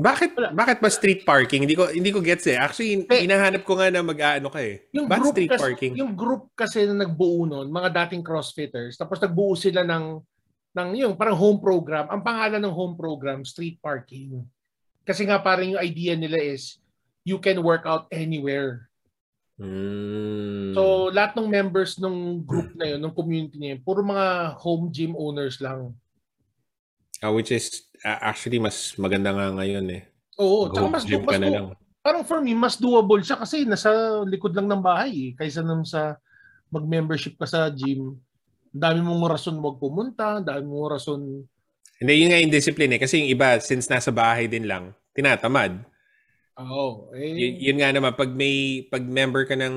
Bakit bakit ba street parking? Hindi ko hindi ko gets eh. Actually, Eh, hinahanap ko nga na mag-aano ka eh. Yung Bakit group street kasi, parking? Yung group kasi na nagbuo noon, mga dating crossfitters, tapos nagbuo sila ng ng yung parang home program. Ang pangalan ng home program, street parking. Kasi nga parang yung idea nila is you can work out anywhere. Hmm. So lahat ng members ng group na yun, ng community na yun, puro mga home gym owners lang. Ah, which is ah, actually mas maganda nga ngayon eh. Oo, tsaka mas, gym mas, ka na lang. parang for me, mas doable siya kasi nasa likod lang ng bahay eh, kaysa nung sa mag-membership ka sa gym. Dami mong rason wag pumunta, dami mong rason Hindi, yun nga yung discipline eh. Kasi yung iba, since nasa bahay din lang, tinatamad. Oo. eh, Y- yun nga naman, pag may, pag member ka ng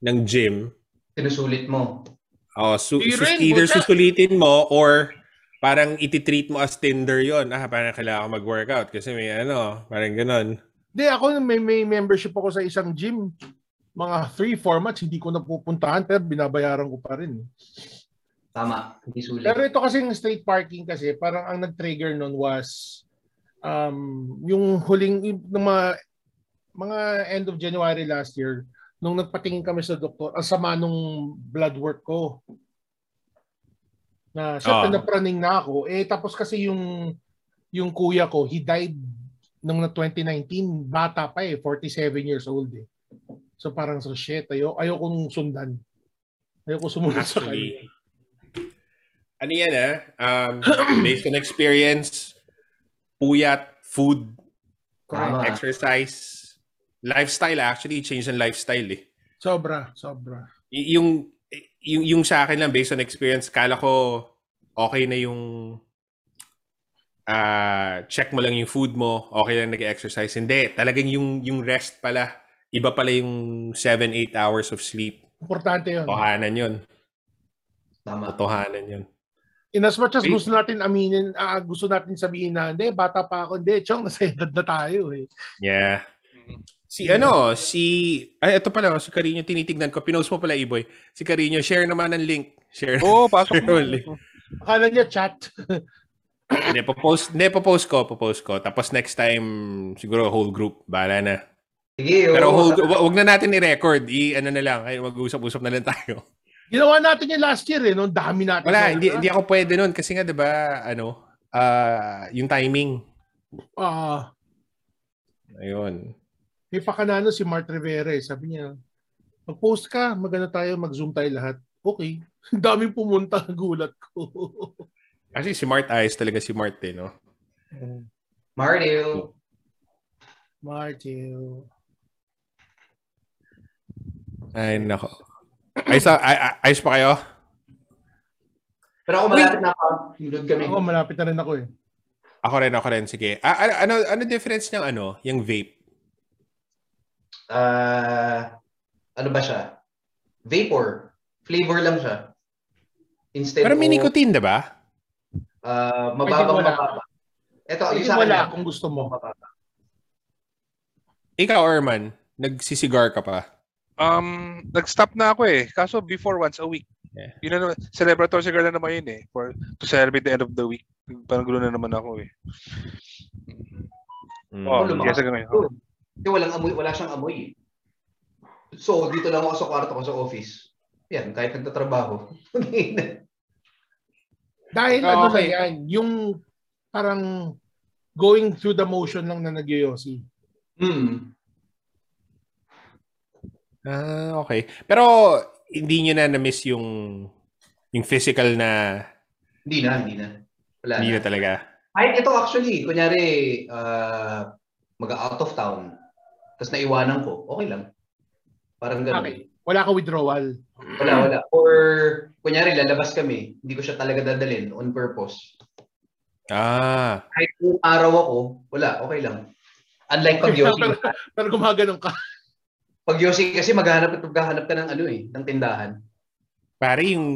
ng gym, Sinusulit mo. oh, su- sus- rin, either buta. susulitin mo or parang ititreat mo as Tinder yon Ah, parang kailangan ko mag-workout kasi may ano, parang ganon. Hindi, ako may, may membership ako sa isang gym. Mga 3-4 months, hindi ko napupuntahan pero binabayaran ko pa rin. Tama. Hindi sulit. Pero ito kasi yung street parking kasi, parang ang nag-trigger nun was um, yung huling, yung mga, mga end of January last year, nung nagpatingin kami sa doktor, ang sama nung blood work ko. Na syempre Ah. napraning na ako. Eh tapos kasi yung yung kuya ko, he died nung na 2019, bata pa eh, 47 years old eh. So parang so shit, ayo ayo kong sundan. Ayo ko sumunod sa Actually, kanya. ano yan ah, um, [clears throat] based on experience, puyat, food, Tama. exercise, lifestyle actually, change ng lifestyle eh. Sobra, sobra. Y- yung, yung, yung sa akin lang, based on experience, kala ko okay na yung ah check mo lang yung food mo, okay lang nag-exercise. Hindi, talagang yung, yung rest pala, iba pala yung 7-8 hours of sleep. Importante yun. Totohanan yun. Tama. Totohanan yun. In as much as gusto natin aminin, ah, gusto natin sabihin na, hindi, bata pa ako. Hindi, chong, [laughs] nasa edad na tayo eh. Yeah. Si ano, si... Ay, ito pala, si Carino, tinitignan ko. Pinost mo pala, Iboy. Si Carino, share naman ang link. Share. Oo, pasok Share mo. only. Akala niya chat. [laughs] Hindi, popost, hindi, popost ko, popost ko. Tapos next time, siguro whole group, bahala na. Sige, Pero whole, wa- wag na natin i-record. I, ano na lang, ay, mag-usap-usap na lang tayo. Ginawa natin yung last year eh, no? Dami natin. Wala, hindi, hindi ako pwede nun. Kasi nga, di ba, ano, ah yung timing. Ah, Ayun. may pakanano si Mart Rivera eh. Sabi niya, mag-post ka, maganda tayo, mag-zoom tayo lahat. Okay. [laughs] Ang daming pumunta, [laughs] gulat ko. Kasi si Mart Eyes talaga si Mart eh, no? Mario. Martil. Ay, nako. Ayos, ay, ay- ayos pa kayo? Pero ako malapit na ako. Load kami. Ako, malapit na rin ako eh. Ako rin, ako rin. Sige. Ah, ano, ano, ano difference ng ano, yung vape? Ah, ano ba siya? Vapor. Flavor lang siya. Instead Pero may of, nicotine, di ba? ah, Pwede mababang mababa. Ito, Pwede yung sa wala lang. kung gusto mo. Mababa. Ikaw, Erman, nagsisigar ka pa. Um, nag-stop na ako eh. Kaso before once a week. Yeah. Yun na naman, celebratory cigar na naman yun eh. For, to celebrate the end of the week. Parang gulo na naman ako eh. Mm. Oh, lumakas yes. Kasi walang amoy, wala siyang amoy. eh. So, dito lang ako sa kwarto ko sa office. Yan, kahit nagtatrabaho. [laughs] Dahil Ah, ano okay. na yan, yung parang going through the motion lang na nagyoyosi. hmm. Ah, okay. Pero hindi nyo na na-miss yung yung physical na Hindi na, hindi na. Wala hindi na. na talaga. Kahit ito actually, kunyari, uh, mag-out of town, tapos naiwanan ko, okay lang. Parang ganun. Okay. Wala ka withdrawal. Wala, wala. Or, kunyari, lalabas kami, hindi ko siya talaga dadalhin on purpose. Ah, Kahit kung araw ako, wala, okay lang. Unlike pag Yossi. pero, [laughs] pero gumaganon ka. Pag Yossi kasi maghahanap at maghahanap ka ng ano eh, ng tindahan. pare yung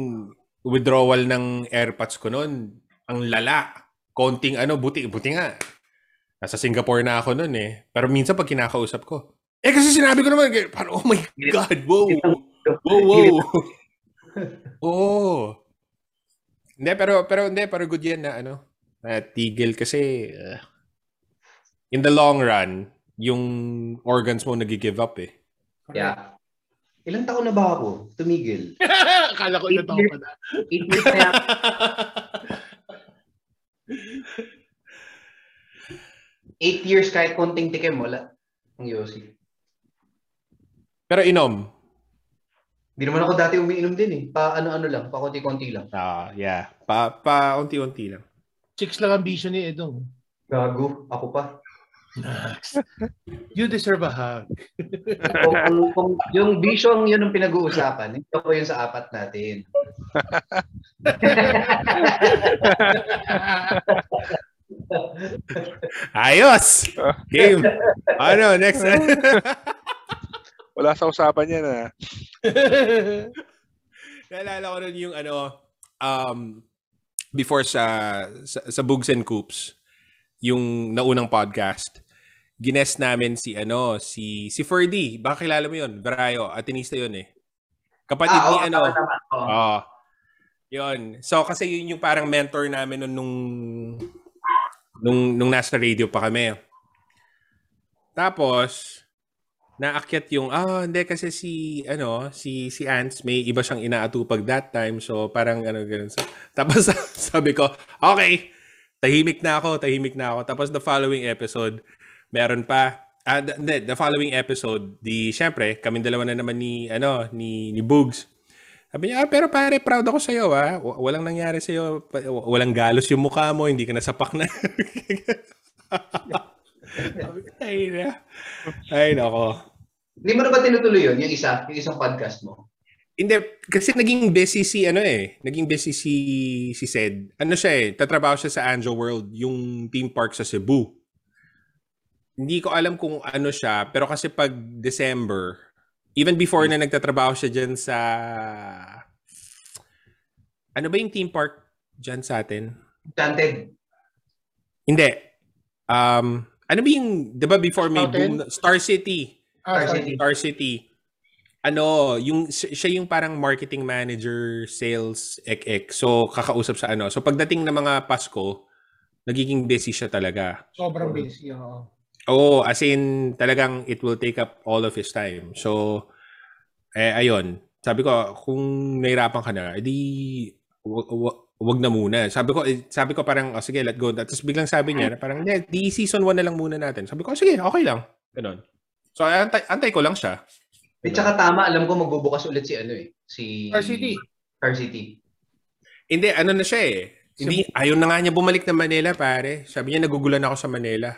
withdrawal ng AirPods ko noon, ang lala. Konting ano, buti, buti nga. Nasa Singapore na ako noon eh. Pero minsan pag kinakausap ko, eh kasi sinabi ko naman, parang, oh my God, wow. Wow, wow. Oo. Hindi, pero, pero hindi, pero good yan na ano, na tigil kasi uh, in the long run, yung organs mo nag-give up eh. Yeah. Ilang taon na ba ako? Tumigil. [laughs] Akala ko ilang taon pa na. 8 years na yan. Eight years kahit konting tikim, wala. Ang Yossi. Pero inom. Hindi naman ako dati umiinom din eh. Pa ano-ano lang, pa konti-konti lang. Ah, yeah. Pa, pa unti-unti lang. Chicks lang ang vision ni Edong. Gago, ako pa. You deserve a hug. [laughs] Kung, kung, kung yung vision yun ang pinag-uusapan, ito po yun sa apat natin. [laughs] Ayos! Game! ano, next? [laughs] Wala sa usapan yan ah. Naalala ko nun yung ano, um, before sa, sa, sa Bugs and Coops, yung naunang podcast, gines namin si ano, si si Ferdy. Baka kilala mo yun, Verayo, atinista yun eh. Kapatid Ah, ni oo, ano. Oo. Oo. Yun. So, kasi yun yung parang mentor namin nung, nung, nung, nung nasa radio pa kami. Tapos, naakyat yung, ah, hindi kasi si, ano, si, si Ants, may iba siyang inaatupag that time. So, parang, ano, ganun. So, [laughs] tapos, sabi ko, okay, tahimik na ako, tahimik na ako. Tapos, the following episode, meron pa, ah, the, the- following episode, di, syempre, kami dalawa na naman ni, ano, ni, ni Bugs. Sabi niya, ah, pero pare, proud ako sa'yo, ah. W- Walang nangyari. Pa- w- Walang galos yung mukha mo. Hindi ka nasapak na. [laughs] Ay, na. Ay, nako. Hindi mo na ba tinutuloy yun, yung isa, yung isang podcast mo? Hindi, kasi naging busy si, ano eh, naging busy si, si Sed. Ano siya eh, tatrabaho siya sa Anjo World, yung theme park sa Cebu. Hindi ko alam kung ano siya, pero kasi pag December, even before na nagtatrabaho siya dyan sa, ano ba yung theme park dyan sa atin. Enchanted. Hindi. Um, ano ba yung, di ba before may boom, Star City. Ah, Star. City. Star City. Ano, yung si- siya yung parang marketing manager, sales, ek-ek. So, kakausap sa ano. So, pagdating ng mga Pasko, nagiging busy siya talaga. Sobrang busy. Oo. Oo, as in, talagang it will take up all of his time. So, eh, ayun. Sabi ko, kung nahirapan ka na, edi, wa- wag na muna. Sabi ko, eh, sabi ko parang, oh, sige, let go. Tapos biglang sabi niya, na parang, "Hindi, di season 1 na lang muna natin. Sabi ko, "Oh, sige, okay lang. Ganon. So, antay, antay ko lang siya. At saka tama, alam ko magbubukas ulit si ano eh. Si. Star City. Hindi, ano na siya eh. Hindi, ayaw na nga niya bumalik ng Manila, pare. Sabi niya, nagugulan ako sa Manila.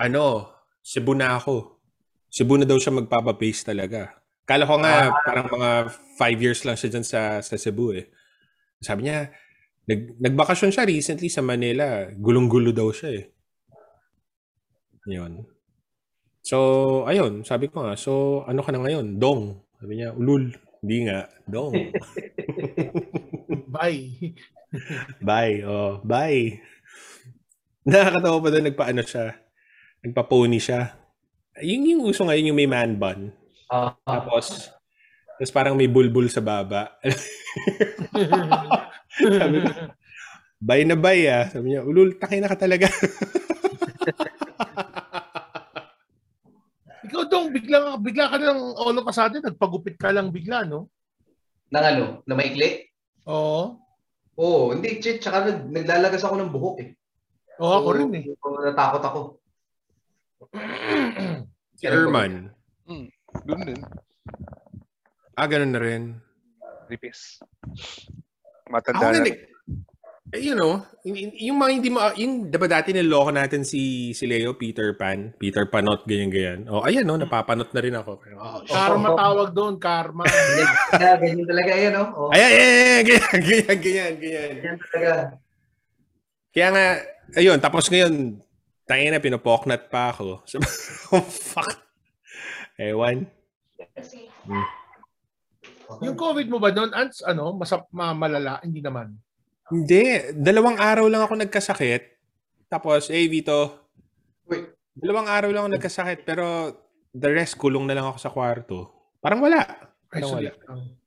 Ano, Cebu na ako. Cebu na daw siya magpapabase talaga. Kala ko nga, parang mga five years lang siya dyan sa, sa Cebu eh. Sabi niya, nag, nagbakasyon siya recently sa Manila. Gulong-gulo daw siya eh. Yun. So, ayun, sabi ko nga, so ano ka na ngayon? Dong. Sabi niya, ulul. Hindi nga, dong. [laughs] Bye. [laughs] Bye. Oh, bye. Nakakatawa pa doon, nagpaano siya. Nagpa-pony siya. Yung, yung uso ngayon, yung may man bun. Ah. Tapos, tapos parang may bulbul sa baba. [laughs] Sabi ko, bye na bye ah. Sabi niya, ulul, takay na ka talaga. [laughs] Ikaw dong, bigla, bigla ka lang all of a sudden, nagpagupit ka lang bigla, no? Nang ano, na maikli? Oo. Oo, hindi, chit. Tsaka nag, naglalagas ako ng buhok eh. Oo, ako rin eh. So, natakot ako. Si Erman. Doon din. Ah, ganun na rin. Ripis. Ako Matanda na, na. like, eh, you know, yung, yung mga hindi mo, yung diba dati niloko natin si, si Leo, Peter Pan, Peter Panot, ganyan-ganyan. Oh, ayan no, napapanot na rin ako. Oh, shit. Karma tawag doon, karma. [laughs] Kaya ganyan talaga yan, no? Oh, Ayan, ayan, ayan, ganyan, ganyan, ganyan, ganyan. ganyan talaga. Kaya nga, ayun, tapos ngayon, tangin na, pinopoknat pa ako. [laughs] Oh, fuck. Ewan. Yung COVID mo ba doon, Ants, ano, masap, ma- malala? Hindi naman. Hindi, dalawang araw lang ako nagkasakit. Tapos, eh, Vito, Uy, dalawang araw lang ako nagkasakit, pero the rest, kulong na lang ako sa kwarto. Parang wala. Parang wala. Ang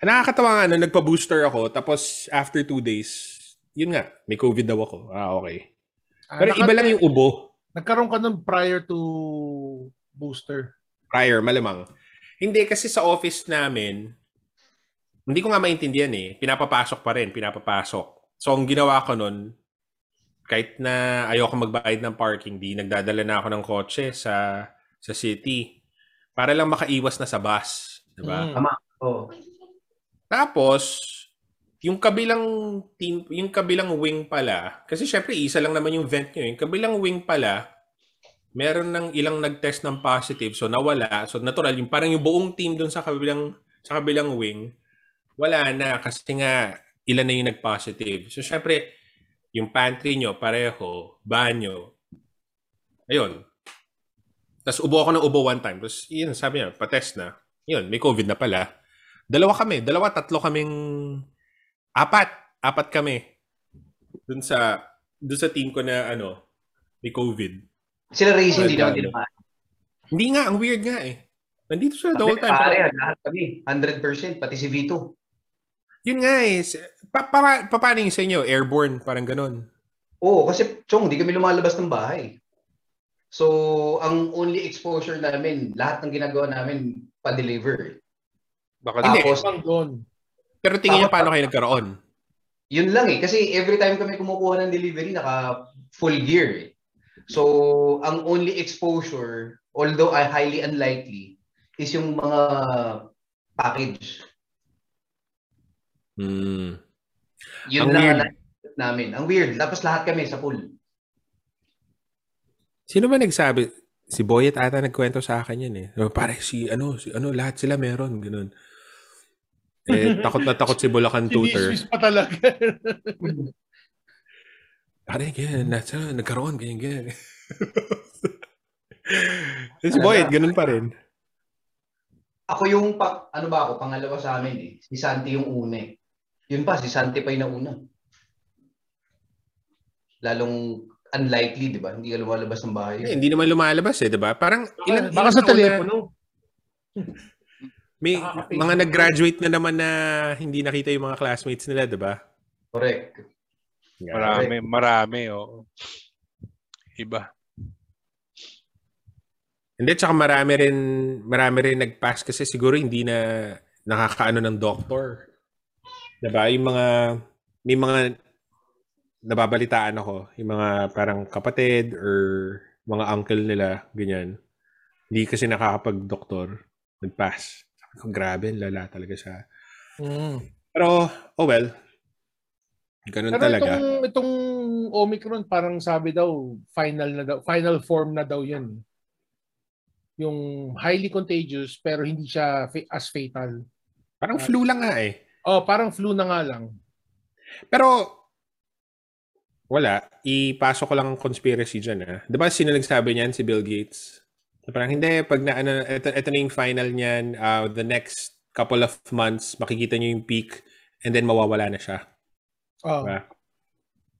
Nakakatawa nga, no, nagpa-booster ako, tapos after two days, yun nga, may COVID daw ako. Ah, okay. Ah, Pero naka- iba lang yung ubo. Nagkaroon ka nun prior to booster. Prior, malamang. Hindi, kasi sa office namin, hindi ko nga maintindihan eh. Pinapapasok pa rin, pinapapasok. So, ang ginawa ko nun, kahit na ayoko magbayad ng parking, di nagdadala na ako ng kotse sa sa city para lang makaiwas na sa bus. Diba? Mm. oh. Tapos, yung kabilang team, yung kabilang wing pala, kasi syempre isa lang naman yung vent nyo. Yung kabilang wing pala, meron ng ilang nag-test ng positive, so nawala. So natural, yung parang yung buong team dun sa kabilang sa kabilang wing, wala na kasi nga ilan na yung nag-positive. So syempre, yung pantry nyo, pareho, banyo, ayun. Tapos ubo ako ng ubo one time. Tapos yun, sabi niya, pa-test na. Yun, may COVID na pala. Dalawa kami. Dalawa, tatlo kaming... Apat. Apat kami. Dun sa... Dun sa team ko na ano, may COVID. Sila racing, hindi naman tinamaan. Hindi nga, ang weird nga eh. Nandito sila the whole time. pare, lahat kami. 100%, pati si Vito. Yun nga eh. Pa, pa, pa, paano yung sa inyo? Airborne, parang ganun. Oo, kasi, Chong, di kami lumalabas ng bahay. So, ang only exposure namin, lahat ng ginagawa namin, pa-deliver. Baka Hindi. Tapos, doon. Pero tingin niyo Tapos- paano kayo nagkaroon? yun lang eh. Kasi every time kami kumukuha ng delivery, naka full gear eh. So, ang only exposure, although I highly unlikely, is yung mga package. Hmm. Yun Ang lang weird. ang namin. Ang weird. Tapos lahat kami sa pool. Sino ba nagsabi? Si Boyet ata nagkwento sa akin yan eh. Pare, si ano, si ano, lahat sila meron, ganun. Eh, takot na takot si Bulacan Tutor. Siniswis pa talaga. [laughs] Pare, ganyan, nasa, nagkaroon, ganyan, ganyan. Eh, si Boyet, ganun pa rin. Ako yung, pa, ano ba ako, pangalawa sa amin eh. Si Santi yung una eh. Yun pa, si Santi pa yung nauna. lalong unlikely, di ba? Hindi ka lumalabas ng bahay. Eh, hindi naman lumalabas eh, 'di ba? Parang ilan Baka ilan sa telepono. [laughs] May mga na. nag-graduate na naman na hindi nakita yung mga classmates nila, 'di ba? Correct. Marami, marami, oo. Iba. Hindi, tsaka marami rin, marami rin nag-pass kasi siguro hindi na nakakaano ng doctor. Diba? Yung mga, may mga nababalitaan ako, yung mga parang kapatid or mga uncle nila, ganyan. Hindi kasi nakakapag-doktor, nag-pass. Grabe, lala talaga siya. Mm. Pero, oh well, ganun Pero talaga. itong, itong Omicron, parang sabi daw, final na daw, final form na daw yun. Yung highly contagious, pero hindi siya fa- as fatal. Parang flu lang nga eh. Oh, parang flu na nga lang. Pero, wala. Ipasok ko lang ang conspiracy dyan. Ah. Di ba sino nagsabi niyan? Si Bill Gates. So, parang hindi, pag na, ano, ito, ito na yung final niyan, uh, the next couple of months, makikita niyo yung peak, and then mawawala na siya. Oh. Diba?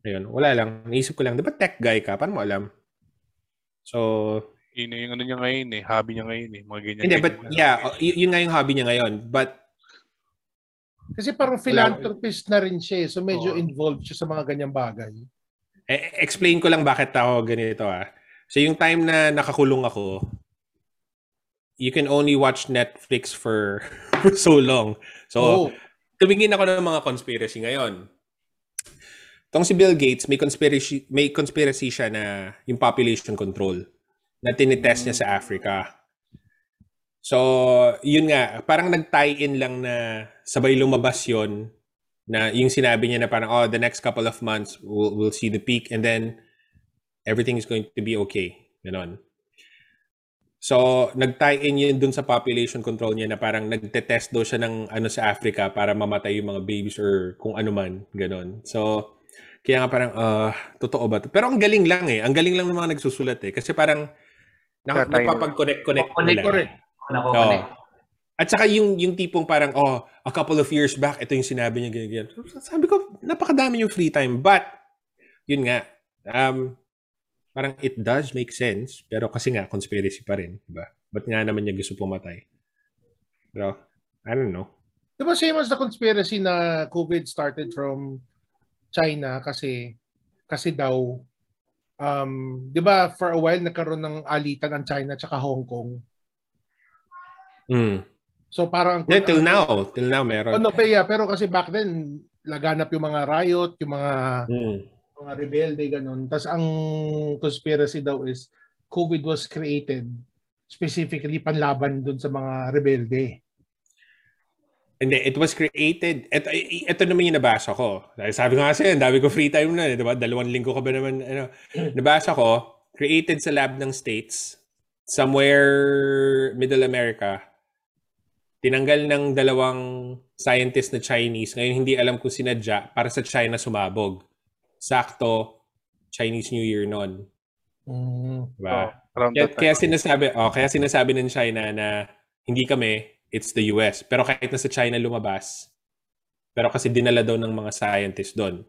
Ayun, wala lang. Naisip ko lang, di ba tech guy ka? Paano mo alam? So, Yun yung ano niya ngayon eh. Hobby niya ngayon eh. Mga ganyan. hindi, but ganyan. yeah, oh, y- yun nga yung hobby niya ngayon. But, Kasi parang philanthropist na rin siya eh. So medyo Oo. involved siya sa mga ganyang bagay. eh, explain ko lang bakit ako ganito ah. So, yung time na nakakulong ako, you can only watch Netflix for, [laughs] for so long. So, Oh. tumingin ako ng mga conspiracy ngayon. Tong si Bill Gates, may conspiracy may conspiracy siya na yung population control na tinitest niya sa Africa. So, yun nga, parang nag-tie-in lang na sabay lumabas yon na yung sinabi niya na parang, oh, the next couple of months, we'll, we'll see the peak and then everything is going to be okay. Ganon. So, nag-tie-in yun dun sa population control niya na parang nagte-test daw siya ng ano sa Africa para mamatay yung mga babies or kung ano man, ganon. So, kaya nga parang, ah, totoo ba? to? Pero ang galing lang eh. Ang galing lang ng mga nagsusulat eh. Kasi parang, na, napapag-connect-connect Connect nila. Correct. Nako-connect. At saka yung, yung tipong parang, oh, a couple of years back, ito yung sinabi niya, ganyan, ganyan. Sabi ko, napakadami yung free time. But, yun nga, um, parang it does make sense, pero kasi nga, conspiracy pa rin. Diba? Ba't nga naman niya gusto pumatay? Pero, I don't know. Di ba same as the conspiracy na COVID started from China kasi kasi daw um 'di ba for a while nagkaroon ng alitan ang China at Hong Kong. Mm. So parang Yeah, till now. Till now, Oh, meron. no, pa, yeah, pero kasi back then laganap yung mga riot, yung mga Mm. Mga rebelde ganun. Tapos ang conspiracy daw is COVID was created specifically panlaban dun sa mga rebelde. Hindi, it was created. Ito, ito naman yung nabasa ko. Sabi ko nga sa'yo, dami ko free time na. eh, Di ba? Dalawang linggo ka ba naman? Ano, [clears throat] nabasa ko, created sa lab ng States, somewhere Middle America, tinanggal ng dalawang scientist na Chinese. Ngayon, hindi alam kung sinadya para sa China sumabog. Sakto, Chinese New Year noon. Mm. Diba? Around Kaya, kaya sinasabi, oh, kaya sinasabi ng China na hindi kami, it's the US. Pero kahit na sa China lumabas, pero kasi dinala daw ng mga scientists doon.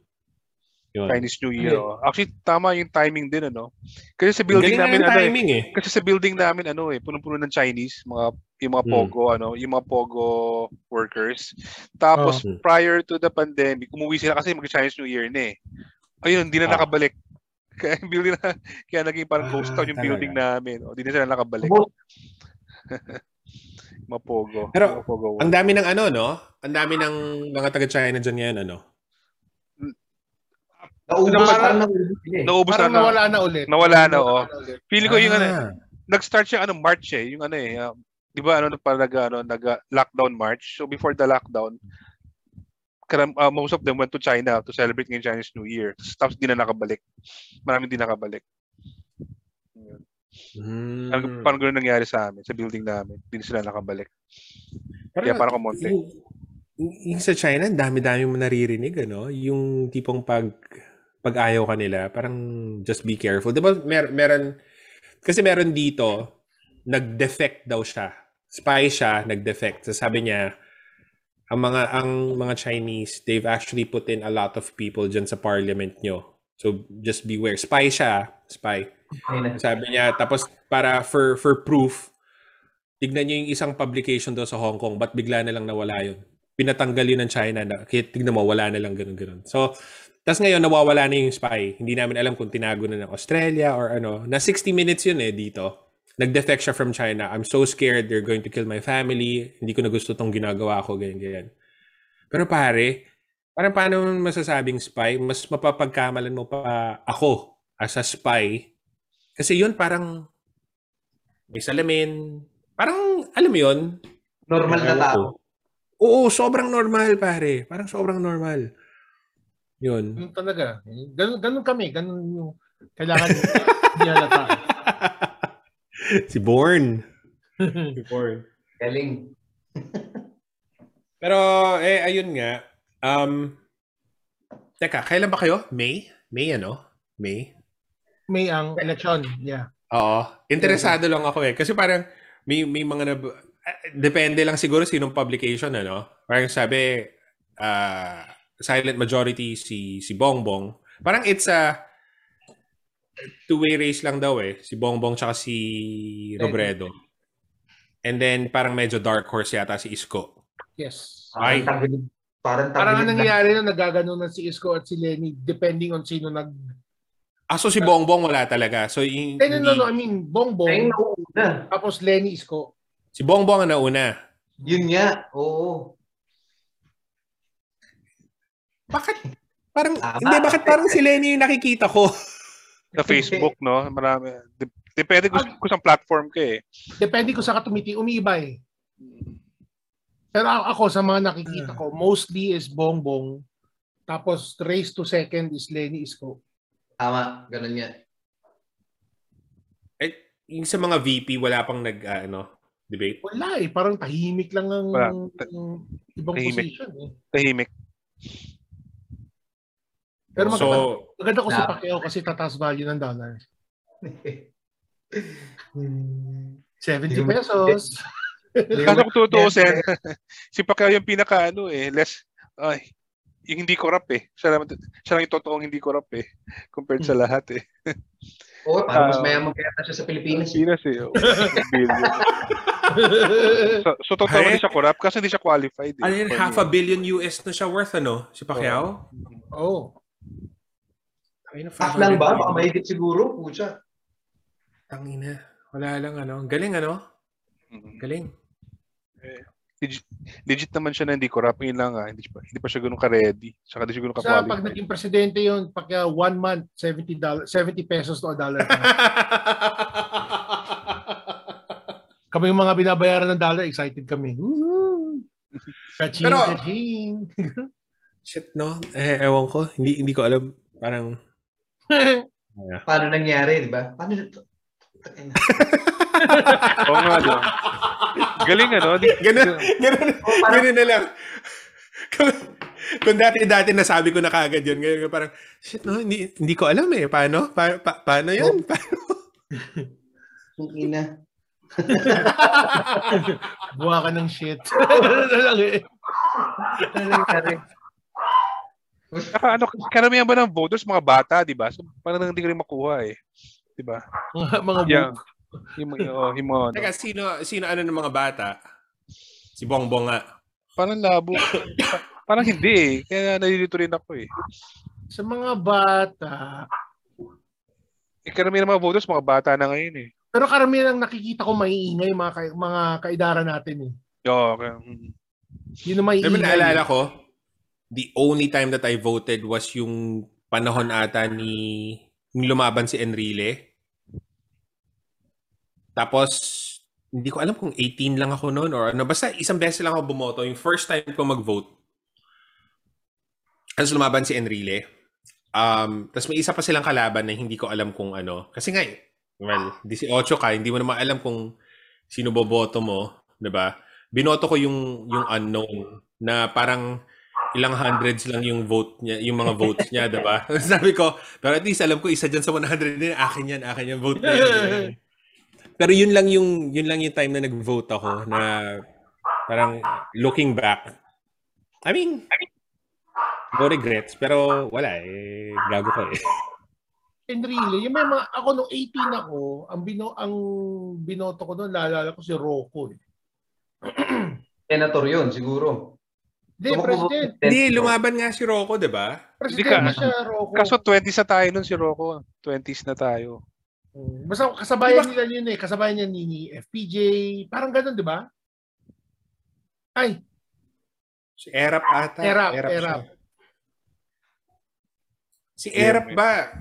Yun. Chinese New Year. Hindi. oh. Actually, tama yung timing din, ano? Kasi sa building galing namin, ng ano eh, timing eh. kasi sa building namin, ano eh, punong-puno ng Chinese, mga, yung mga Hmm. Pogo, ano, yung mga Pogo workers. Tapos, Oh. prior to the pandemic, umuwi sila kasi mag-Chinese New Year na eh. Ayun, hindi na Ah. nakabalik. [laughs] Kaya yung building na, kaya naging parang ghost Ah, town yung talaga. building namin. O, di na sila nakabalik. Abo, [laughs] mga Pogo. Pero, mga Pogo Ang dami ng ano, no? Ang dami ng mga taga-China dyan ngayon, ano? Naubos Parang- parang naubos sila eh. Naubos Parang na, na. nawala na ulit. Nawala na, oh. Feeling ko yung ano, Ah. nag-start siya ano March eh, yung ano eh, uh, 'di ba ano para nag ano nag lockdown March. So before the lockdown, karam, uh, most of them went to China to celebrate ng Chinese New Year. Tapos di na nakabalik. Maraming di nakabalik. Hmm. Parang, parang ganoon nangyari sa amin, sa building namin. Hindi na sila nakabalik. Pero, Kaya parang kumonte. Yung, yung sa China, dami-dami mo naririnig, ano? Yung tipong pag pag ayaw ka nila, parang just be careful. Di ba, mer meron, kasi meron dito, nag-defect daw siya. Spy siya, nag-defect. So sabi niya, ang mga ang mga Chinese, they've actually put in a lot of people dyan sa parliament nyo. So just beware. Spy siya, spy. Sabi niya, tapos para for for proof, tignan niyo yung isang publication daw sa Hong Kong, ba't bigla na lang nawala yun? Pinatanggal yun ng China na, kaya tignan mo, wala na lang ganun ganun. So, tas ngayon nawawala na yung spy. Hindi namin alam kung tinago na ng Australia or ano. Na 60 minutes yun eh dito. Nag-defect siya from China. I'm so scared they're going to kill my family. Hindi ko na gusto tong ginagawa ko, ganyan, ganyan. Pero pare, parang paano mo masasabing spy? Mas mapapagkamalan mo pa ako as a spy. Kasi yun parang may salamin. Parang, alam mo yun? Normal na tao. Oo, sobrang normal, pare. Parang sobrang normal. Yun. Ganun talaga. Ganun, ganun kami. Ganun yung kailangan [laughs] hindi halata. [laughs] si Born. si Born. Galing. Pero, eh, ayun nga. Um, teka, kailan ba kayo? May? May ano? May? May ang election. Yeah. Oo. Interesado lang ako eh. Kasi parang may, may mga nab... ah, Depende lang siguro sinong publication, ano? Parang sabi, ah, silent majority si si Bongbong. Parang it's a two-way race lang daw eh. Si Bongbong tsaka si Robredo. And then parang medyo dark horse yata si Isko. Yes. Ay. Parang. Parang Parang ang nangyayari na nagaganunan si Isko at si Lenny depending on sino nag... Ah, so si Bongbong wala talaga. So yung, Eh, no, no, no. I mean, Bongbong, nauuna. tapos Lenny Isko. si Bongbong ang nauna. Yun nga. Oo. Bakit? Parang, Tama. hindi, bakit parang si Lenny yung nakikita ko? [laughs] Sa Facebook, no? Marami. Dep- Depende kung, kung saan platform ka eh. Depende ko sa katumiti, umiiba eh. Pero ako, sa mga nakikita ko, mostly is Bongbong. Tapos race to second is Lenny Isko. Tama. Ganun nga. Eh, yung sa mga VP, wala pang nag, ah, ano, debate? Wala eh. Parang tahimik lang ang Wala. ang ibang Tahimik. position eh. Tahimik. Pero So, maganda, ko si Pacquiao kasi tataas value ng dollar. [laughs] 70 Yung- pesos. Kaso kung tutuusin, [laughs] si Pacquiao yung pinaka ano eh, less, ay, yung hindi corrupt eh. Siya lang, siya lang yung totoong hindi corrupt eh. Compared sa [laughs] lahat eh. Oo, parang mas Ah. mayaman kaya siya sa Pilipinas. Pinas eh. oh. So, so totoo hindi siya corrupt kasi hindi siya qualified eh. ano yun, half a billion US na siya worth, ano? Si Pacquiao? oh. Ay, na, Half lang ba? Baka mahigit siguro. Pucha. Tangina. Wala lang, ano? Galing, ano? Mhm. Galing. Legit, legit naman siya na hindi corrupt. Yun lang ah. Hindi, pa, hindi pa siya ganun ka-ready. Saka hindi siya ganun Sa ka-qualified. pag naging presidente yun, pag uh, one month, 70, dollar, 70 pesos to a dollar. [laughs] kami yung mga binabayaran ng dollar, excited kami. Kaching, Pero- kaching. Shit, no? Eh, ewan ko. Hindi, hindi ko alam. Parang, [laughs] Paano nangyari, di ba? Paano. [laughs] Oo nga, no? Galing ano? Di, ganun, ganun, ganun na lang. kung, kung dati-dati nasabi ko na kagad yun, ngayon parang, shit, no? Hindi, hindi ko alam eh. Paano? Pa, pa, paano yun? Paano? [laughs] Ang ina. Buha ka ng shit. Ano lang eh. Ano? [laughs] Saka ano, karamihan ba ng voters, mga bata, di ba? So, parang hindi ko rin makuha eh. Di ba? Mga, mga Yeah. book. Yung, oh, yung mga ano. Teka, sino, sino ano ng mga bata? Si Bongbong nga. Parang labo. Pa- [laughs] parang hindi eh. Kaya nalilito rin ako eh. Sa mga bata, eh karamihan ng mga voters, mga bata na ngayon eh. pero karamihan ang nakikita ko maiingay mga, ka, mga kaidara natin eh. Oo, kaya, mm. Yun ang maiingay. Mo, naalala ko, the only time that I voted was yung panahon ata ni yung lumaban si Enrile. Tapos, hindi ko alam kung 18 lang ako noon or ano. Basta isang beses lang ako bumoto. Yung first time ko mag-vote. Tapos lumaban si Enrile. Um, tapos may isa pa silang kalaban na hindi ko alam kung ano. Kasi nga, well, 18 ka, hindi mo naman alam kung sino boboto mo, ba? Binoto ko yung yung unknown na parang ilang hundreds lang yung vote niya, yung mga votes niya, 'di ba? [laughs] Sabi ko, pero at least alam ko isa diyan sa 100 din, akin yan, akin yan vote na yan. [laughs] Pero yun lang yung yun lang yung time na nag-vote ako na parang looking back. I mean, no regrets, pero wala eh. Gago ko eh. Enrile, yung may mga, ako nung 18 ako, ang, bino, ang binoto ko doon, naalala ko si Rocco. Eh. [clears throat] Senator yun, siguro. Hindi, president. Hindi, lumaban nga si Rocco, di ba? President ka- na siya, Rocco. Kaso 20s na tayo nun si Rocco. 20s na tayo. Mm, Basta kasabayan nila yun eh. Kasabayan niya ni, ni FPJ. Parang ganun, di ba? Ay, Si Erap ata. Erap, siya. Erap. Si Erap ba?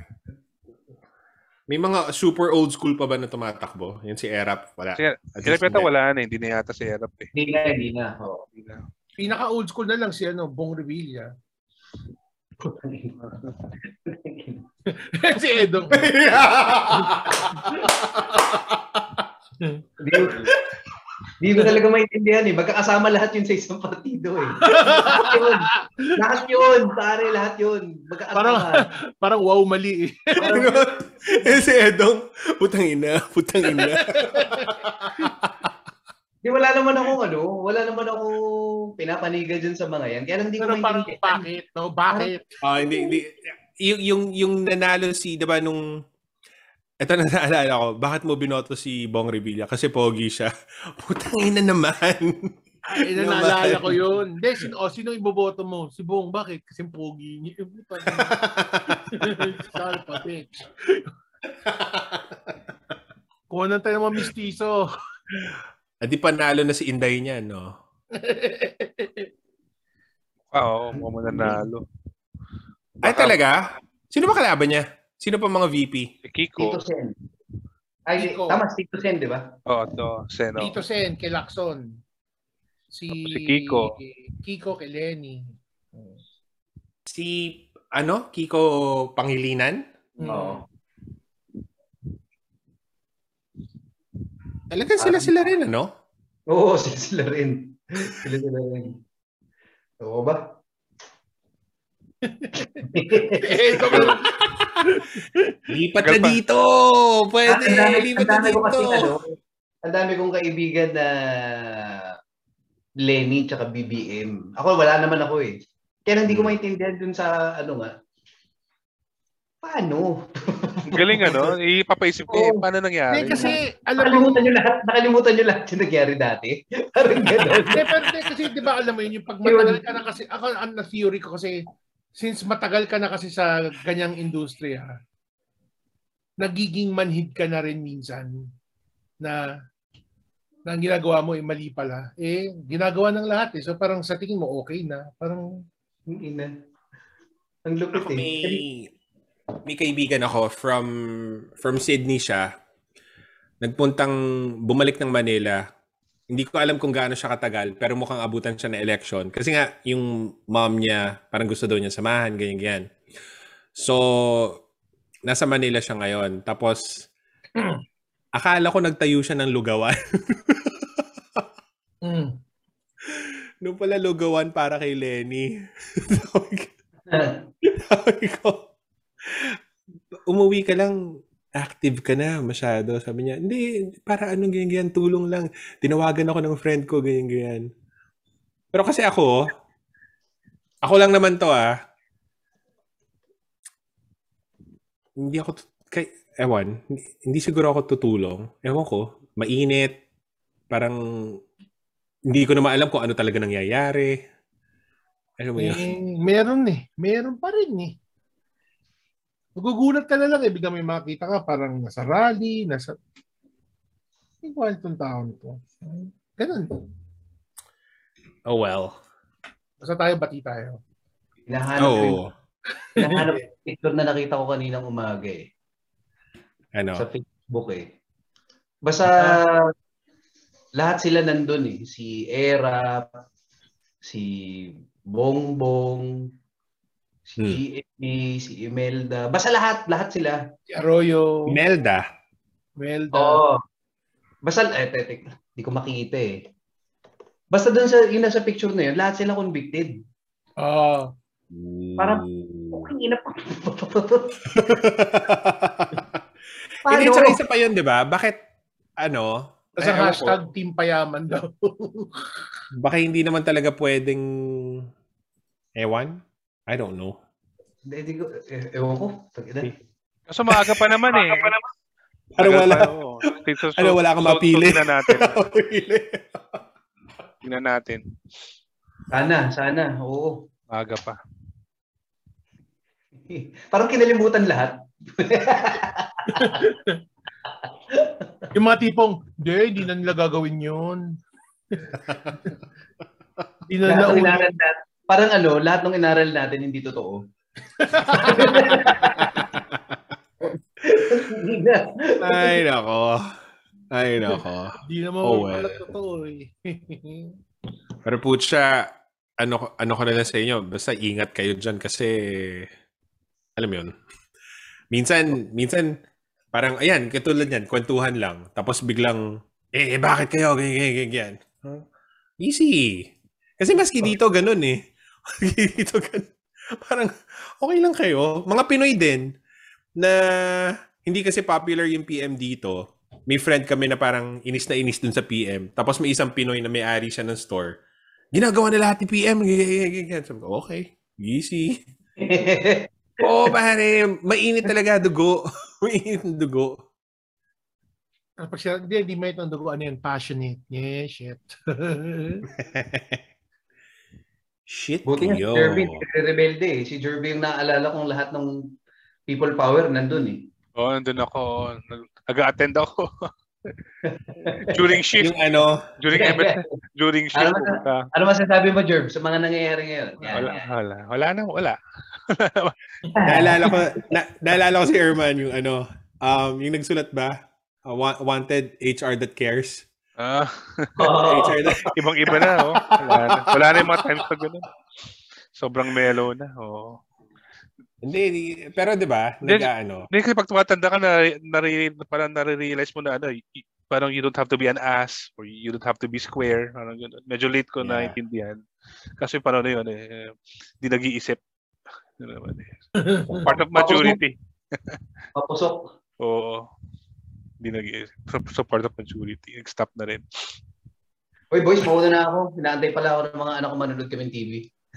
May mga super old school pa ba na tumatakbo? Yan si Erap, wala. Si, Repeta hindi. wala na, hindi na yata si Erap eh. Hindi na, hindi na. Oo. Hindi na. Pinaka old school na lang si ano, Bong Revilla. [laughs] si Edong. Hindi Hindi mo talaga maintindihan eh. Magkakasama lahat yun sa isang partido eh. lahat yun. Lahat yun. Pare, lahat yun. Parang, Magkakasama. parang wow mali eh. eh, [laughs] si Edong, putang ina, putang ina. [laughs] Di wala naman ako ano, wala naman ako pinapanigan dyan sa mga yan. Kaya lang hindi ko parang maintindihan. bakit? No? Bakit? Ah, hindi, hindi. Yung, yung, yung nanalo si, di ba, nung, ito na [laughs] naalala ko, bakit mo binoto si Bong Revilla? Kasi pogi siya. [laughs] Putang ina naman. Ay, Naman. naalala ko yun. Hindi, sino, oh, sino iboboto mo? Si Bong, bakit? Kasi pogi niya. Eh, niya. Salpa, bitch. Kuha na tayo ng mga mistiso. At di panalo na si Inday niya, no? [laughs] Ah, Oo, mukhang mananalo. Ay, talaga? Sino ba kalaban niya? Sino pa mga VP? Si Kiko. Tito Sen. Ay, Kiko. tama, si Tito Sen, di ba? Oo, to. Seno. Tito Sen, kay Lacson. Si, Si Kiko. Kiko kay Lenny. Si, ano? Kiko Pangilinan? Mm. Oo. Talagang sila-sila rin, ano? Oo, [laughs] sila sila rin. Sila sila rin. Oo ba? Eh, ito ba? Lipat na dito! Pwede! ang dami, lipat na dito! ko kasi ano, ang dami kong kaibigan na Lenny tsaka BBM. Ako wala naman ako eh. Kaya hindi ko maintindihan dun sa ano nga. Paano? [laughs] Galing ano, ipapaisip ko, eh, paano nangyari? Hindi, kasi, alam mo, Nakalimutan nyo lahat, nakalimutan nyo lahat yung nangyari dati. [laughs] Parang gano'n. [laughs] Hindi, kasi di ba alam mo yun, yung pag matagal ka na kasi, ako ang na theory ko kasi, since matagal ka na kasi sa ganyang industriya, nagiging manhid ka na rin minsan na na ang ginagawa mo ay mali pala. Eh, ginagawa ng lahat eh. So parang sa tingin mo okay na. Parang, Ang ina. Ang lupit eh. may, may kaibigan ako from from Sydney siya. Nagpuntang bumalik ng Manila. Hindi ko alam kung gaano siya katagal, pero mukhang abutan siya ng election. Kasi nga, yung mom niya, parang gusto daw niya samahan, ganyan, ganyan. So, nasa Manila siya ngayon. Tapos, [clears throat] akala ko nagtayo siya ng lugawan. [laughs] mm, Nung pala lugawan para kay Lenny. [laughs] [laughs] Sabi ko, umuwi ka lang, active ka na masyado. Sabi niya, hindi, para anong ganyan-ganyan, tulong lang. Tinawagan ako ng friend ko, ganyan-ganyan. Pero kasi ako, ako lang naman to ah, hindi ako, kay, ewan, hindi, hindi siguro ako tutulong. Ewan ko, mainit, parang, hindi ko na maalam kung ano talaga nangyayari. Ano mo yun? eh, meron eh. Meron pa rin eh. Magugulat ka na lang eh. Bigla may makita ka parang nasa rally, nasa... Hindi ko itong taon to. Ganun. Oh well. Basta tayo, bati tayo. Hinahanap Oh, hinahanap ko yung picture na nakita ko kaninang umaga eh. ano. Sa Facebook eh. Basta lahat sila nandun eh. Si Era, si Bongbong, si Hmm. Si Imelda. Basta lahat, lahat sila. Si Arroyo, Melda. Melda. Oo. Basta, eh, tete, hindi ko makita eh. Basta doon sa, yun nasa picture na yun, lahat sila convicted. Ah. Parang- Ooh. Ang ina pa. [laughs] Hindi, tsaka isa pa yun, di ba? Bakit, ano, Tapos ay, ang ewan ko, hashtag Team Payaman daw. baka hindi naman talaga pwedeng, ewan? I don't know. Hindi, hindi ko, eh, ewan ko. Tangina. Kaso maaga pa naman eh. Parang Tagal wala. pa, oo. So, so, Ano, wala kang mapili. So, tingnan natin. [laughs] Tingnan natin. Sana, sana. Oo. Maaga pa. [laughs] Parang kinalimutan lahat. [laughs] Yung mga tipong, hindi, hindi na nila gagawin yun. Hindi na Lahat parang ano, lahat ng inaral natin hindi totoo. Ay, nako. Ay, nako. Hindi na Oh, well. totoo eh. Pero putya, ano, ko- ano ko na lang sa inyo, basta ingat kayo dyan kasi, alam yun, minsan, minsan, parang, ayan, katulad yan, kwentuhan lang, tapos biglang, eh, eh bakit kayo, ganyan, ganyan, ganyan. Huh? Easy. Kasi maski dito, ganun eh. [laughs] Dito, ganun. Parang, okay lang kayo. Mga Pinoy din, na hindi kasi popular yung PM dito. May friend kami na parang inis na inis dun sa PM. Tapos may isang Pinoy na may-ari siya ng store. Ginagawa na lahat ni PM. Sabi ko, okay. Easy. [laughs] Oo, pare. Mainit talaga dugo. [laughs] mainit ang dugo. Pag siya, hindi, hindi may itong dugo, ano yan, passionate. Yeah, shit. Shit Buti kayo. Jerby, rebelde eh. Si yung naalala kong lahat ng people power nandun eh. Oo, oh, nandun ako. Nag- Nag-attend ako. [laughs] during shift. Yung ano, During during shift. Alam mo, pumunta. Ano masasabi mo, Jerb, sa mga nangyayari ngayon? Yan, Wala, yan. wala. Wala na, wala. [laughs] naalala ko, na, naalala ko si Erman, yung ano, um, yung nagsulat ba? Uh, wa- wanted HR that cares. Ah, that, [laughs] ibang-iba na, oh. Wala na. Wala na yung mga times na ganun. Sobrang mellow na, oh. hindi, hindi- pero di ba, nag ano, Hindi kasi pag tumatanda ka na, nare, parang nare-realize mo na ano, y- parang you don't have to be an ass or you don't have to be square. Parang ganun. Medyo late ko Yeah. naintindihan. Kasi parang ano yun, eh, di nag-iisip. Ano naman eh. [laughs] Part of maturity. Papusok. [laughs] Oo. Di nag-iisip. So, so part of maturity. Nag-stop na rin. Uy, boys, mauna na ako. Hinaantay pala ako ng mga anak ko manonood kami ng TV.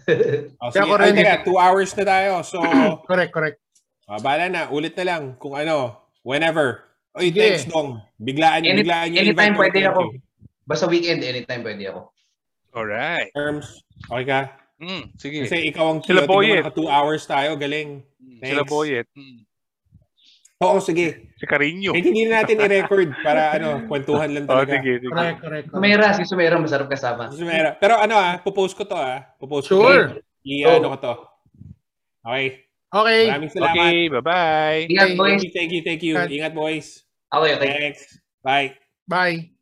[laughs] oh, sige, ako rin- ay, two hours na tayo. So, [clears throat] correct, correct. ah, bahala na, ulit na lang kung ano, whenever. Oy, Sige. thanks, Dong. Biglaan, Any- biglaan yung anytime pwede ako. Basta weekend, anytime pwede ako. Alright. Terms, okay ka? Mm, sige. Kasi ikaw ang Sila cute. Boyet. Tingnan mo, naka two hours tayo, galing. Mm, Sila thanks. Boyet. Mm. Oo, sige. Si Carino. Hindi na natin i-record para ano, kwentuhan lang Oh, talaga. sige, sige. Correct, correct. Sumera, si Sumera, masarap kasama. Sumera. Pero ano ah, popost ko to ah. Popost ko. Sure. I, ano ko to. Okay. Okay. Maraming salamat. Okay, bye-bye. Ingat, boys. Thank you, thank you, thank you. Ingat boys. Okay, okay. Thanks. Bye. Bye.